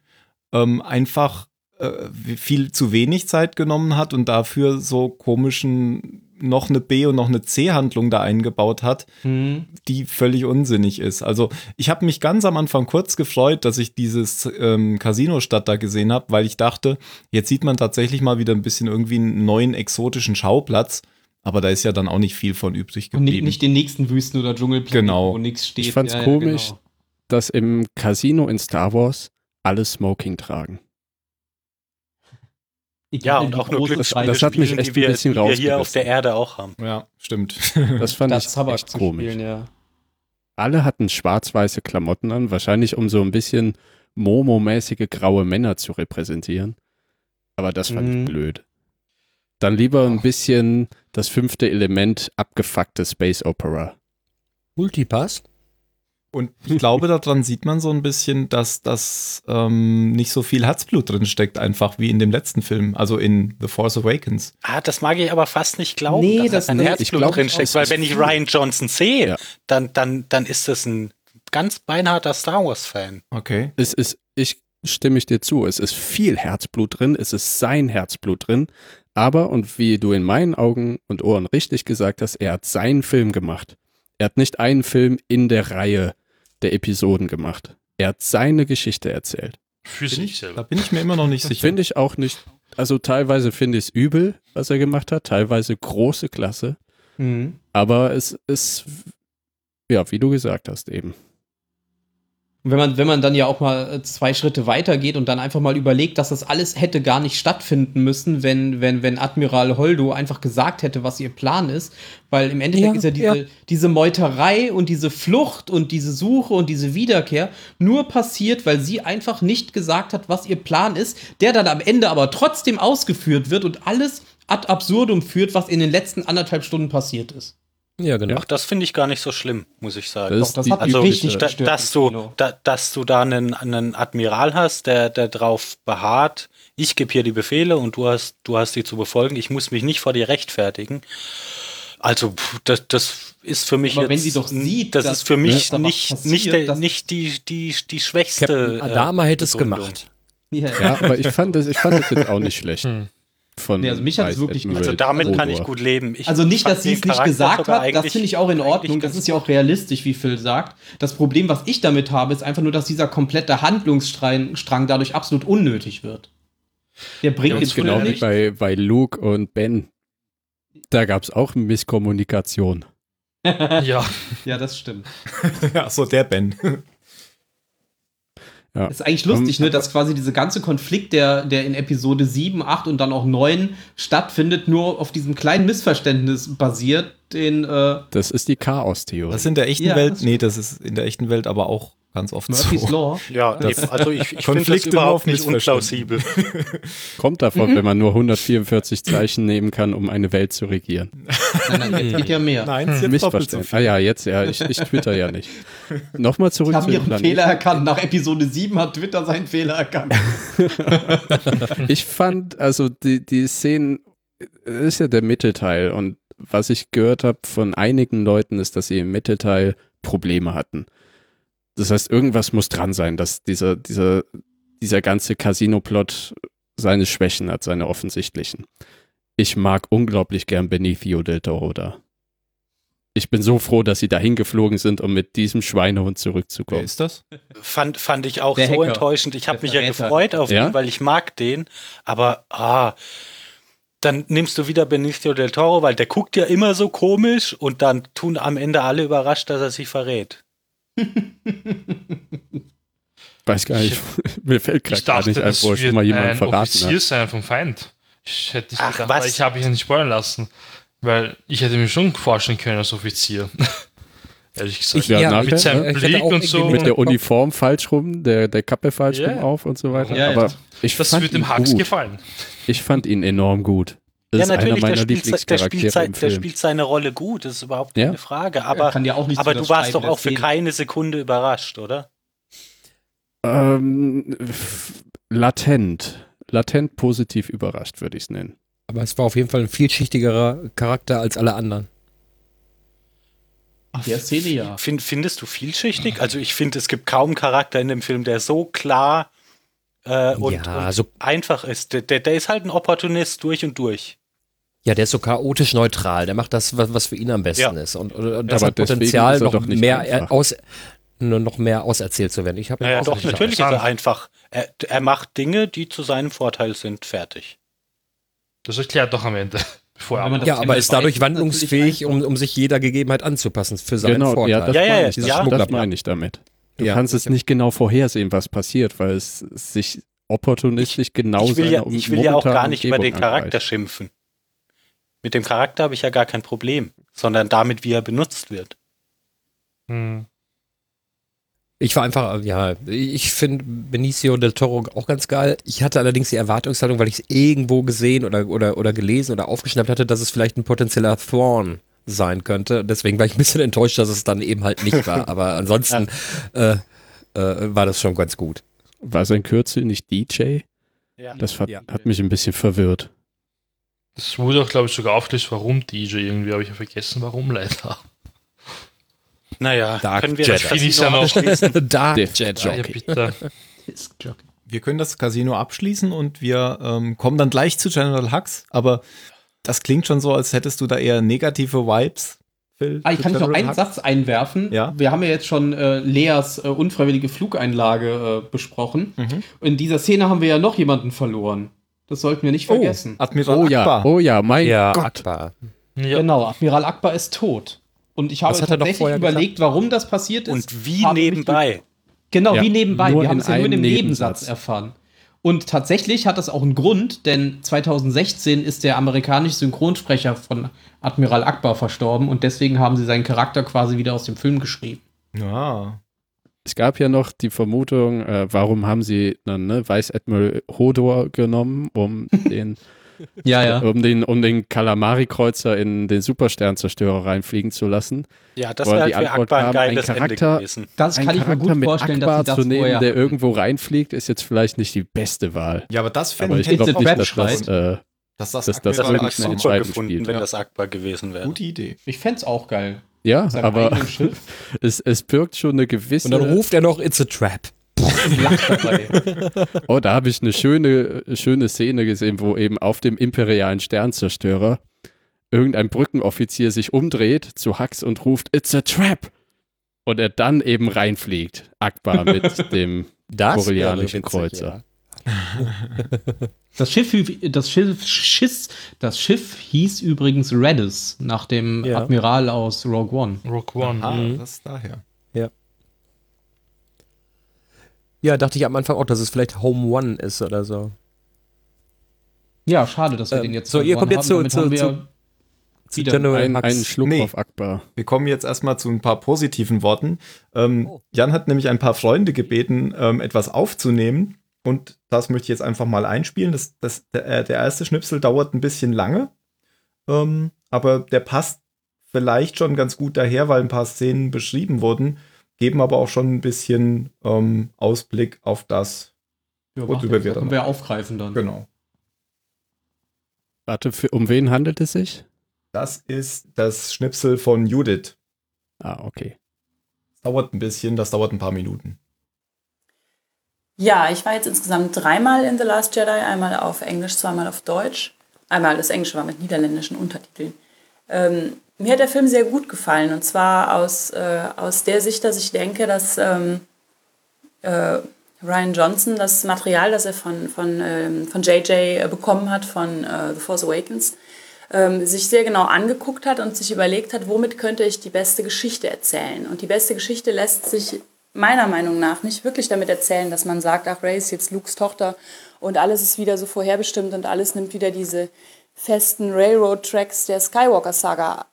ähm, einfach äh, viel zu wenig Zeit genommen hat und dafür so komischen noch eine B und noch eine C-Handlung da eingebaut hat, Hm. die völlig unsinnig ist. Also ich habe mich ganz am Anfang kurz gefreut, dass ich dieses ähm, Casino-Stadt da gesehen habe, weil ich dachte, jetzt sieht man tatsächlich mal wieder ein bisschen irgendwie einen neuen exotischen Schauplatz. Aber da ist ja dann auch nicht viel von übrig Und nicht, geblieben. nicht den nächsten Wüsten- oder Dschungelplaneten, Genau. wo nichts steht. Ich fand's Ja, ja, komisch, genau. Dass im Casino in Star Wars alle Smoking tragen. Ja, und auch nur Glücksspiele das hat mich echt wir, ein bisschen die wir hier auf der Erde auch haben. ja, stimmt. Das fand das ich echt komisch. spielen, ja. Alle hatten schwarz-weiße Klamotten an, wahrscheinlich um so ein bisschen Momo-mäßige graue Männer zu repräsentieren. Aber das fand Mhm. ich blöd. Dann lieber ein bisschen das fünfte Element abgefuckte Space Opera. Multipass? Und ich glaube, daran sieht man so ein bisschen, dass das ähm, nicht so viel Herzblut drin steckt, einfach wie in dem letzten Film, also in The Force Awakens. Ah, das mag ich aber fast nicht glauben, Nee, dass das- da ein Herzblut drin steckt, weil wenn ich. Ryan Johnson sehe, Ja. dann, dann, dann ist das ein ganz beinharter Star Wars-Fan. Okay. Es ist, ich stimme ich dir zu, es ist viel Herzblut drin, es ist sein Herzblut drin, aber, und wie du in meinen Augen und Ohren richtig gesagt hast, er hat seinen Film gemacht. Er hat nicht einen Film in der Reihe der Episoden gemacht. Er hat seine Geschichte erzählt. Für Bin sich ich, da selber. bin ich mir immer noch nicht sicher. Finde ich auch nicht, also teilweise finde ich es übel, was er gemacht hat, teilweise große Klasse, Mhm. aber es ist, ja, wie du gesagt hast eben. Und wenn man, wenn man dann ja auch mal äh, zwei Schritte weiter geht und dann einfach mal überlegt, dass das alles hätte gar nicht stattfinden müssen, wenn, wenn, wenn Admiral Holdo einfach gesagt hätte, was ihr Plan ist. Weil im Endeffekt Ja, ist ja diese, ja. diese Meuterei und diese Flucht und diese Suche und diese Wiederkehr nur passiert, weil sie einfach nicht gesagt hat, was ihr Plan ist, der dann am Ende aber trotzdem ausgeführt wird und alles ad absurdum führt, was in den letzten anderthalb Stunden passiert ist. Ja, genau. Ach, das finde ich gar nicht so schlimm, muss ich sagen. Das Doch, das hat Also, richtig da, dass, du, da, dass du da einen, einen Admiral hast, der, der drauf beharrt, ich gebe hier die Befehle und du hast, du hast die zu befolgen, ich muss mich nicht vor dir rechtfertigen. Also, das, das ist für mich Aber wenn jetzt, sie doch sieht, das ist für mich nicht, passiert, nicht, der, nicht die, die, die schwächste. Captain Adama äh, hätte es gemacht. Ja. Ja, aber ich fand das, ich fand das jetzt auch nicht schlecht. Hm. Von Nee, also mich hat es wirklich Also damit kann ich gut leben. Ich Also nicht, dass sie es nicht gesagt hat, das finde ich auch in Ordnung, das ist ja auch realistisch, wie Phil sagt. Das Problem, was ich damit habe, ist einfach nur, dass dieser komplette Handlungsstrang Strang dadurch absolut unnötig wird. Der bringt Ja, jetzt genau wie nicht. bei, bei Luke und Ben. Da gab es auch Misskommunikation. Ja, Ja, das stimmt. ja, so der Ben. Ja. ist eigentlich lustig, ne, dass quasi dieser ganze Konflikt, der, der in Episode 7, 8 und dann auch 9 stattfindet, nur auf diesem kleinen Missverständnis basiert, den äh, Das ist die Chaos-Theorie. Das ist in der echten Ja, Welt, nee, das ist in der echten Welt aber auch ganz oft Murphy's so. Law. Ja, Das- eben. also ich, ich finde das Konflikte nur auf überhaupt nicht unplausibel. Kommt davon, wenn man nur 144 Zeichen nehmen kann, um eine Welt zu regieren. Nein, nein, jetzt geht ja mehr. Nein, ist jetzt doppelt so. Ah ja, jetzt, ja, ich, ich twitter ja nicht. Nochmal Sie zurück haben zu dem ihren Planeten. Fehler erkannt. Nach Episode 7 hat Twitter seinen Fehler erkannt. Ich fand, also die, die Szenen, das ist ja der Mittelteil und was ich gehört habe von einigen Leuten ist, dass sie im Mittelteil Probleme hatten. Das heißt, irgendwas muss dran sein, dass dieser, dieser, dieser ganze Casino-Plot seine Schwächen hat, seine offensichtlichen. Ich mag unglaublich gern Benicio del Toro da. Ich bin so froh, dass sie dahin geflogen sind, um mit diesem Schweinehund Wer zurückzukommen. ist das? Fand, fand ich auch Der so Hacker. enttäuschend. Ich habe mich ja gefreut auf Ja? ihn, weil ich mag den. Aber ah, dann nimmst du wieder Benicio del Toro, weil der guckt ja immer so komisch und dann tun am Ende alle überrascht, dass er sich verrät. Weiß gar nicht, mir fällt gerade Ich gar dachte, nicht ein, das wo schon mal jemand ein verraten Offizier hat. sein vom Feind. Ich hätte nicht Ach, gedacht, was? ich habe mich ja nicht spoilern lassen. Weil ich hätte mir schon vorstellen können als Offizier. Ehrlich gesagt. Ich- ja, nachher, mit seinem ne? Ich Blick und so. Mit der Uniform falsch rum, der, der Kappe falsch Ja. rum auf und so weiter. Ja, ja. Aber ich Das fand wird ihn dem gut. gefallen. Ich fand ihn enorm gut. Das ist einer der spielt, der, spielt sein, im der spielt seine Rolle gut, das ist überhaupt Ja. keine Frage. Aber, kann ja auch nicht aber für du warst doch auch für keine Sekunde überrascht, oder? Ähm, latent. Latent positiv überrascht, würde ich es nennen. Aber es war auf jeden Fall ein vielschichtigerer Charakter als alle anderen. Der Szene ja. Find, findest du vielschichtig? Also ich finde, es gibt kaum einen Charakter in dem Film, der so klar äh, und, Ja, und so- einfach ist. Der, der, der ist halt ein Opportunist durch und durch. Ja, der ist so chaotisch neutral. Der macht das, was, für ihn am besten Ja. ist. Und, und, und das Aber hat Potenzial, er noch mehr einfach. aus, noch mehr auserzählt zu werden. Ich habe Naja, auch doch, nicht natürlich ist er einfach. Er, er macht Dinge, die zu seinem Vorteil sind. Fertig. Das erklärt doch am Ende. Bevor er man das Ja, aber ist dadurch wandlungsfähig, um, um sich jeder Gegebenheit anzupassen für seinen genau, Vorteil. ja, das Ja, ja, meine ja, ich, das, ja. das Schmuggler- meine ich damit. Du Ja. kannst es nicht genau vorhersehen, was passiert, weil es sich opportunistisch genau ich will ja, seiner um- ich will ja auch gar nicht über den Charakter angreift. schimpfen. Mit dem Charakter habe ich ja gar kein Problem, sondern damit, wie er benutzt wird. Hm. Ich war einfach, ja, ich finde Benicio del Toro auch ganz geil. Ich hatte allerdings die Erwartungshaltung, weil ich es irgendwo gesehen oder, oder, oder gelesen oder aufgeschnappt hatte, dass es vielleicht ein potenzieller Thrawn sein könnte. Deswegen war ich ein bisschen enttäuscht, dass es dann eben halt nicht war. Aber ansonsten äh, äh, war das schon ganz gut. War sein Kürzel nicht DJ? Ja. Das hat, Ja. hat mich ein bisschen verwirrt. Das wurde auch, glaube ich, sogar aufgelöst, warum DJ irgendwie, habe ich ja vergessen, warum leider. Naja, Dark können wir Jedi. das Casino abschließen? Dark. Ja, bitte. Wir können das Casino abschließen und wir ähm, kommen dann gleich zu General Hux, aber das klingt schon so, als hättest du da eher negative Vibes. Phil, Ah, ich kann ich noch General einen Hux? Satz einwerfen. Ja. Wir haben ja jetzt schon äh, Leas äh, unfreiwillige Flugeinlage äh, besprochen. Mhm. In dieser Szene haben wir ja noch jemanden verloren. Das sollten wir nicht vergessen. Admiral Oh ja, Akbar. oh ja, mein Ja, Gott. Akbar. Ja. Genau, Admiral Akbar ist tot. Und ich habe Was hat er doch tatsächlich vorher überlegt, warum das passiert ist. Und wie nebenbei? Genau, Ja, wie nebenbei. nur Wir haben es ja nur in einem dem Nebensatz. Nebensatz. erfahren. Und tatsächlich hat das auch einen Grund, denn 2016 ist der amerikanische Synchronsprecher von Admiral Akbar verstorben und deswegen haben sie seinen Charakter quasi wieder aus dem Film geschrieben. Ja. Es gab ja noch die Vermutung, äh, warum haben sie dann ne, Vice Admiral Hodor genommen, um den, Ja, um den, um den Kalamari-Kreuzer in den Supersternzerstörer reinfliegen zu lassen. Ja, das wäre halt für Antwort Akbar ein kam, ein geiles Ende Charakter- gewesen. Das Ein kann ich mir gut mit vorstellen, dass Akbar sie das zu nehmen, vorher der irgendwo reinfliegt, ist jetzt vielleicht nicht die beste Wahl. Ja, aber das fände ich ich glaube nicht, dass das, äh, dass das, dass das super Entscheidung gefunden, spielt, wenn ja. das Akbar gewesen wäre. Gute Idee. Ich fände es auch geil. Ja, aber es, es birgt schon eine gewisse. Und dann ruft er noch, it's a trap. Oh, da habe ich eine schöne, schöne Szene gesehen, wo eben auf dem imperialen Sternzerstörer irgendein Brückenoffizier sich umdreht zu Hux und ruft, It's a trap! Und er dann eben reinfliegt. Akbar mit dem Das Korellianischen wäre witzig, Kreuzer. Das Schiff, das Schiff, Schiss, das Schiff hieß übrigens Redis, nach dem Ja. Admiral aus Rogue One. Rogue One. Ah, Mhm. das ist daher. Ja, dachte ich am Anfang auch, dass es vielleicht Home One ist oder so. Ja, schade, dass wir Ähm, den jetzt so, ihr kommt jetzt zu- Damit zu- haben zu- General einen Schluck Nee. auf Akbar. Wir kommen jetzt erstmal zu ein paar positiven Worten. Ähm, Oh. Jan hat nämlich ein paar Freunde gebeten, ähm, etwas aufzunehmen. Und das möchte ich jetzt einfach mal einspielen. Das, das, der, äh, der erste Schnipsel dauert ein bisschen lange. Ähm, aber der passt vielleicht schon ganz gut daher, weil ein paar Szenen beschrieben wurden, geben aber auch schon ein bisschen ähm, Ausblick auf das. ja, worüber wir dann können wir aufgreifen dann. Genau. Warte, für, um wen handelt es sich? Das ist das Schnipsel von Judith. Ah, okay. dauert ein bisschen, das dauert ein paar Minuten. Ja, ich war jetzt insgesamt dreimal in The Last Jedi, einmal auf Englisch, zweimal auf Deutsch. Einmal das Englische war mit niederländischen Untertiteln. Ähm, mir hat der Film sehr gut gefallen und zwar aus, äh, aus der Sicht, dass ich denke, dass ähm, äh, Ryan Johnson das Material, das er von, von, ähm, von JJ bekommen hat, von äh, The Force Awakens, ähm, sich sehr genau angeguckt hat und sich überlegt hat, womit könnte ich die beste Geschichte erzählen. Und die beste Geschichte lässt sich meiner Meinung nach nicht wirklich damit erzählen, dass man sagt, ach, Ray ist jetzt Lukes Tochter und alles ist wieder so vorherbestimmt und alles nimmt wieder diese festen Railroad-Tracks der Skywalker-Saga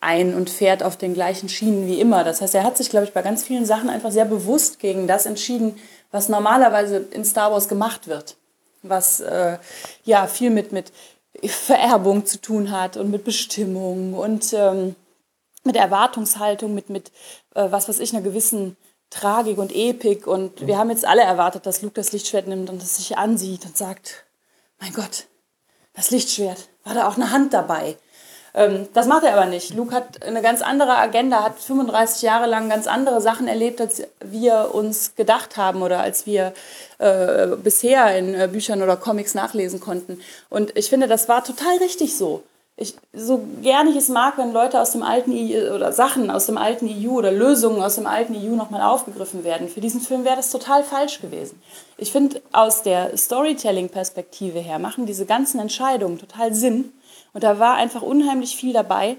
ein und fährt auf den gleichen Schienen wie immer. Das heißt, er hat sich, glaube ich, bei ganz vielen Sachen einfach sehr bewusst gegen das entschieden, was normalerweise in Star Wars gemacht wird. Was äh, ja viel mit, mit Vererbung zu tun hat und mit Bestimmung und ähm, mit Erwartungshaltung, mit, mit äh, was weiß ich, einer gewissen Tragik und Epik. Und wir haben jetzt alle erwartet, dass Luke das Lichtschwert nimmt und es sich ansieht und sagt, mein Gott, das Lichtschwert, war da auch eine Hand dabei? Ähm, das macht er aber nicht. Luke hat eine ganz andere Agenda, hat 35 Jahre lang ganz andere Sachen erlebt, als wir uns gedacht haben oder als wir äh, bisher in äh, Büchern oder Comics nachlesen konnten. Und ich finde, das war total richtig so ich so gern ich es mag, wenn Leute aus dem alten EU oder Sachen aus dem alten EU oder Lösungen aus dem alten EU nochmal aufgegriffen werden. Für diesen Film wäre das total falsch gewesen. Ich finde, aus der Storytelling-Perspektive her machen diese ganzen Entscheidungen total Sinn. Und da war einfach unheimlich viel dabei,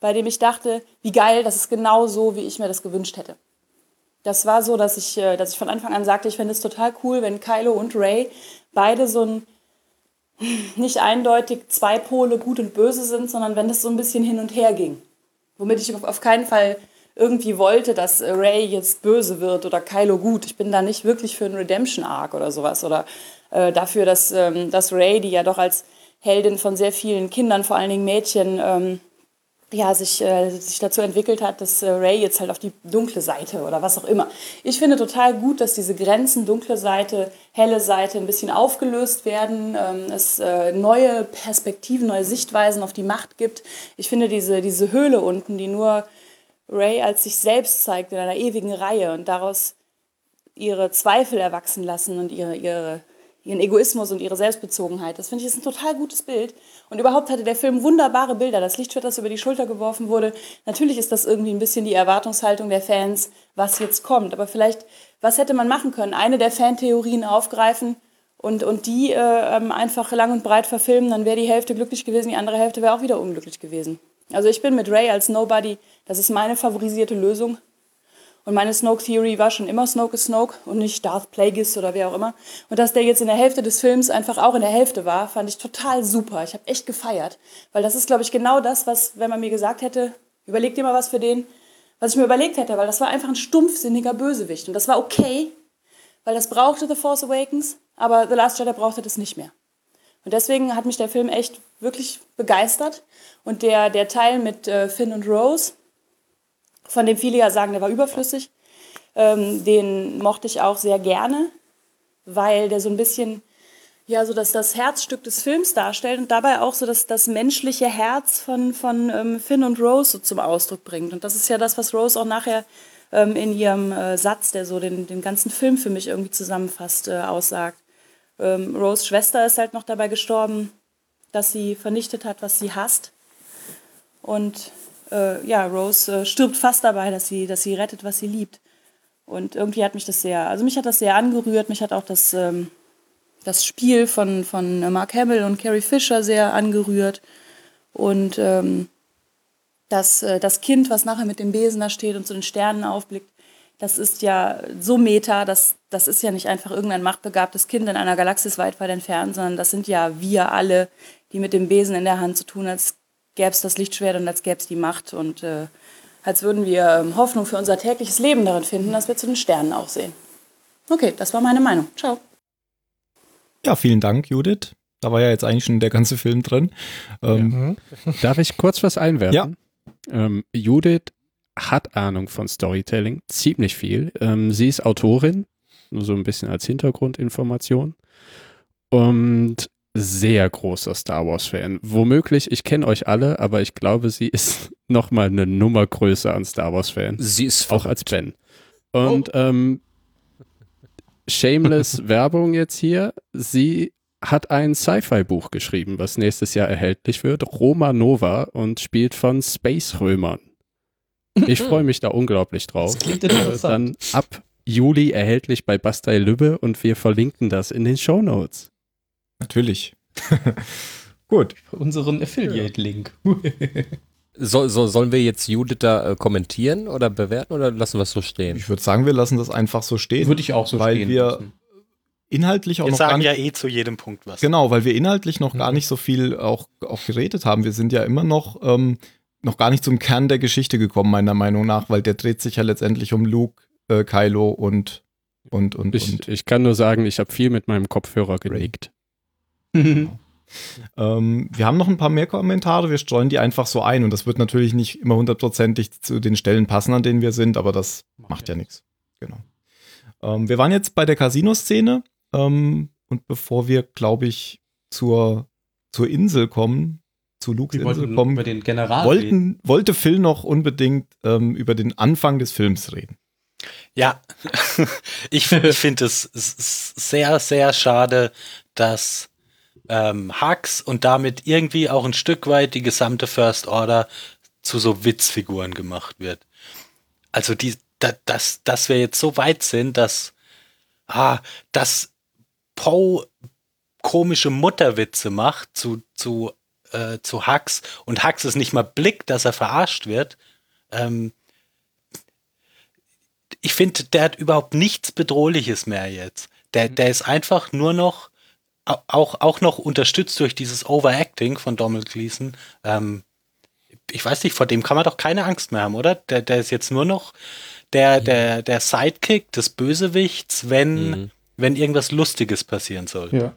bei dem ich dachte, wie geil, das ist genau so, wie ich mir das gewünscht hätte. Das war so, dass ich, äh, dass ich von Anfang an sagte, ich fände es total cool, wenn Kylo und Ray beide so ein nicht eindeutig zwei Pole gut und böse sind, sondern wenn das so ein bisschen hin und her ging. Womit ich auf keinen Fall irgendwie wollte, dass Ray jetzt böse wird oder Kylo gut. Ich bin da nicht wirklich für einen Redemption-Arc oder sowas oder äh, dafür, dass, ähm, dass Ray, die ja doch als Heldin von sehr vielen Kindern, vor allen Dingen Mädchen, ähm, ja, sich, äh, sich dazu entwickelt hat, dass äh, Ray jetzt halt auf die dunkle Seite oder was auch immer. Ich finde total gut, dass diese Grenzen, dunkle Seite, helle Seite ein bisschen aufgelöst werden, ähm, es äh, neue Perspektiven, neue Sichtweisen auf die Macht gibt. Ich finde diese, diese Höhle unten, die nur Ray als sich selbst zeigt in einer ewigen Reihe und daraus ihre Zweifel erwachsen lassen und ihre, ihre ihren Egoismus und ihre Selbstbezogenheit. Das finde ich ist ein total gutes Bild. Und überhaupt hatte der Film wunderbare Bilder. Das Lichtschwert, das über die Schulter geworfen wurde. Natürlich ist das irgendwie ein bisschen die Erwartungshaltung der Fans, was jetzt kommt. Aber vielleicht, was hätte man machen können? Eine der Fantheorien aufgreifen und, und die äh, ähm, einfach lang und breit verfilmen. Dann wäre die Hälfte glücklich gewesen, die andere Hälfte wäre auch wieder unglücklich gewesen. Also ich bin mit Ray als Nobody, das ist meine favorisierte Lösung. Und meine Snoke Theory war schon immer Snoke ist Snoke und nicht Darth Plagueis oder wer auch immer. Und dass der jetzt in der Hälfte des Films einfach auch in der Hälfte war, fand ich total super. Ich habe echt gefeiert. Weil das ist, glaube ich, genau das, was, wenn man mir gesagt hätte, überleg dir mal was für den, was ich mir überlegt hätte, weil das war einfach ein stumpfsinniger Bösewicht. Und das war okay, weil das brauchte The Force Awakens, aber The Last Jedi brauchte das nicht mehr. Und deswegen hat mich der Film echt wirklich begeistert. Und der, der Teil mit äh, Finn und Rose, von dem viele ja sagen, der war überflüssig. Ähm, den mochte ich auch sehr gerne, weil der so ein bisschen ja so dass das Herzstück des Films darstellt und dabei auch so das, das menschliche Herz von, von ähm, Finn und Rose so zum Ausdruck bringt. Und das ist ja das, was Rose auch nachher ähm, in ihrem äh, Satz, der so den, den ganzen Film für mich irgendwie zusammenfasst, äh, aussagt. Ähm, Rose Schwester ist halt noch dabei gestorben, dass sie vernichtet hat, was sie hasst. Und äh, ja, Rose äh, stirbt fast dabei, dass sie, dass sie rettet, was sie liebt. Und irgendwie hat mich das sehr, also mich hat das sehr angerührt, mich hat auch das, ähm, das Spiel von, von Mark Hamill und Carrie Fisher sehr angerührt. Und ähm, das, äh, das Kind, was nachher mit dem Besen da steht und zu den Sternen aufblickt, das ist ja so meta, das, das ist ja nicht einfach irgendein machtbegabtes Kind in einer Galaxis weit weit entfernt, sondern das sind ja wir alle, die mit dem Besen in der Hand zu tun als gäbe es das Lichtschwert und als gäbe es die Macht und äh, als würden wir ähm, Hoffnung für unser tägliches Leben darin finden, dass wir zu den Sternen auch sehen. Okay, das war meine Meinung. Ciao. Ja, vielen Dank, Judith. Da war ja jetzt eigentlich schon der ganze Film drin. Ähm, ja. Darf ich kurz was einwerfen? Ja. Ähm, Judith hat Ahnung von Storytelling, ziemlich viel. Ähm, sie ist Autorin, nur so ein bisschen als Hintergrundinformation. Und sehr großer Star Wars-Fan. Womöglich, ich kenne euch alle, aber ich glaube, sie ist noch mal eine Nummer größer an Star Wars-Fan. Sie ist Auch als Ben. Und ähm, shameless Werbung jetzt hier. Sie hat ein Sci-Fi-Buch geschrieben, was nächstes Jahr erhältlich wird. Roma Nova und spielt von Space-Römern. Ich freue mich da unglaublich drauf. Das klingt Äh, interessant. Dann ab Juli erhältlich bei Bastei Lübbe und wir verlinken das in den Show Notes. Natürlich. Gut. Unseren Affiliate-Link. So, so, sollen wir jetzt Judith da äh, kommentieren oder bewerten oder lassen wir es so stehen? Ich würde sagen, wir lassen das einfach so stehen. Würde ich auch so Weil stehen wir- lassen. Inhaltlich auch Wir noch gar sagen nicht ja eh zu jedem Punkt was. Genau, weil wir inhaltlich noch gar nicht so viel auch, auch geredet haben. Wir sind ja immer noch, ähm, noch gar nicht zum Kern der Geschichte gekommen, meiner Meinung nach, weil der dreht sich ja letztendlich um Luke, äh, Kylo und und und, Ich, und. ich kann nur sagen, ich habe viel mit meinem Kopfhörer genickt. Ähm, wir haben noch ein paar mehr Kommentare, wir streuen die einfach so ein und das wird natürlich nicht immer hundertprozentig zu den Stellen passen, an denen wir sind, aber das macht ja nichts. Genau. Ähm, wir waren jetzt bei der Casino-Szene ähm, und bevor wir, glaube ich, zur, zur Insel kommen, zu Lukes Wir Insel wollten kommen, über den General reden. wollten, wollte Phil noch unbedingt ähm, über den Anfang des Films reden. Ja, ich, ich finde es sehr, sehr schade, dass ähm, Hux und damit irgendwie auch ein Stück weit die gesamte First Order zu so Witzfiguren gemacht wird. Also die, da, dass, dass wir jetzt so weit sind, dass, ah, dass Poe komische Mutterwitze macht zu, zu, äh, zu Hux und Hux es nicht mal blickt, dass er verarscht wird. Ähm, ich finde, der hat überhaupt nichts Bedrohliches mehr jetzt. Der, der ist einfach nur noch, auch, auch noch unterstützt durch dieses Overacting von Donald Gleason. Ähm, ich weiß nicht, vor dem kann man doch keine Angst mehr haben, oder? Der, der ist jetzt nur noch der, der, der Sidekick des Bösewichts, wenn, Mhm. wenn irgendwas Lustiges passieren soll. Ja.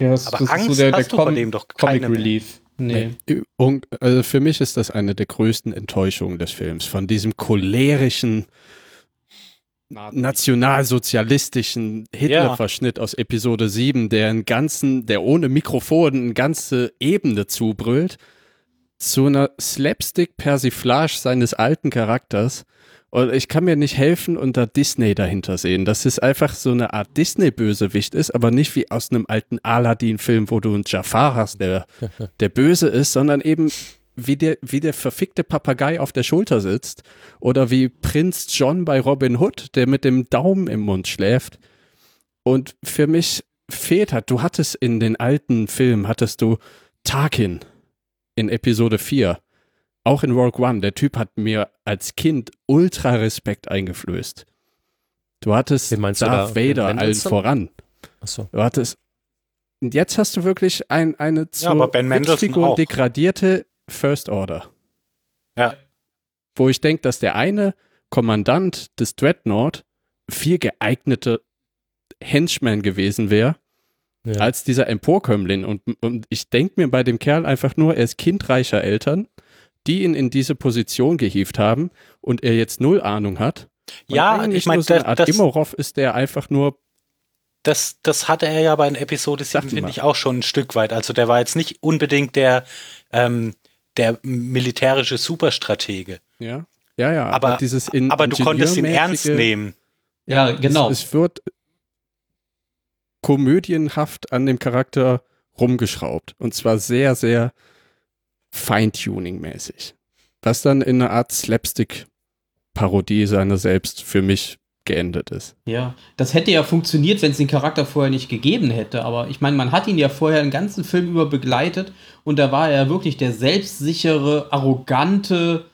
ja das, Aber das Angst ist so der, der hast du vor Com dem doch Comic keine mehr. Relief. Nee. Und, also für mich ist das eine der größten Enttäuschungen des Films. Von diesem cholerischen, nationalsozialistischen Hitler-Verschnitt aus Episode 7, der einen ganzen, der ohne Mikrofon eine ganze Ebene zubrüllt, zu einer Slapstick-Persiflage seines alten Charakters. Und ich kann mir nicht helfen und da Disney dahinter sehen, dass es einfach so eine Art Disney-Bösewicht ist, aber nicht wie aus einem alten Aladdin-Film, wo du einen Jafar hast, der, der böse ist, sondern eben wie der, wie der verfickte Papagei auf der Schulter sitzt oder wie Prinz John bei Robin Hood, der mit dem Daumen im Mund schläft. Und für mich fehlt hat, du hattest in den alten Filmen, hattest du Tarkin in Episode 4, auch in Rogue One, der Typ hat mir als Kind ultra Respekt eingeflößt. Du hattest meinst du Darth da? Vader allen voran. Achso. Du hattest und jetzt hast du wirklich ein, eine Mendelsohn Witzfigur auch. degradierte First Order. Ja. Wo ich denke, dass der eine Kommandant des Dreadnought viel geeigneter Henchman gewesen wäre, Ja. als dieser Emporkömmling. Und, und ich denke mir bei dem Kerl einfach nur, er ist Kind reicher Eltern, die ihn in diese Position gehievt haben und er jetzt null Ahnung hat. Und Ja, eigentlich ich meine, nur so eine das, Art das, Imorov ist der einfach nur das, das hatte er ja bei in Episode 7, Sag mal. finde ich, auch schon ein Stück weit. Also der war jetzt nicht unbedingt der, ähm, der militärische Superstratege. ja. Ja, ja, Aber- dieses in Aber du konntest ihn ernst nehmen. Ja, genau. Es, es wird komödienhaft an dem Charakter rumgeschraubt. Und zwar sehr, sehr Feintuning-mäßig. Was dann in einer Art Slapstick-Parodie seiner selbst für mich geendet ist. Ja, das hätte ja funktioniert, wenn es den Charakter vorher nicht gegeben hätte. Aber ich meine, man hat ihn ja vorher den ganzen Film über begleitet und da war er ja wirklich der selbstsichere, arrogante,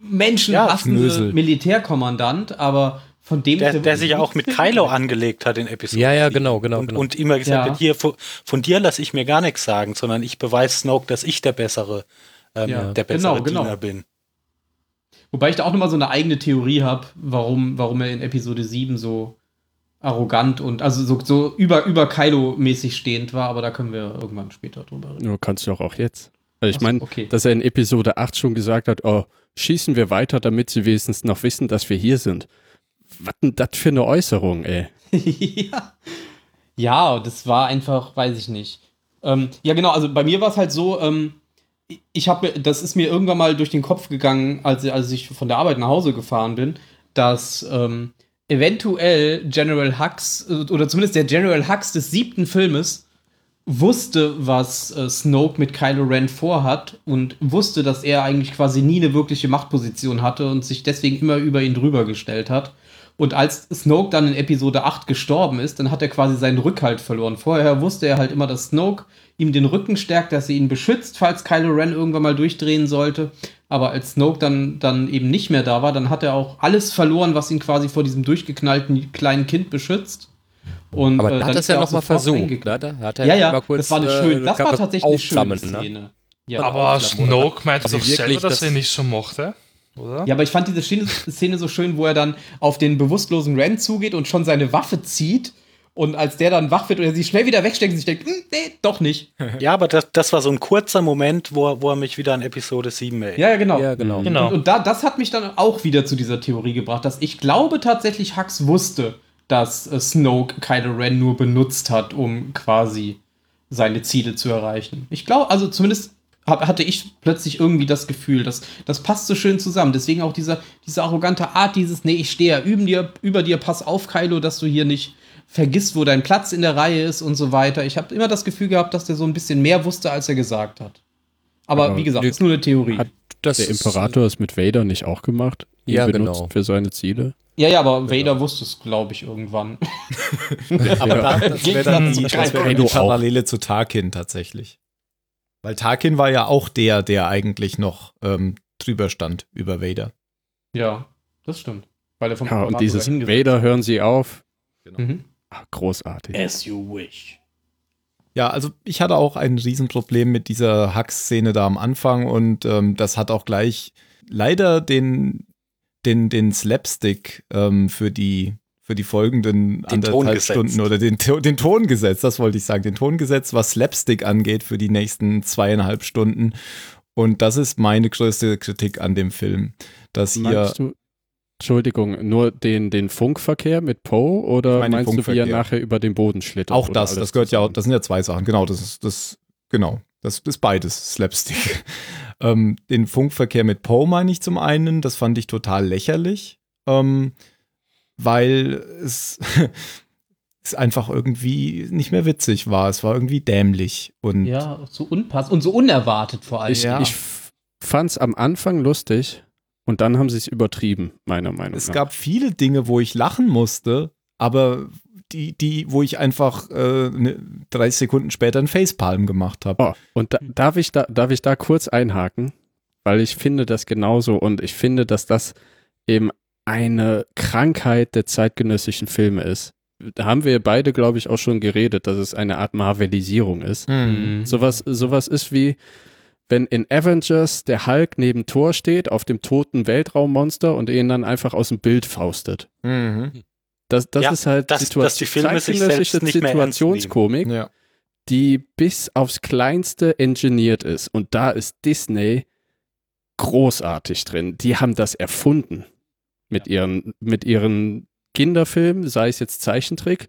menschenhassende Knösel. Militärkommandant. Aber von dem Der, er der sich ja auch mit Kylo angelegt hat in Episode Ja, ja, 7. genau, genau, Und, genau. und immer gesagt Ja. hat, hier, von, von dir lasse ich mir gar nichts sagen, sondern ich beweise Snoke, dass ich der bessere, ähm, Ja, der bessere genau, genau. Diener bin. Wobei ich da auch nochmal so eine eigene Theorie habe, warum, warum er in Episode 7 so arrogant und also so, so über, über Kylo-mäßig stehend war, aber da können wir irgendwann später drüber reden. Nur kannst du doch auch jetzt. Also ich so, meine, okay. dass er in Episode 8 schon gesagt hat, oh, schießen wir weiter, damit sie wenigstens noch wissen, dass wir hier sind. Was denn das für eine Äußerung, ey? ja. Ja, das war einfach, weiß ich nicht. Ähm, ja, genau, also bei mir war es halt so, ähm, ich habe das ist mir irgendwann mal durch den Kopf gegangen, als, als ich von der Arbeit nach Hause gefahren bin, dass ähm, eventuell General Hux, äh, oder zumindest der General Hux des siebten Filmes, wusste, was äh, Snoke mit Kylo Ren vorhat und wusste, dass er eigentlich quasi nie eine wirkliche Machtposition hatte und sich deswegen immer über ihn drüber gestellt hat. Und als Snoke dann in Episode 8 gestorben ist, dann hat er quasi seinen Rückhalt verloren. Vorher wusste er halt immer, dass Snoke ihm den Rücken stärkt, dass er ihn beschützt, falls Kylo Ren irgendwann mal durchdrehen sollte. Aber als Snoke dann, dann eben nicht mehr da war, dann hat er auch alles verloren, was ihn quasi vor diesem durchgeknallten kleinen Kind beschützt. Und, Aber äh, da dann hat es ja er nochmal versucht. Ne? Da hat er Ja, ja, mal kurz, das war eine äh, schöne, das war tatsächlich eine schöne ne? Szene. Ja, Aber? Snoke meinte Also doch selber, dass das- er ihn nicht so mochte, oder? Ja, aber ich fand diese Szene, so schön, wo er dann auf den bewusstlosen Ren zugeht und schon seine Waffe zieht. Und als der dann wach wird und er sie schnell wieder wegsteckt und sich denkt, hm, nee, doch nicht. Ja, aber das, das war so ein kurzer Moment, wo, er- wo er mich wieder an Episode 7 erinnert. Ja, ja, genau. Ja, genau. Genau. Und, und da, das hat mich dann auch wieder zu dieser Theorie gebracht, dass ich glaube tatsächlich Hux wusste, dass äh, Snoke Kylo Ren nur benutzt hat, um quasi seine Ziele zu erreichen. Ich glaube, also zumindest hab, hatte ich plötzlich irgendwie das Gefühl, dass das passt so schön zusammen. Deswegen auch dieser, diese arrogante Art, dieses, nee, ich stehe ja über dir, über dir, pass auf, Kylo, dass du hier nicht vergisst, wo dein Platz in der Reihe ist und so weiter. Ich habe immer das Gefühl gehabt, dass der so ein bisschen mehr wusste, als er gesagt hat. Aber Aber wie gesagt, ist nur eine Theorie. Hat Das der ist- Imperator es mit Vader nicht auch gemacht? Ihn Ja, benutzt genau. für seine Ziele? Ja, ja, aber Vader wusste es, glaube ich, irgendwann. Aber da, das wäre dann das wär die auch. Parallele zu Tarkin tatsächlich. Weil Tarkin war ja auch der, der eigentlich noch ähm, drüber stand über Vader. Ja, das stimmt. Weil er vom Ja, und dieses Vader hören sie auf. Mhm. Ah, großartig. As you wish. Ja, also ich hatte auch ein Riesenproblem mit dieser Hux-Szene da am Anfang und ähm, das hat auch gleich leider den, den, den Slapstick ähm, für die für die folgenden Den anderthalb. Stunden oder den, den Ton gesetzt, das wollte ich sagen, den Ton gesetzt, was Slapstick angeht für die nächsten zweieinhalb Stunden. Und das ist meine größte Kritik an dem Film, dass hier Meinst du, Entschuldigung, nur den, den Funkverkehr mit Poe oder meine meinst du, wie er nachher über den Boden schlittert? Auch das, das gehört ja auch, zusammen? das sind ja zwei Sachen. Genau, das ist das, genau, das ist beides Slapstick. ähm, den Funkverkehr mit Poe meine ich zum einen, das fand ich total lächerlich, ähm, weil es, es einfach irgendwie nicht mehr witzig war. Es war irgendwie dämlich und Ja, so unpassend und so unerwartet vor allem. Ich, Ja. ich f- fand's am Anfang lustig und dann haben sie es übertrieben, meiner Meinung es nach. gab viele Dinge, wo ich lachen musste, aber die, die, wo ich einfach äh, ne, 30 Sekunden später einen Facepalm gemacht habe. Oh, und da, darf, ich da, darf ich da kurz einhaken? Weil ich finde das genauso und ich finde, dass das eben eine Krankheit der zeitgenössischen Filme ist. Da haben wir beide, glaube ich, auch schon geredet, dass es eine Art Marvelisierung ist. Mhm. Sowas, sowas ist wie, wenn in Avengers der Hulk neben Thor steht, auf dem toten Weltraummonster und ihn dann einfach aus dem Bild faustet. Mhm. Das, das Ja, ist halt dass- Situa- dass die Filme sich zeitgenössische selbst nicht. Situationskomik, Ja. die bis aufs Kleinste engineert ist. Und da ist Disney großartig drin. Die haben das erfunden mit, ihren, mit ihren Kinderfilmen, sei es jetzt Zeichentrick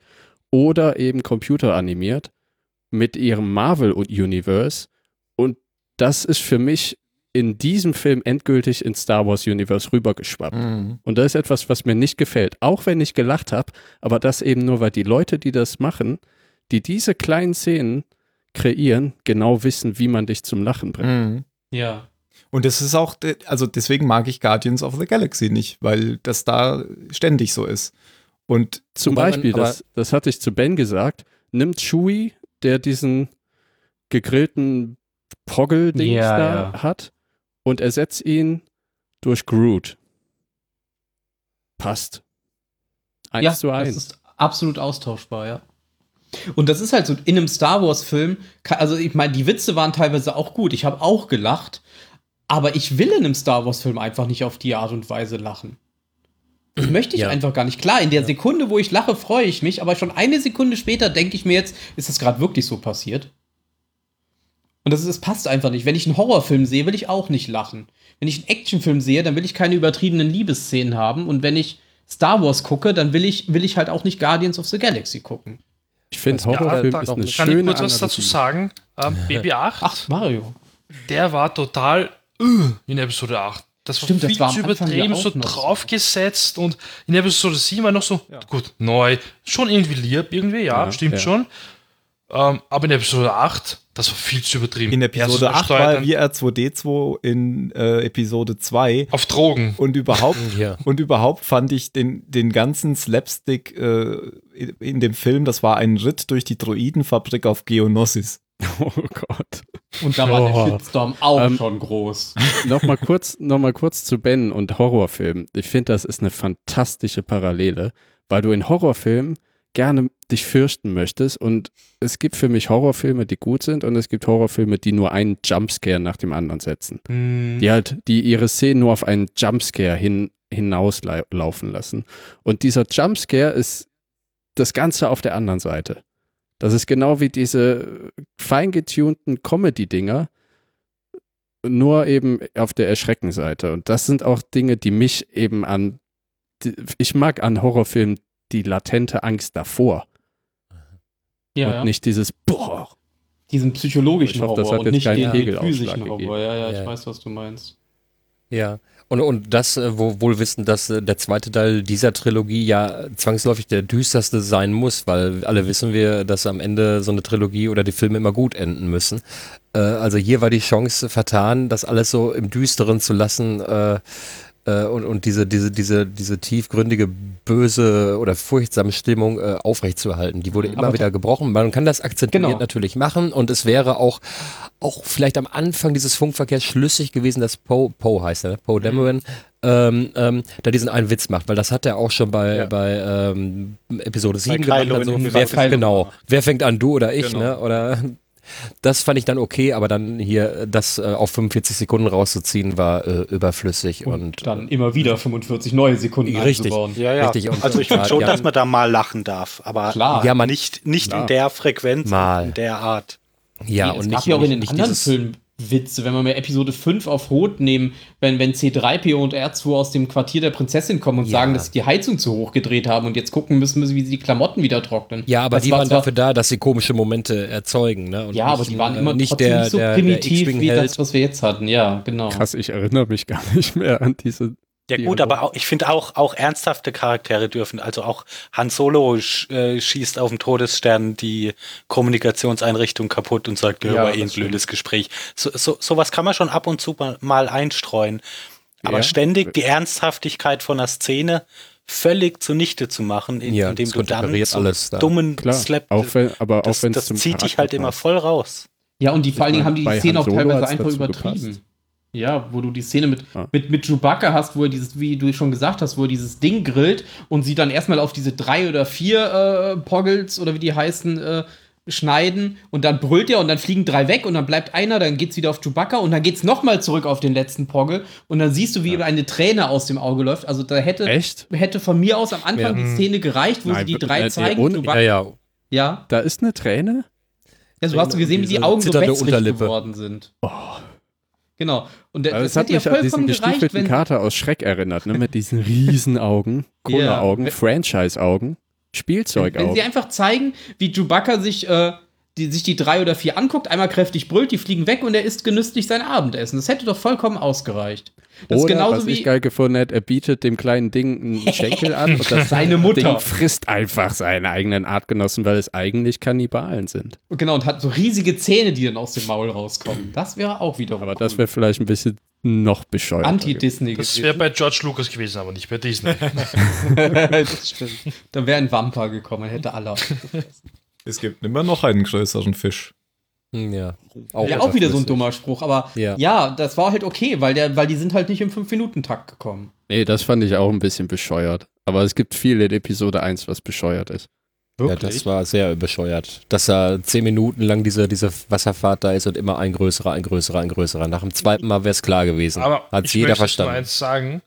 oder eben computeranimiert, mit ihrem Marvel-Universe. Und das ist für mich in diesem Film endgültig ins Star Wars Universe rübergeschwappt. Mhm. Und das ist etwas, was mir nicht gefällt. Auch wenn ich gelacht habe, aber das eben nur, weil die Leute, die das machen, die diese kleinen Szenen kreieren, genau wissen, wie man dich zum Lachen bringt. Mhm. Ja. Und das ist auch, also deswegen mag ich Guardians of the Galaxy nicht, weil das da ständig so ist. Und Zum man Beispiel, aber- das, das hatte ich zu Ben gesagt, nimmt Chewie, der diesen gegrillten Poggle-Dings Ja, da ja. hat, und ersetzt ihn durch Groot. Passt. Eins ja, zu das eins. ist absolut austauschbar, ja. Und das ist halt so, in einem Star Wars-Film, ka- also ich meine, die Witze waren teilweise auch gut, ich habe auch gelacht, aber ich will in einem Star Wars-Film einfach nicht auf die Art und Weise lachen. Das möchte ich Ja. einfach gar nicht. Klar, in der Sekunde, wo ich lache, freue ich mich, aber schon eine Sekunde später denke ich mir jetzt, ist das gerade wirklich so passiert? Und das, ist, das passt einfach nicht. Wenn ich einen Horrorfilm sehe, will ich auch nicht lachen. Wenn ich einen Actionfilm sehe, dann will ich keine übertriebenen Liebesszenen haben. Und wenn ich Star Wars gucke, dann will ich, will ich halt auch nicht Guardians of the Galaxy gucken. Ich finde, Ja, Horrorfilm da ist eine nicht. Kann ich schöne kurz was dazu sagen? Ähm, Baby 8, Ach, Mario. der war total in Episode 8. Das war Stimmt, das viel war am zu ja übertrieben, so draufgesetzt und in Episode 7 war noch so, gut, neu, schon irgendwie lieb, irgendwie, ja, Ja, stimmt ja. schon. Ähm, aber in Episode 8, das war viel zu übertrieben. In Episode mal 8 steuert war wie R2D2 in äh, Episode 2 auf Drogen. und überhaupt Ja. und überhaupt fand ich den, den ganzen Slapstick äh, in- in dem Film, das war ein Ritt durch die Droidenfabrik auf Geonosis. Oh Gott. Und da war Oh. der Shitstorm auch Ähm, schon groß. Nochmal kurz, noch mal kurz zu Ben und Horrorfilm. Ich finde, das ist eine fantastische Parallele, weil du in Horrorfilmen gerne dich fürchten möchtest und es gibt für mich Horrorfilme, die gut sind und es gibt Horrorfilme, die nur einen Jumpscare nach dem anderen setzen. Die halt, die ihre Szenen nur auf einen Jumpscare hin, hinauslaufen lassen. Und dieser Jumpscare ist das Ganze auf der anderen Seite. Das ist genau wie diese feingetunten Comedy-Dinger, nur eben auf der Erschreckenseite. Und das sind auch Dinge, die mich eben an, die, ich mag an Horrorfilmen die latente Angst davor Ja, und ja. nicht dieses Boah. diesen psychologischen Ich hoffe, das Horror hat und jetzt nicht keinen den Pegelausschlag physischen gegeben. Horror. Ja, ja, ich Ja. weiß, was du meinst. Ja. Und, und das, äh, wo, wohl wissen, dass äh, der zweite Teil dieser Trilogie ja zwangsläufig der düsterste sein muss, weil alle wissen wir, dass am Ende so eine Trilogie oder die Filme immer gut enden müssen. Äh, also hier war die Chance vertan, das alles so im Düsteren zu lassen äh, äh, und, und diese, diese, diese, diese tiefgründige, böse oder furchtsame Stimmung äh, aufrechtzuerhalten. Die wurde immer Aber- wieder gebrochen. Man kann das akzentuiert Genau. natürlich machen und es wäre auch, auch vielleicht am Anfang dieses Funkverkehrs schlüssig gewesen, dass Poe, Poe heißt er, ne? Poe Dameron, ähm, ähm, da diesen einen Witz macht, weil das hat er auch schon bei, Ja. bei ähm, Episode 7 Kylo gemacht. Also, in wer, genau, wer fängt an, du oder ich, Genau. ne? Oder das fand ich dann okay, aber dann hier das äh, auf 45 Sekunden rauszuziehen, war äh, überflüssig und, Und dann immer wieder 45 neue Sekunden Richtig. einzubauen. Ja, ja. Richtig, und- also ich finde schon, ja. dass man da mal lachen darf, aber Klar. Ja, man- nicht, nicht Klar. in der Frequenz, Mal. in der Art. ja, Nee, und nicht, ja auch in den nicht, anderen Filmen Witze, wenn wir mal Episode 5 auf Rot nehmen, wenn, wenn C3PO und R2 aus dem Quartier der Prinzessin kommen und Ja. sagen, dass sie die Heizung zu hoch gedreht haben und jetzt gucken müssen, müssen, wie sie die Klamotten wieder trocknen. Ja, aber Das die war waren zwar- dafür da, dass sie komische Momente erzeugen. Ne? Und Ja, aber die waren äh, immer nicht trotzdem der, nicht so der, primitiv der wie das, was wir jetzt hatten. Ja, genau. Krass, ich erinnere mich gar nicht mehr an diese. Ja gut, aber auch, ich finde auch, auch ernsthafte Charaktere dürfen, also auch Han Solo sch, äh, schießt auf dem Todesstern die Kommunikationseinrichtung kaputt und sagt, ja, Ja, war eh ein das blödes Gespräch. So, so, sowas kann man schon ab und zu mal- mal einstreuen. Aber Ja. ständig die Ernsthaftigkeit von einer Szene völlig zunichte zu machen, in, Ja, indem das du dann so alles da. dummen Klar, Slap, auch wenn, aber auch das, es das zum zieht dich Charakter halt immer passt. voll raus. Ja, und die vor allen Dingen haben die die Szene auch teilweise einfach übertrieben. gepasst. Ja, wo du die Szene mit, Ja. mit, mit Chewbacca hast, wo er dieses, wie du schon gesagt hast, wo er dieses Ding grillt und sie dann erstmal auf diese drei oder vier äh, Poggles oder wie die heißen, äh, schneiden und dann brüllt er und dann fliegen drei weg und dann bleibt einer, dann geht's wieder auf Chewbacca und dann geht's nochmal zurück auf den letzten Poggle und dann siehst du, wie ihm eine Träne aus dem Auge läuft. Also da hätte, Echt? hätte von mir aus am Anfang Ja. die Szene gereicht, wo Nein, sie die äh, drei äh, zeigen. und- Ja, Chewbacca, ja. ja. Da ist eine Träne? Ja, so hast du gesehen, wie die Augen so wässrig geworden sind. Genau. Und Aber das, es hat hätte ja mich an diesen gestiefelten wenn. Kater aus Schreck erinnert, ne? Mit diesen riesen Augen, Cola-Augen, Ja. Franchise-Augen, Wenn, wenn Spielzeugaugen. sie einfach zeigen, wie Chewbacca sich, äh, die, sich die drei oder vier anguckt, einmal kräftig brüllt, die fliegen weg und er isst genüsslich sein Abendessen. Das hätte doch vollkommen ausgereicht. Das ist Oder, genauso was wie. ich geil gefunden hätte, er bietet dem kleinen Ding einen Schenkel an und das Seine Mutter. Ding frisst einfach seine eigenen Artgenossen, weil es eigentlich Kannibalen sind. Genau, und hat so riesige Zähne, die dann aus dem Maul rauskommen. Das wäre auch wiederum. Aber das wäre vielleicht ein bisschen noch bescheuert. Anti-Disney Das wäre bei George Lucas gewesen, aber nicht bei Disney. das stimmt. Da wäre ein Wampa gekommen, hätte alle. Es gibt immer noch einen größeren Fisch. Hm, Ja, Auch, ja, auch wieder so ein dummer Spruch, aber ja. Ja. das war halt okay, weil, der, weil die sind halt nicht im 5-Minuten-Takt gekommen. Nee, das fand ich auch ein bisschen bescheuert. Aber es gibt viel in Episode 1, was bescheuert ist. Ja, das war sehr bescheuert. Dass er zehn Minuten lang diese, diese Wasserfahrt da ist und immer ein größerer, ein größerer, ein größerer. Nach dem zweiten Mal wäre es klar gewesen. Aber Hat ich jeder möchte jetzt verstanden. Nur eins sagen.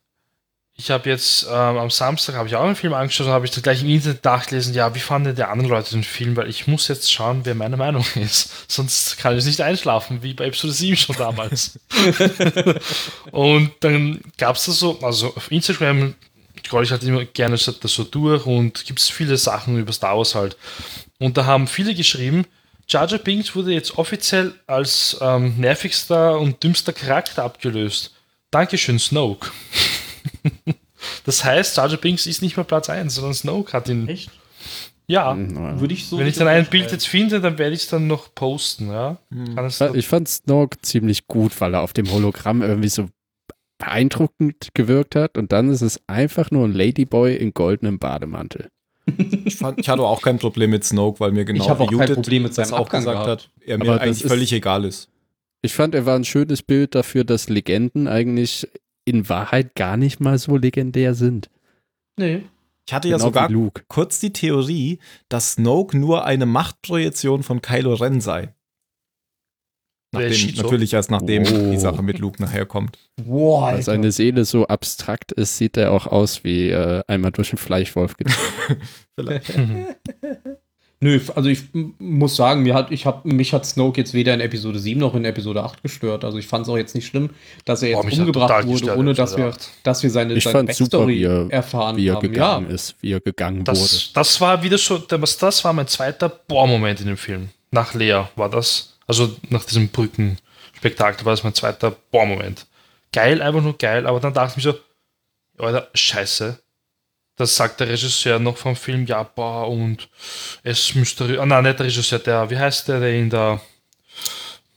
Ich habe jetzt ähm, am Samstag habe ich auch einen Film angeschaut und habe ich dann gleich im Internet nachgelesen, ja, wie fanden die anderen Leute den Film, weil ich muss jetzt schauen, wer meine Meinung ist. Sonst kann ich nicht einschlafen, wie bei Episode 7 schon damals. und dann gab es das so, also auf Instagram scroll ich halt immer gerne das so durch und gibt es viele Sachen über Star Wars halt. Und da haben viele geschrieben, Jar Jar Binks wurde jetzt offiziell als ähm, nervigster und dümmster Charakter abgelöst. Dankeschön, Snoke. Das heißt, Jar Binks ist nicht mehr Platz 1, sondern Snoke hat ihn. Echt? Ja. Na, Würde ich so. Wenn ich dann ein Bild jetzt finde, dann werde ich es dann noch posten, ja. Kann es Ich fand Snoke ziemlich gut, weil er auf dem Hologramm irgendwie so beeindruckend gewirkt hat und dann ist es einfach nur ein Ladyboy in goldenem Bademantel. Ich, fand, ich hatte auch kein Problem mit Snoke, weil mir genau Ich hab auch wie kein Judith Problem mit das seinem auch Abgang gesagt gehabt. hat, er mir Aber das eigentlich ist- völlig egal ist. Ich fand, er war ein schönes Bild dafür, dass Legenden eigentlich in Wahrheit gar nicht mal so legendär sind. Nee. Ich hatte ja Genau sogar wie Luke. kurz die Theorie, dass Snoke nur eine Machtprojektion von Kylo Ren sei. Nachdem, natürlich erst nachdem Oh. die Sache mit Luke nachher kommt. Boah, Weil seine Seele so abstrakt ist, sieht er auch aus wie äh, einmal durch einen Fleischwolf gezogen. Nö, also ich muss sagen, mir hat, ich hab, mich hat Snoke jetzt weder in Episode 7 noch in Episode 8 gestört. Also ich fand es auch jetzt nicht schlimm, dass er Boah, jetzt hat umgebracht wurde, gestört, ohne dass wir, 8. dass wir seine, Ich seine fand super, Backstory wie er- erfahren wie er haben. gegangen Ja, ist, wie er gegangen wurde. Das, das war wieder so, das, das war mein zweiter Bohr-Moment in dem Film. Nach Lea war das, also nach diesem Brückenspektakel war das mein zweiter Bohr-Moment. Geil, einfach nur geil, aber dann dachte ich mir so, Alter, scheiße. Das sagt der Regisseur noch vom Film, ja, boah, und es mysteriös, ah, nein, nicht der Regisseur, der, wie heißt der, der in der,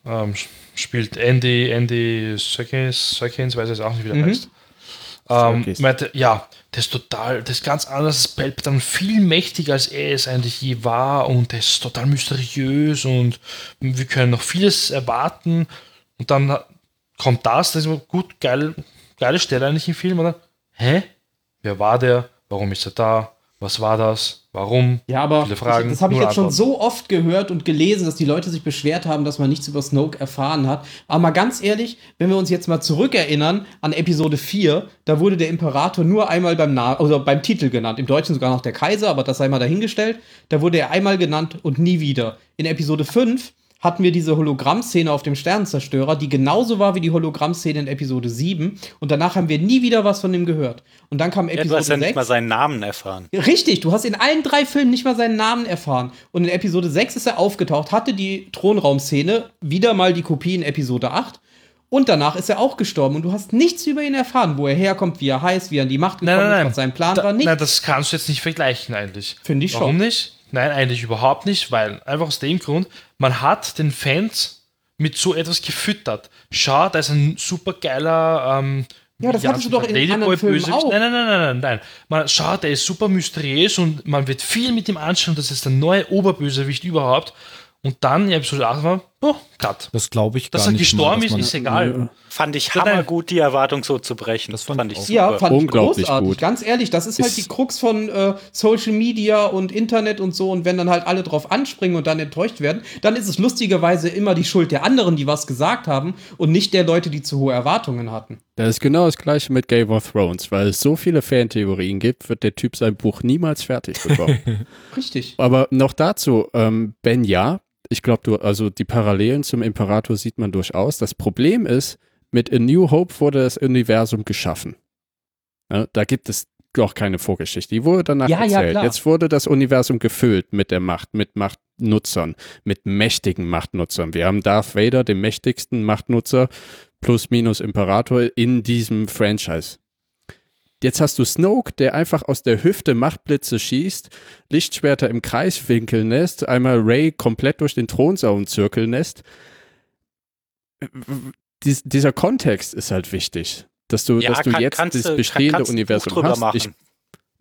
ähm, spielt Andy, Andy Serkins, Serkins, weiß ich auch nicht, wie der Mhm. heißt. Ähm, Serkis. meinte, ja, das ist total, das ist ganz anders. Das ist dann viel mächtiger, als er es eigentlich je war und das ist total mysteriös und wir können noch vieles erwarten. Und dann kommt das, das ist immer gut, geil, geile Stelle eigentlich im Film, oder? Hä? Wer war der? Warum ist er da? Was war das? Warum? Ja, aber Viele Fragen, das habe ich jetzt schon so oft gehört und gelesen, dass die Leute sich beschwert haben, dass man nichts über Snoke erfahren hat. Aber mal ganz ehrlich, wenn wir uns jetzt mal zurückerinnern an Episode 4, da wurde der Imperator nur einmal beim, Na oder beim Titel genannt. Im Deutschen sogar noch der Kaiser, aber das sei mal dahingestellt. Da wurde er einmal genannt und nie wieder. In Episode 5 hatten wir diese Hologrammszene auf dem Sternenzerstörer, die genauso war wie die Hologrammszene in Episode 7. Und danach haben wir nie wieder was von ihm gehört. Und dann kam Ja, Episode du hast ja 6. nicht mal seinen Namen erfahren. Richtig, du hast in allen drei Filmen nicht mal seinen Namen erfahren. Und in Episode 6 ist er aufgetaucht, hatte die Thronraumszene, wieder mal die Kopie in Episode 8. Und danach ist er auch gestorben und du hast nichts über ihn erfahren, wo er herkommt, wie er heißt, wie er an die Macht gekommen Nein, nein, ist, nein. was sein Plan Da, war. Nicht. nein, das kannst du jetzt nicht vergleichen eigentlich. Finde ich schon. Warum nicht? Nein, eigentlich überhaupt nicht, weil einfach aus dem Grund, man hat den Fans mit so etwas gefüttert. Schau, da ist ein super geiler. Ähm, Ja, das hattest du doch in anderen Filmen auch. Nein, nein, nein, nein, nein, nein. Man, schau, der ist super mysteriös und man wird viel mit ihm anschauen. Das ist der neue Oberbösewicht überhaupt. Und dann in Episode 8 war, oh, cut. Das glaube ich Dass gar er nicht mal, gestorben dass ist, ist egal. Fand ich hammergut, die Erwartung so zu brechen. Das fand ich ich auch. Ja, fand ich Unglaublich großartig. gut. Ganz ehrlich, das ist halt Ist- die Krux von äh, Social Media und Internet und so. Und wenn dann halt alle drauf anspringen und dann enttäuscht werden, dann ist es lustigerweise immer die Schuld der anderen, die was gesagt haben und nicht der Leute, die zu hohe Erwartungen hatten. Das ist genau das gleiche mit Game of Thrones, weil es so viele Fantheorien gibt, wird der Typ sein Buch niemals fertig bekommen. Richtig. Aber noch dazu, ähm, Ben ja, ich glaube, du, also die Parallelen zum Imperator sieht man durchaus. Das Problem ist, mit A New Hope wurde das Universum geschaffen. Ja, da gibt es doch keine Vorgeschichte. Die wurde danach Ja, ja, erzählt. klar. Jetzt wurde das Universum gefüllt mit der Macht, mit Machtnutzern, mit mächtigen Machtnutzern. Wir haben Darth Vader, den mächtigsten Machtnutzer, plus minus Imperator in diesem Franchise. Jetzt hast du Snoke, der einfach aus der Hüfte Machtblitze schießt, Lichtschwerter im Kreis winkeln lässt, einmal Ray komplett durch den Thronsaum zirkeln lässt. Dies, dieser Kontext ist halt wichtig, dass du, dass du kann- jetzt das bestehende Buch Universum hast. machen. Ich,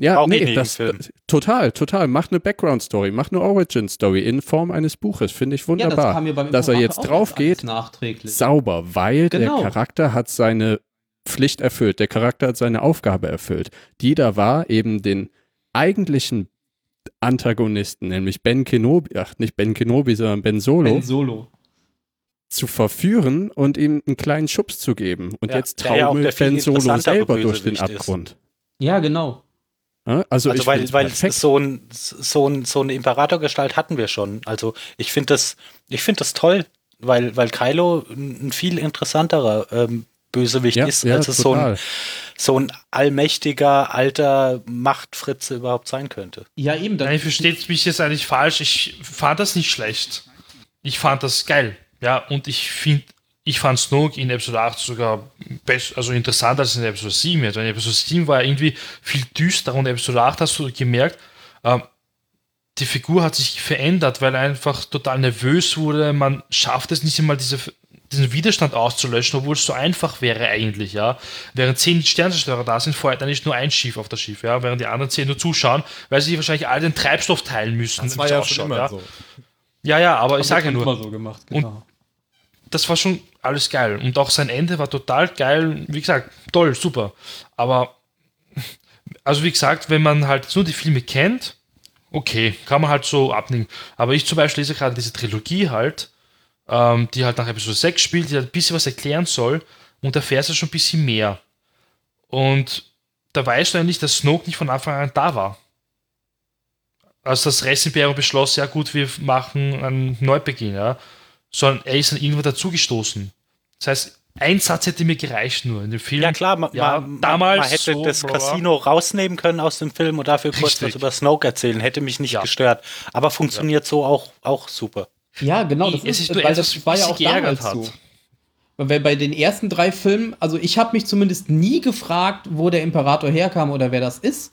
ja, ich nee, das, total, total. Mach eine Background-Story, mach eine Origin-Story in Form eines Buches, finde ich wunderbar. mir beim Dass er jetzt auch drauf geht, nachträglich. sauber, weil Genau. der Charakter hat seine Pflicht erfüllt, der Charakter hat seine Aufgabe erfüllt. Die da war, eben den eigentlichen Antagonisten, nämlich Ben Kenobi, ach nicht Ben Kenobi, sondern Ben Solo, Ben Solo. Zu verführen und ihm einen kleinen Schubs zu geben. Und Ja, jetzt taumelt Ben Solo selber durch den Bösewicht ist. Abgrund. Ja, genau. Also, Also ich weil, weil so, ein, so, ein, so eine Imperatorgestalt hatten wir schon. Also ich finde das, ich finde das toll, weil, weil Kylo ein viel interessanterer ähm, Bösewicht ja, ist, ja, als es so ein, so ein allmächtiger, alter Machtfritze überhaupt sein könnte. Ja, eben. Nein, ihr versteht mich jetzt eigentlich falsch. Ich fand das nicht schlecht. Ich fand das geil. Ja, und ich finde, ich fand Snoke in Episode 8 sogar besser, also interessanter als in Episode 7 jetzt. Weil in Episode 7 war er irgendwie viel düsterer und in Episode 8 hast du gemerkt, ähm, die Figur hat sich verändert, weil er einfach total nervös wurde. Man schafft es nicht einmal, diese, diesen Widerstand auszulöschen, obwohl es so einfach wäre eigentlich, ja. Während zehn Sternzerstörer da sind, feuert eigentlich nur ein Schiff auf das Schiff, ja. Während die anderen zehn nur zuschauen, weil sie wahrscheinlich alle den Treibstoff teilen müssen. Das war ja schon immer ja. so. Ja, ja, aber ich sage ja nur, so gemacht, Und- genau. Das war schon alles geil. Und auch sein Ende war total geil. Wie gesagt, toll, super. Aber, also wie gesagt, wenn man halt nur die Filme kennt, okay, kann man halt so abnehmen. Aber ich zum Beispiel lese gerade diese Trilogie halt, ähm, die halt nach Episode 6 spielt, die halt ein bisschen was erklären soll. Und da fährst du schon ein bisschen mehr. Und da weißt du eigentlich, dass Snoke nicht von Anfang an da war. Als das Restimperium beschloss, ja gut, wir machen einen Neubeginn, ja sondern er ist dann irgendwo dazugestoßen. Das heißt, ein Satz hätte mir gereicht nur in dem Film. Ja klar, man, Ja, man, damals man hätte so, das bla, bla. Casino rausnehmen können aus dem Film und dafür kurz Richtig. was über Snoke erzählen, hätte mich nicht Ja. gestört. Aber funktioniert so auch, auch super. Ja, genau. Es Das ist ist, nur weil etwas, das war ja auch damals hat. so. Weil bei den ersten drei Filmen, also ich habe mich zumindest nie gefragt, wo der Imperator herkam oder wer das ist.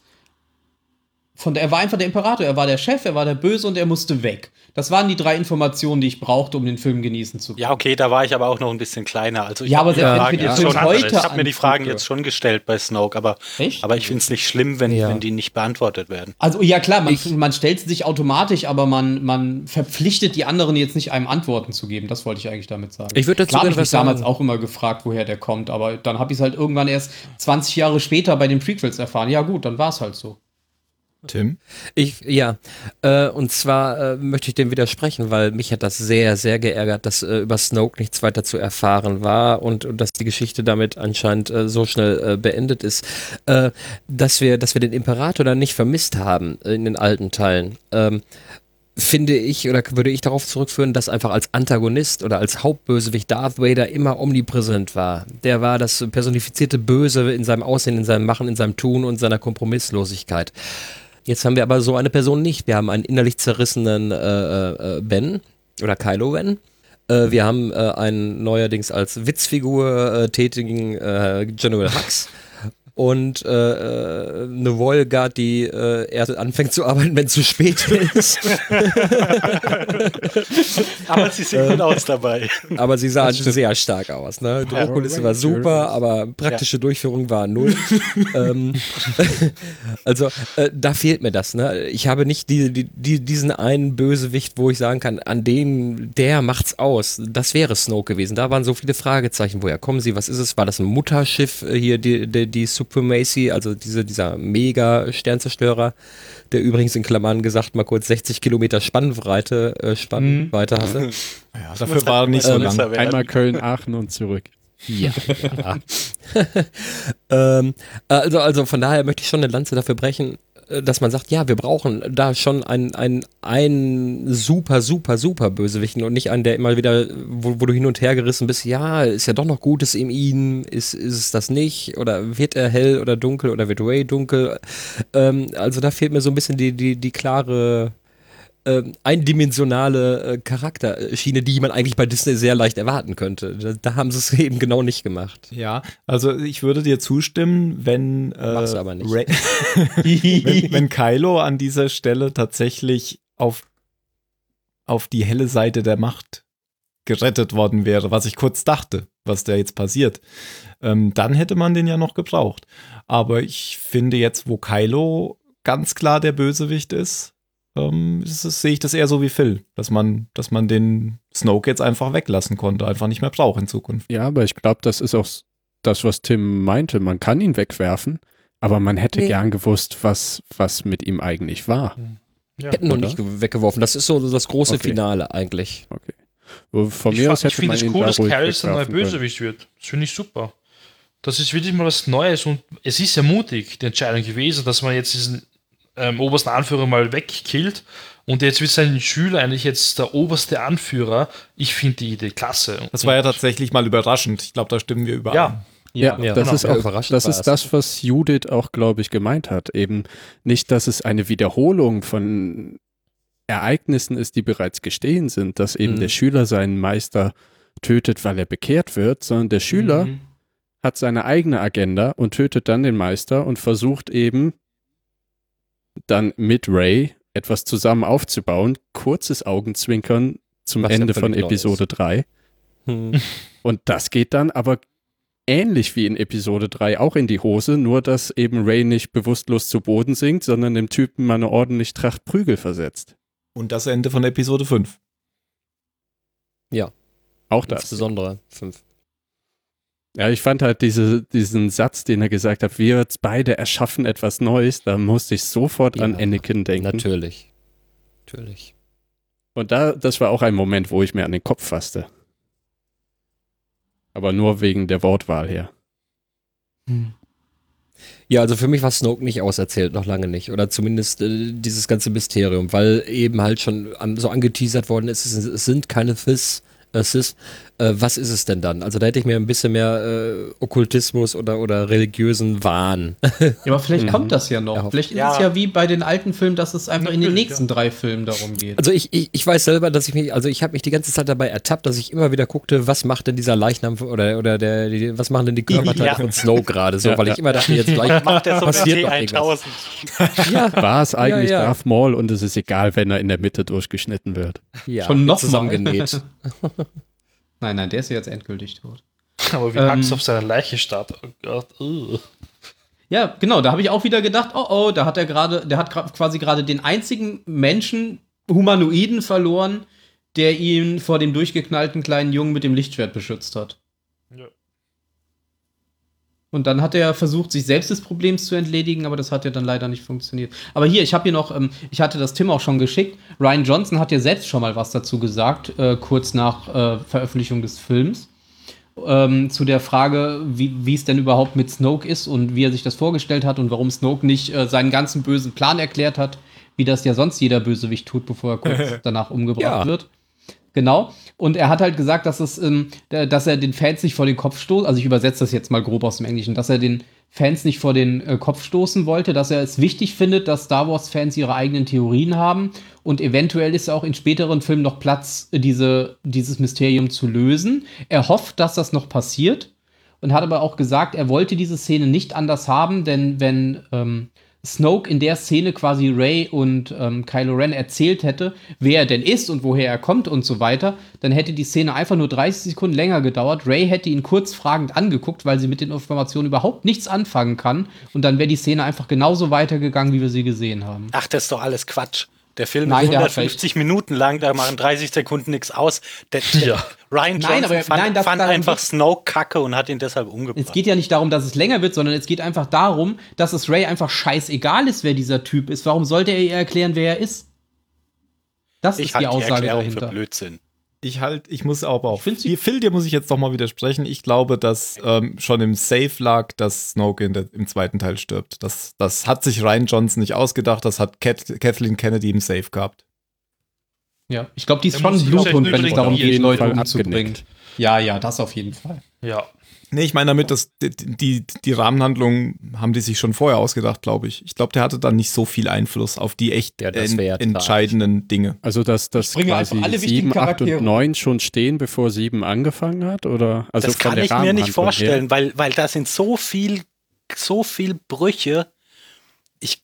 Von der, er war einfach der Imperator, er war der Chef, er war der Böse und er musste weg. Das waren die drei Informationen, die ich brauchte, um den Film genießen zu können. Ja, okay, da war ich aber auch noch ein bisschen kleiner. Also ich Ja, aber selbst wenn ich Film schon- heute Ich habe mir die Fragen angucke. jetzt schon gestellt bei Snoke, aber, Echt? aber ich finde es nicht schlimm, wenn, Ja. wenn die nicht beantwortet werden. Also ja klar, man, man stellt sie sich automatisch, aber man, man verpflichtet die anderen jetzt nicht einem Antworten zu geben. Das wollte ich eigentlich damit sagen. Ich würde dazu Klar habe ich mich damals auch immer gefragt, woher der kommt, aber dann habe ich es halt irgendwann erst 20 Jahre später bei den Prequels erfahren. Ja gut, dann war es halt so. Tim? Ich, ja, äh, und zwar äh, möchte ich dem widersprechen, weil mich hat das sehr, sehr geärgert, dass äh, über Snoke nichts weiter zu erfahren war und, und dass die Geschichte damit anscheinend äh, so schnell äh, beendet ist. Äh, dass, wir, dass wir den Imperator dann nicht vermisst haben in den alten Teilen. Ähm, finde ich oder würde ich darauf zurückführen, dass einfach als Antagonist oder als Hauptbösewicht Darth Vader immer omnipräsent war. Der war das personifizierte Böse in seinem Aussehen, in seinem Machen, in seinem Tun und seiner Kompromisslosigkeit. Jetzt haben wir aber so eine Person nicht. Wir haben einen innerlich zerrissenen äh, äh, Ben oder Kylo Ren. Äh, wir haben äh, einen neuerdings als Witzfigur äh, tätigen äh, General Hux. Und äh, äh, eine Volgard, die äh, erst anfängt zu arbeiten, wenn es zu spät ist. Aber sie sehen gut aus dabei. aber sie sah sehr stark aus. Ne? Die Druckkulisse war super, aber praktische Durchführung war null. ähm, also äh, da fehlt mir das. Ne? Ich habe nicht die, die, die, diesen einen Bösewicht, wo ich sagen kann, an den, der macht's aus. Das wäre Snoke gewesen. Da waren so viele Fragezeichen. Woher kommen sie? Was ist es? War das ein Mutterschiff äh, hier, die, die, die Supremacy, also diese, dieser Mega-Sternzerstörer, der übrigens in Klammern gesagt mal kurz 60 Kilometer Spannweite, äh, Spannweite hatte. Ja, dafür war er nicht so lang. werden. Einmal Köln, Aachen und zurück. Ja. ähm, also, also von daher möchte ich schon eine Lanze dafür brechen, dass man sagt, ja, wir brauchen da schon einen, einen, einen super, super, super Bösewichten und nicht einen, der immer wieder, wo, wo du hin und her gerissen bist, ja, ist ja doch noch Gutes in ihm, ist, ist es das nicht? Oder wird er hell oder dunkel oder wird Ray dunkel? Ähm, also da fehlt mir so ein bisschen die, die, die klare ähm, eindimensionale äh, Charakterschiene, die man eigentlich bei Disney sehr leicht erwarten könnte. Da, da haben sie es eben genau nicht gemacht. Ja, also ich würde dir zustimmen, wenn, äh, aber nicht. Wenn, wenn Kylo an dieser Stelle tatsächlich auf, auf die helle Seite der Macht gerettet worden wäre, was ich kurz dachte, was da jetzt passiert, ähm, dann hätte man den ja noch gebraucht. Aber ich finde jetzt, wo Kylo ganz klar der Bösewicht ist, ähm, ist es, sehe ich das eher so wie Phil, dass man, dass man den Snoke jetzt einfach weglassen konnte, einfach nicht mehr braucht in Zukunft. Ja, aber ich glaube, das ist auch das, was Tim meinte. Man kann ihn wegwerfen, aber man hätte Nee. gern gewusst, was, was mit ihm eigentlich war. Ja. Hätten noch nicht ge- weggeworfen. Das ist so das große Okay. Finale eigentlich. Okay. Von ich mir aus ich hätte finde man es ihn cool, da dass ein neuer wegwerfen können. Bösewicht wird. Das finde ich super. Das ist wirklich mal was Neues und es ist ja mutig, die Entscheidung gewesen, dass man jetzt diesen ähm, obersten Anführer mal wegkillt und jetzt wird sein Schüler eigentlich jetzt der oberste Anführer. Ich finde die Idee klasse. Das war ja tatsächlich mal überraschend. Ich glaube, da stimmen wir überein. Ja, Ja, Ja, das genau. ist auch überraschend das ist es. das, was Judith auch, glaube ich, gemeint hat. Eben nicht, dass es eine Wiederholung von Ereignissen ist, die bereits gestehen sind, dass eben Mhm. der Schüler seinen Meister tötet, weil er bekehrt wird, sondern der Schüler Mhm. hat seine eigene Agenda und tötet dann den Meister und versucht eben dann mit Ray etwas zusammen aufzubauen. Kurzes Augenzwinkern zum Was ja Ende von völlig neu Episode 3. Hm. Und das geht dann aber ähnlich wie in Episode 3 auch in die Hose, nur dass eben Ray nicht bewusstlos zu Boden sinkt, sondern dem Typen mal eine ordentlich Tracht Prügel versetzt. Und das Ende von Episode 5. Auch das. Insbesondere fünf. Ja, ich fand halt diese, diesen Satz, den er gesagt hat, wir beide erschaffen etwas Neues, da musste ich sofort an Ja, Anakin denken. Natürlich. Natürlich. Und da, das war auch ein Moment, wo ich mir an den Kopf fasste. Aber nur wegen der Wortwahl her. Ja, also für mich war Snoke nicht auserzählt, noch lange nicht. Oder zumindest äh, dieses ganze Mysterium, weil eben halt schon an, so angeteasert worden ist, es, es sind keine Thys, Sis. Äh, was ist es denn dann? Also da hätte ich mir ein bisschen mehr äh, Okkultismus oder, oder religiösen Wahn. Ja, aber vielleicht Mhm. kommt das ja noch. Ja, vielleicht ist ja. es ja wie bei den alten Filmen, dass es einfach in den nächsten drei Filmen darum geht. Also ich, ich, ich weiß selber, dass ich mich, also ich habe mich die ganze Zeit dabei ertappt, dass ich immer wieder guckte, was macht denn dieser Leichnam oder, oder der, die, was machen denn die Körperteile Ja. von Snoke gerade so, Ja, weil ich immer dachte, jetzt gleich Macht er so passiert doch irgendwas. T1000. Ja, War es eigentlich ja. Darth Maul und es ist egal, wenn er in der Mitte durchgeschnitten wird. ja, Schon noch zusammengenäht. Nein, nein, der ist ja jetzt endgültig tot. Aber wie Ähm. Hux auf seiner Leiche starb. Oh Gott. ugh. Ja, genau, da habe ich auch wieder gedacht, oh oh, da hat er gerade, der hat quasi gerade den einzigen Menschen, Humanoiden verloren, der ihn vor dem durchgeknallten kleinen Jungen mit dem Lichtschwert beschützt hat. Und dann hat er versucht, sich selbst des Problems zu entledigen, aber das hat ja dann leider nicht funktioniert. Aber hier, ich habe hier noch, ähm, ich hatte das Tim auch schon geschickt. Ryan Johnson hat ja selbst schon mal was dazu gesagt, äh, kurz nach äh, Veröffentlichung des Films. Ähm, zu der Frage, wie wie es denn überhaupt mit Snoke ist und wie er sich das vorgestellt hat und warum Snoke nicht äh, seinen ganzen bösen Plan erklärt hat, wie das ja sonst jeder Bösewicht tut, bevor er kurz danach umgebracht Ja. wird. Genau. Und er hat halt gesagt, dass es, ähm, da- dass er den Fans nicht vor den Kopf stoßt. Also ich übersetze das jetzt mal grob aus dem Englischen, dass er den Fans nicht vor den äh, Kopf stoßen wollte, dass er es wichtig findet, dass Star Wars-Fans ihre eigenen Theorien haben und eventuell ist auch in späteren Filmen noch Platz, äh, diese, dieses Mysterium zu lösen. Er hofft, dass das noch passiert und hat aber auch gesagt, er wollte diese Szene nicht anders haben, denn wenn ähm, Snoke in der Szene quasi Ray und ähm, Kylo Ren erzählt hätte, wer er denn ist und woher er kommt und so weiter, dann hätte die Szene einfach nur 30 Sekunden länger gedauert. Ray hätte ihn kurz fragend angeguckt, weil sie mit den Informationen überhaupt nichts anfangen kann und dann wäre die Szene einfach genauso weitergegangen, wie wir sie gesehen haben. Ach, das ist doch alles Quatsch. Der Film Nein, ist der hat 150 Minuten lang, da machen 30 Sekunden nichts aus. Der, der Ja. Ryan Johnson Nein, aber- fand, nein, fand einfach Snoke kacke und hat ihn deshalb Es umgebracht. geht ja nicht darum, dass es länger wird, sondern es geht einfach darum, dass es Ray einfach scheißegal ist, wer dieser Typ ist. Warum sollte er ihr erklären, wer er ist? Das ich ist die halte die Aussage Erklärung dahinter. für Blödsinn. Ich halt, ich muss aber auch. find sie- Phil, dir muss ich jetzt doch mal widersprechen. Ich glaube, dass ähm, schon im Safe lag, dass Snoke in der, im zweiten Teil stirbt. Das, das hat sich Ryan Johnson nicht ausgedacht, das hat Kat, Kathleen Kennedy im Safe gehabt. Ja, ich glaube, die ist schon ein Bluthund, wenn es darum geht, Leute umzubringen. Ja, ja, das auf jeden Fall. Ja. Nee, ich meine damit, dass die, die, die Rahmenhandlung haben die sich schon vorher ausgedacht, glaube ich. Ich glaube, der hatte dann nicht so viel Einfluss auf die echt Ja, das en- entscheidenden Dinge. Also, dass das bringe quasi alle wichtigen 7, 8 Charaktere. und 9 schon stehen, bevor 7 angefangen hat? Oder? Also das kann ich mir nicht vorstellen, weil, weil da sind so viel, so viel Brüche. Ich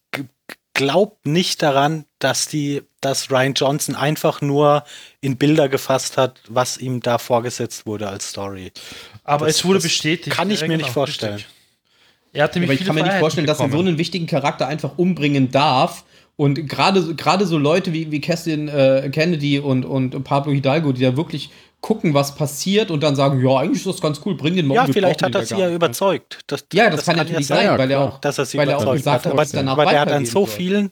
glaube nicht daran, dass die, dass Ryan Johnson einfach nur in Bilder gefasst hat, was ihm da vorgesetzt wurde als Story. Aber Das- es wurde das bestätigt. kann ich Ja, mir genau, nicht vorstellen. richtig. Er hatte Aber nämlich ich kann mir nicht vorstellen, dass er so einen wichtigen Charakter einfach umbringen darf. Und gerade gerade so Leute wie, wie Kathleen äh, Kennedy und, und Pablo Hidalgo, die da wirklich gucken, was passiert und dann sagen, ja, eigentlich ist das ganz cool, bring den mal Ja, um, wir vielleicht hat er sie ja überzeugt. Das, Ja, das, kann natürlich ja sein, ja, weil er auch, dass er sie weil er auch gesagt hat, aber, dass aber der hat an so vielen,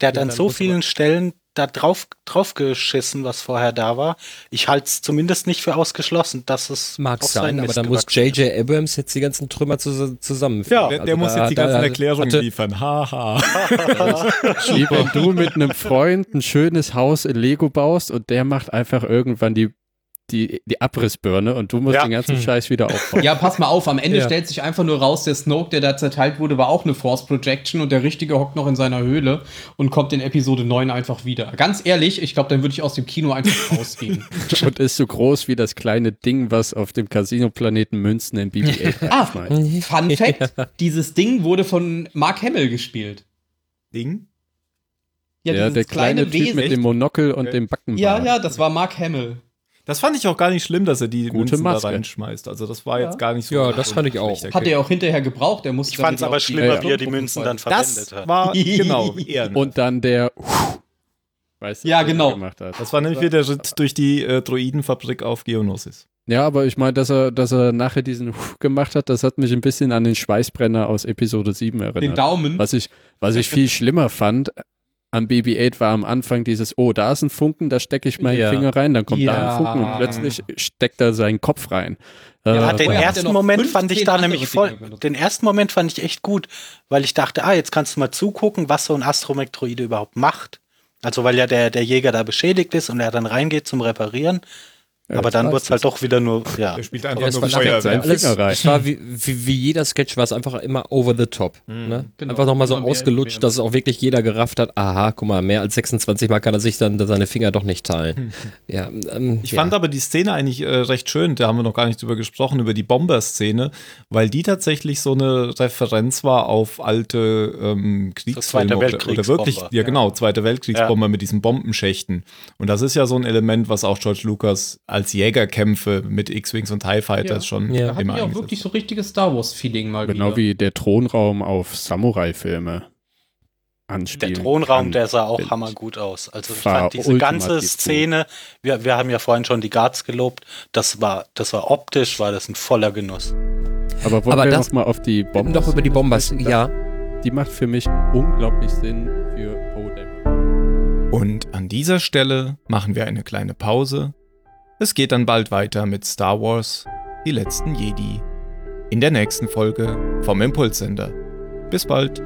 der hat Ja, an so vielen Stellen da drauf, drauf geschissen, was vorher da war. Ich halte es zumindest nicht für ausgeschlossen, dass es Mag sein, aber dann muss J.J. Abrams jetzt die ganzen Trümmer zus zusammenführen. Ja, Der, der muss jetzt die ganzen Erklärungen liefern. Haha. Wie wenn du mit einem Freund ein schönes Haus in Lego baust und der macht einfach irgendwann die die, die Abrissbirne und du musst Ja. den ganzen Scheiß wieder aufbauen. Ja, pass mal auf, am Ende Ja. stellt sich einfach nur raus, der Snoke, der da zerteilt wurde, war auch eine Force Projection und der Richtige hockt noch in seiner Höhle und kommt in Episode 9 einfach wieder. Ganz ehrlich, ich glaube, dann würde ich aus dem Kino einfach rausgehen. und ist so groß wie das kleine Ding, was auf dem Casino-Planeten Münzen in BB-8 Ah. Fun Fact: Dieses Ding wurde von Mark Hamill gespielt. Ding. Ja, Ja, dieses der kleine Typ mit dem Monokel und dem Backenbart. Ja, ja, das war Mark Hamill. Das fand ich auch gar nicht schlimm, dass er die Gute Münzen Maske. da reinschmeißt. Also das war jetzt gar nicht so. Ja, das fand ich auch. Hat er auch hinterher gebraucht. Der musste Ich fand es aber schlimmer, Ja. wie er die Münzen dann verwendet Das hat. war, genau. Und dann der weißt du, Ja, er genau. Gemacht hat. Das war nämlich wieder der Ritt durch die äh, Droidenfabrik auf Geonosis. Ja, aber ich meine, dass er, dass er nachher diesen gemacht hat, das hat mich ein bisschen an den Schweißbrenner aus Episode 7 den erinnert. Daumen. Was ich, was ich viel schlimmer fand am BB-8 war am Anfang dieses, oh, da ist ein Funken, da stecke ich meinen Ja. Finger rein, dann kommt da Ja. ein Funken und plötzlich steckt er seinen Kopf rein. Ja, Äh, den er ersten Moment fand 15 ich da nämlich voll. Den ersten Moment fand ich echt gut, weil ich dachte, ah, jetzt kannst du mal zugucken, was so ein Astromektroide überhaupt macht. Also weil ja der, der Jäger da beschädigt ist und er dann reingeht zum Reparieren. Ja, aber dann wird es halt doch wieder nur, ja. Er spielt Ja, einfach es nur Feuerwehr. Feuerwehr. alles, Finger rein. es war wie, wie, wie jeder Sketch war es einfach immer over the top. Ne? genau. Einfach nochmal so mehr, ausgelutscht, mehr. dass es auch wirklich jeder gerafft hat, aha, guck mal, mehr als 26 Mal kann er sich dann seine Finger doch nicht teilen. ja, ähm, Ich ja. fand aber die Szene eigentlich äh, recht schön, da haben wir noch gar nicht drüber gesprochen, über die Bomber-Szene, weil die tatsächlich so eine Referenz war auf alte ähm, Kriegsfilme. Oder, oder wirklich, ja genau, Zweite Weltkriegsbomber mit diesen Bombenschächten. Und das ist ja so ein Element, was auch George Lucas als Jägerkämpfe mit X-Wings und TIE Fighters Ja. schon Ja. Da hat immer mir auch eingesetzt wirklich so richtiges Star Wars-Feeling mal Genau wieder. wie der Thronraum auf Samurai-Filme Der anspielen Thronraum, kann. der sah auch hammergut aus. Also ich fand diese ganze Szene, wir, wir haben ja vorhin schon die Guards gelobt, das war, das war optisch, war das ein voller Genuss. Aber wollen Aber wir das- noch mal auf die Bomben Noch über die Bombers, ja. Die macht für mich unglaublich Sinn für Poe. Und an dieser Stelle machen wir eine kleine Pause. Es geht dann bald weiter mit Star Wars, die letzten Jedi. In der nächsten Folge vom Impulssender. Bis bald.